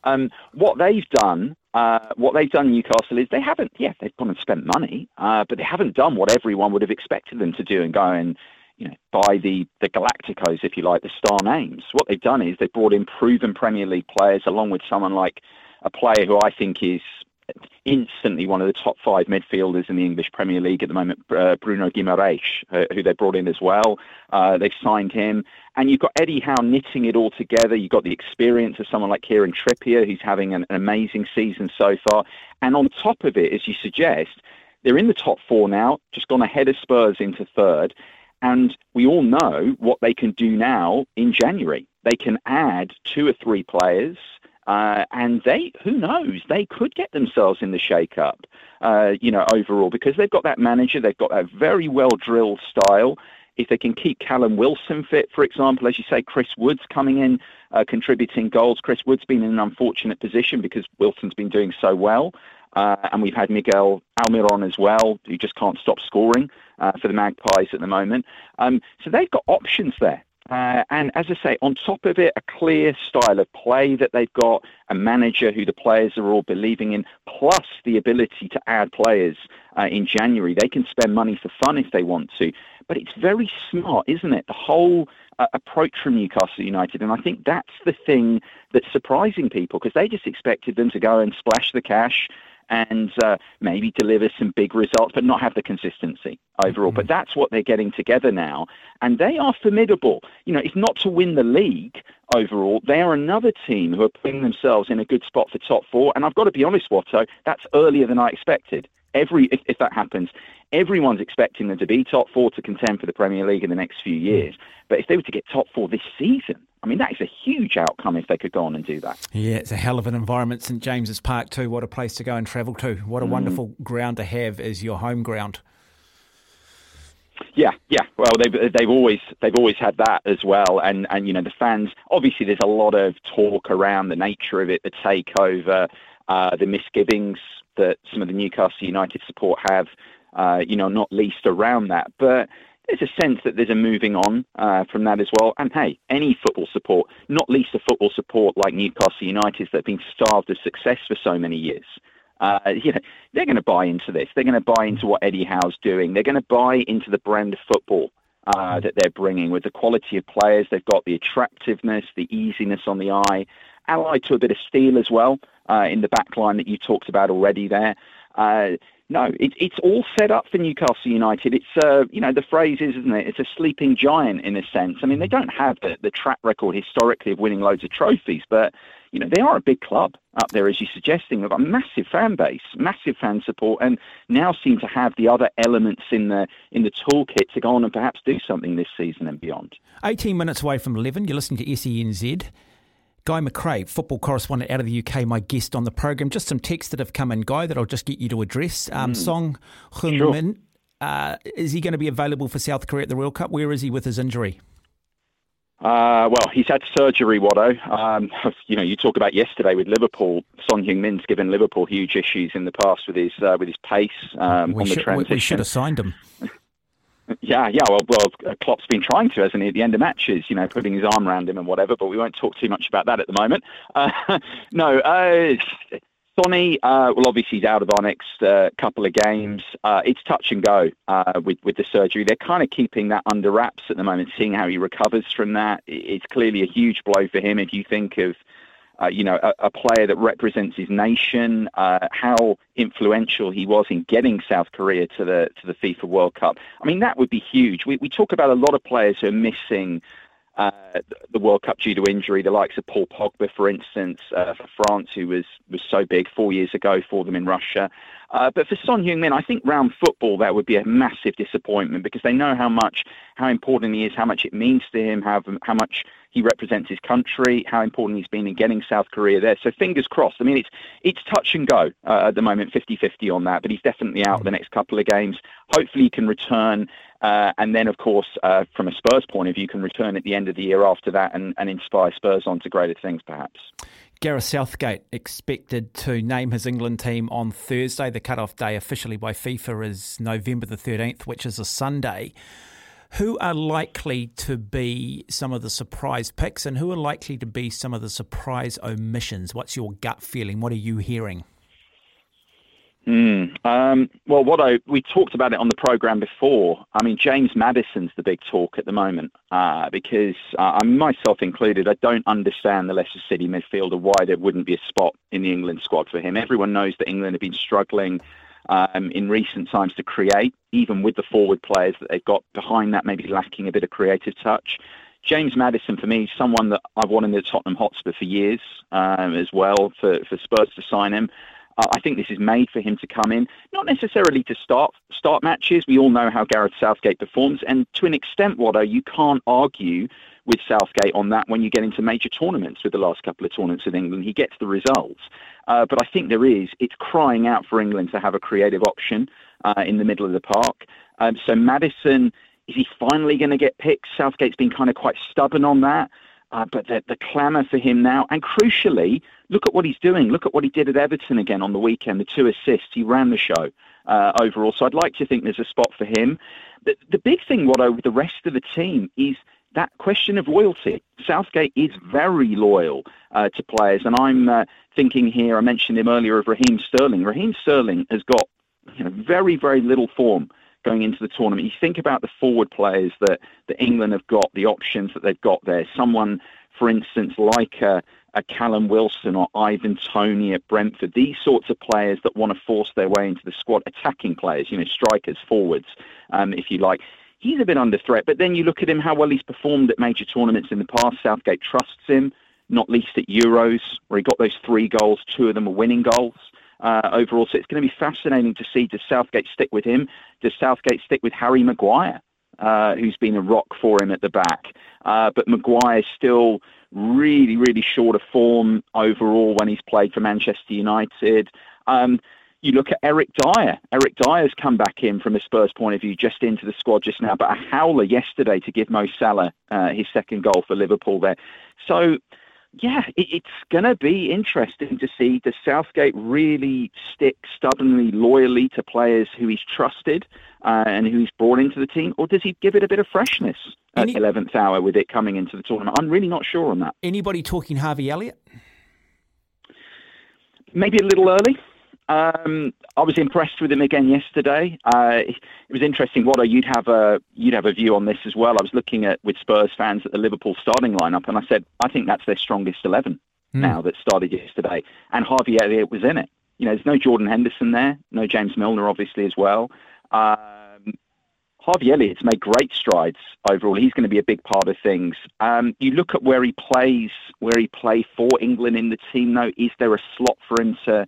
Um, what they've done, uh, what they've done, Newcastle, is they haven't. Yeah, they've gone and spent money, uh, but they haven't done what everyone would have expected them to do and go and you know buy the the Galacticos, if you like, the star names. What they've done is they've brought in proven Premier League players, along with someone like a player who I think is instantly one of the top five midfielders in the English Premier League at the moment, uh, Bruno Guimaraes, uh, who they brought in as well. Uh, they've signed him. And you've got Eddie Howe knitting it all together. You've got the experience of someone like Kieran Trippier, who's having an, an amazing season so far. And on top of it, as you suggest, they're in the top four now, just gone ahead of Spurs into third. And we all know what they can do now in January. They can add two or three players uh, and they, who knows, they could get themselves in the shake-up, uh, you know, overall, because they've got that manager, they've got that very well-drilled style. If they can keep Callum Wilson fit, for example, as you say, Chris Wood's coming in, uh, contributing goals. Chris Wood's been in an unfortunate position because Wilson's been doing so well. Uh, and we've had Miguel Almiron as well, who just can't stop scoring uh, for the Magpies at the moment. Um, so they've got options there. Uh, and as I say, on top of it, a clear style of play that they've got, a manager who the players are all believing in, plus the ability to add players uh, in January. They can spend money for fun if they want to. But it's very smart, isn't it? The whole uh, approach from Newcastle United. And I think that's the thing that's surprising people because they just expected them to go and splash the cash and uh, maybe deliver some big results, but not have the consistency overall. Mm-hmm. But that's what they're getting together now, and they are formidable. You know, if not to win the league overall, they are another team who are putting themselves in a good spot for top four. And I've got to be honest, Watto, that's earlier than I expected. Every if, if that happens, everyone's expecting them to be top four to contend for the Premier League in the next few years. But if they were to get top four this season, I mean, that is a huge outcome if they could go on and do that. Yeah, it's a hell of an environment, St James's Park, too. What a place to go and travel to. What a mm. wonderful ground to have as your home ground. Yeah, yeah. Well, they've they've always they've always had that as well, and and you know the fans. Obviously, there's a lot of talk around the nature of it, the takeover, uh, the misgivings that some of the Newcastle United support have. Uh, you know, not least around that, but there's a sense that there's a moving on uh, from that as well. And hey, any football support, not least a football support like Newcastle United that have been starved of success for so many years, uh, you know, they're going to buy into this. They're going to buy into what Eddie Howe's doing. They're going to buy into the brand of football uh, that they're bringing with the quality of players. They've got the attractiveness, the easiness on the eye, allied to a bit of steel as well uh, in the back line that you talked about already there. Uh, no, it, it's all set up for Newcastle United. It's, uh, you know, the phrase is, isn't it? It's a sleeping giant in a sense. I mean, they don't have the, the track record historically of winning loads of trophies, but, you know, they are a big club up there, as you're suggesting. They've a massive fan base, massive fan support, and now seem to have the other elements in the in the toolkit to go on and perhaps do something this season and beyond. 18 minutes away from 11, you're listening to SENZ. Guy McRae, football correspondent out of the UK, my guest on the program. Just some texts that have come in, Guy, that I'll just get you to address. Um, mm. Son Heung-min, uh, is he going to be available for South Korea at the World Cup? Where is he with his injury? Uh, well, he's had surgery, Watto. Um, you know, you talk about yesterday with Liverpool. Son Heung-min's given Liverpool huge issues in the past with his uh, with his pace um, on should, the transition. We should have signed him. Yeah, yeah. Well, well, Klopp's been trying to, hasn't he, at the end of matches, you know, putting his arm around him and whatever, but we won't talk too much about that at the moment. Uh, no, uh, Sonny, uh, well, obviously he's out of our next uh, couple of games. Uh, it's touch and go uh, with with the surgery. They're kind of keeping that under wraps at the moment, seeing how he recovers from that. It's clearly a huge blow for him if you think of uh, you know, a, a, player that represents his nation, uh, how influential he was in getting South Korea to the to the FIFA World Cup. I mean, that would be huge. We, we talk about a lot of players who are missing uh, the World Cup due to injury, the likes of Paul Pogba, for instance, uh, for France, who was, was so big four years ago for them in Russia. Uh, but for Son Heung-min, I think round football that would be a massive disappointment because they know how much, how important he is, how much it means to him, how how much he represents his country, how important he's been in getting South Korea there. So fingers crossed. I mean, it's it's touch and go uh, at the moment, 50-50 on that, but he's definitely out the next couple of games. Hopefully he can return. Uh, and then, of course, uh, from a Spurs point of view, can return at the end of the year after that and, and inspire Spurs on to greater things, perhaps. Gareth Southgate expected to name his England team on Thursday. The cut-off day officially by FIFA is November the 13th, which is a Sunday. Who are likely to be some of the surprise picks and who are likely to be some of the surprise omissions? What's your gut feeling? What are you hearing? Mm. Um, well, what I we talked about it on the program before. I mean, James Maddison's the big talk at the moment uh, because uh, I myself included, I don't understand the Leicester City midfielder why there wouldn't be a spot in the England squad for him. Everyone knows that England have been struggling um, in recent times to create, even with the forward players that they've got behind that, maybe lacking a bit of creative touch. James Maddison, for me, someone that I've wanted at Tottenham Hotspur for years um, as well, for, for Spurs to sign him. Uh, I think this is made for him to come in, not necessarily to start start matches. We all know how Gareth Southgate performs, and to an extent, Watto, you can't argue with Southgate on that when you get into major tournaments. With the last couple of tournaments with England, he gets the results. Uh, but I think there is. It's crying out for England to have a creative option uh, in the middle of the park. Um, so Maddison, is he finally going to get picked? Southgate's been kind of quite stubborn on that. Uh, but the, the clamour for him now, and crucially, look at what he's doing. Look at what he did at Everton again on the weekend. The two assists, he ran the show uh, overall. So I'd like to think there's a spot for him. The, the big thing, what over the rest of the team is that question of loyalty. Southgate is very loyal uh, to players, and I'm uh, thinking here. I mentioned him earlier of Raheem Sterling. Raheem Sterling has got you know, very, very little form going into the tournament. You think about the forward players that, that England have got, the options that they've got there. Someone, for instance, like a, a Callum Wilson or Ivan Toney at Brentford. These sorts of players that want to force their way into the squad, attacking players, you know, strikers, forwards, um, if you like. He's a bit under threat, but then you look at him, how well he's performed at major tournaments in the past. Southgate trusts him, not least at Euros, where he got those three goals. Two of them were winning goals uh, overall. So it's going to be fascinating to see does Southgate stick with him? Does Southgate stick with Harry Maguire, uh, who's been a rock for him at the back? Uh, but Maguire's still really, really short of form overall when he's played for Manchester United. Um, you look at Eric Dier. Eric Dier's come back in from a Spurs point of view, just into the squad just now, but a howler yesterday to give Mo Salah uh, his second goal for Liverpool there. So yeah, it, it's going to be interesting to see does Southgate really stick stubbornly, loyally to players who he's trusted uh, and who he's brought into the team, or does he give it a bit of freshness at Any, 11th hour with it coming into the tournament? I'm really not sure on that. Anybody talking Harvey Elliott? Maybe a little early. Um, I was impressed with him again yesterday. Uh, it was interesting. What you'd have a you'd have a view on this as well. I was looking at with Spurs fans at the Liverpool starting lineup, and I said I think that's their strongest eleven mm. now that started yesterday. And Harvey Elliott was in it. You know, there's no Jordan Henderson there, no James Milner obviously as well. Um, Harvey Elliott's made great strides overall. He's going to be a big part of things. Um, you look at where he plays, where he plays for England in the team. Though, is there a slot for him to?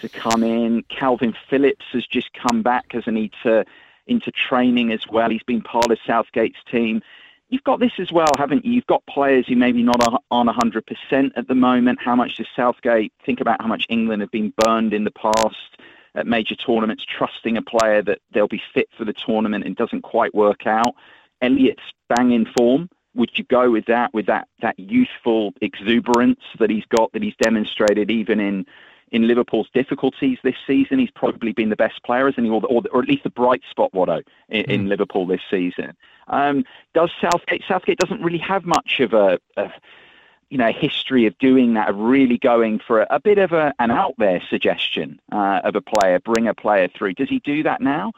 To come in. Kalvin Phillips has just come back as an into into training as well. He's been part of Southgate's team. You've got this as well, haven't you? You've got players who maybe not on 100% at the moment. How much does Southgate think about how much England have been burned in the past at major tournaments, trusting a player that they'll be fit for the tournament and doesn't quite work out? Elliott's bang in form. Would you go with that, with that, that youthful exuberance that he's got, that he's demonstrated even in in Liverpool's difficulties this season. He's probably been the best player, isn't he? Or, or, or at least the bright spot, Watto, in, mm. in Liverpool this season. Um, does Southgate? Southgate doesn't really have much of a, a you know, history of doing that, of really going for a, a bit of a, an out there suggestion uh, of a player, bring a player through. Does he do that now?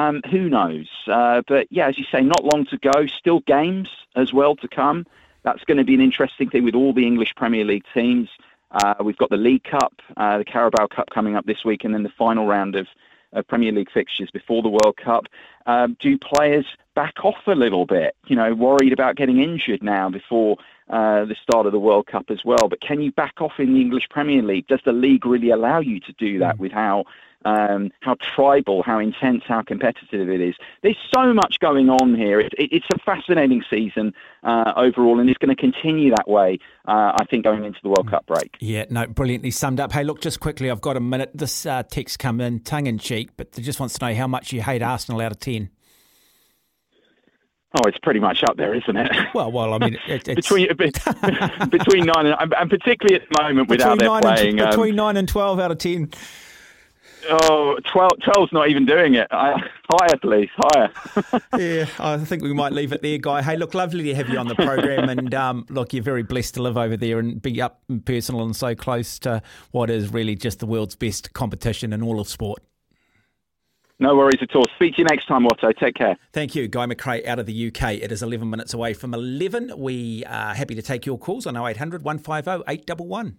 Um, who knows? Uh, but yeah, as you say, not long to go. Still games as well to come. That's going to be an interesting thing with all the English Premier League teams. Uh, we've got the League Cup, uh, the Carabao Cup coming up this week, and then the final round of uh, Premier League fixtures before the World Cup. Um, do players back off a little bit? You know, worried about getting injured now before uh, the start of the World Cup as well. But can you back off in the English Premier League? Does the league really allow you to do that mm. with how um, how tribal, how intense, how competitive it is. There's so much going on here. It, it, it's a fascinating season uh, overall, and it's going to continue that way, uh, I think, going into the World Cup break. Yeah, no, brilliantly summed up. Hey, look, just quickly, I've got a minute. This uh, text come in tongue in cheek, but they just wants to know how much you hate Arsenal out of 10. Oh, it's pretty much up there, isn't it? Well, well, I mean, it, between between nine and, and particularly at the moment without their playing and, between um, nine and twelve out of ten. Oh, 12, 12's not even doing it. I, higher, please, higher. yeah, I think we might leave it there, Guy. Hey, look, lovely to have you on the program, and um, look, you're very blessed to live over there and be up and personal and so close to what is really just the world's best competition in all of sport. No worries at all. Speak to you next time, Otto. Take care. Thank you, Guy McRae out of the UK. It is 11 minutes away from 11. We are happy to take your calls on 0800 150 811.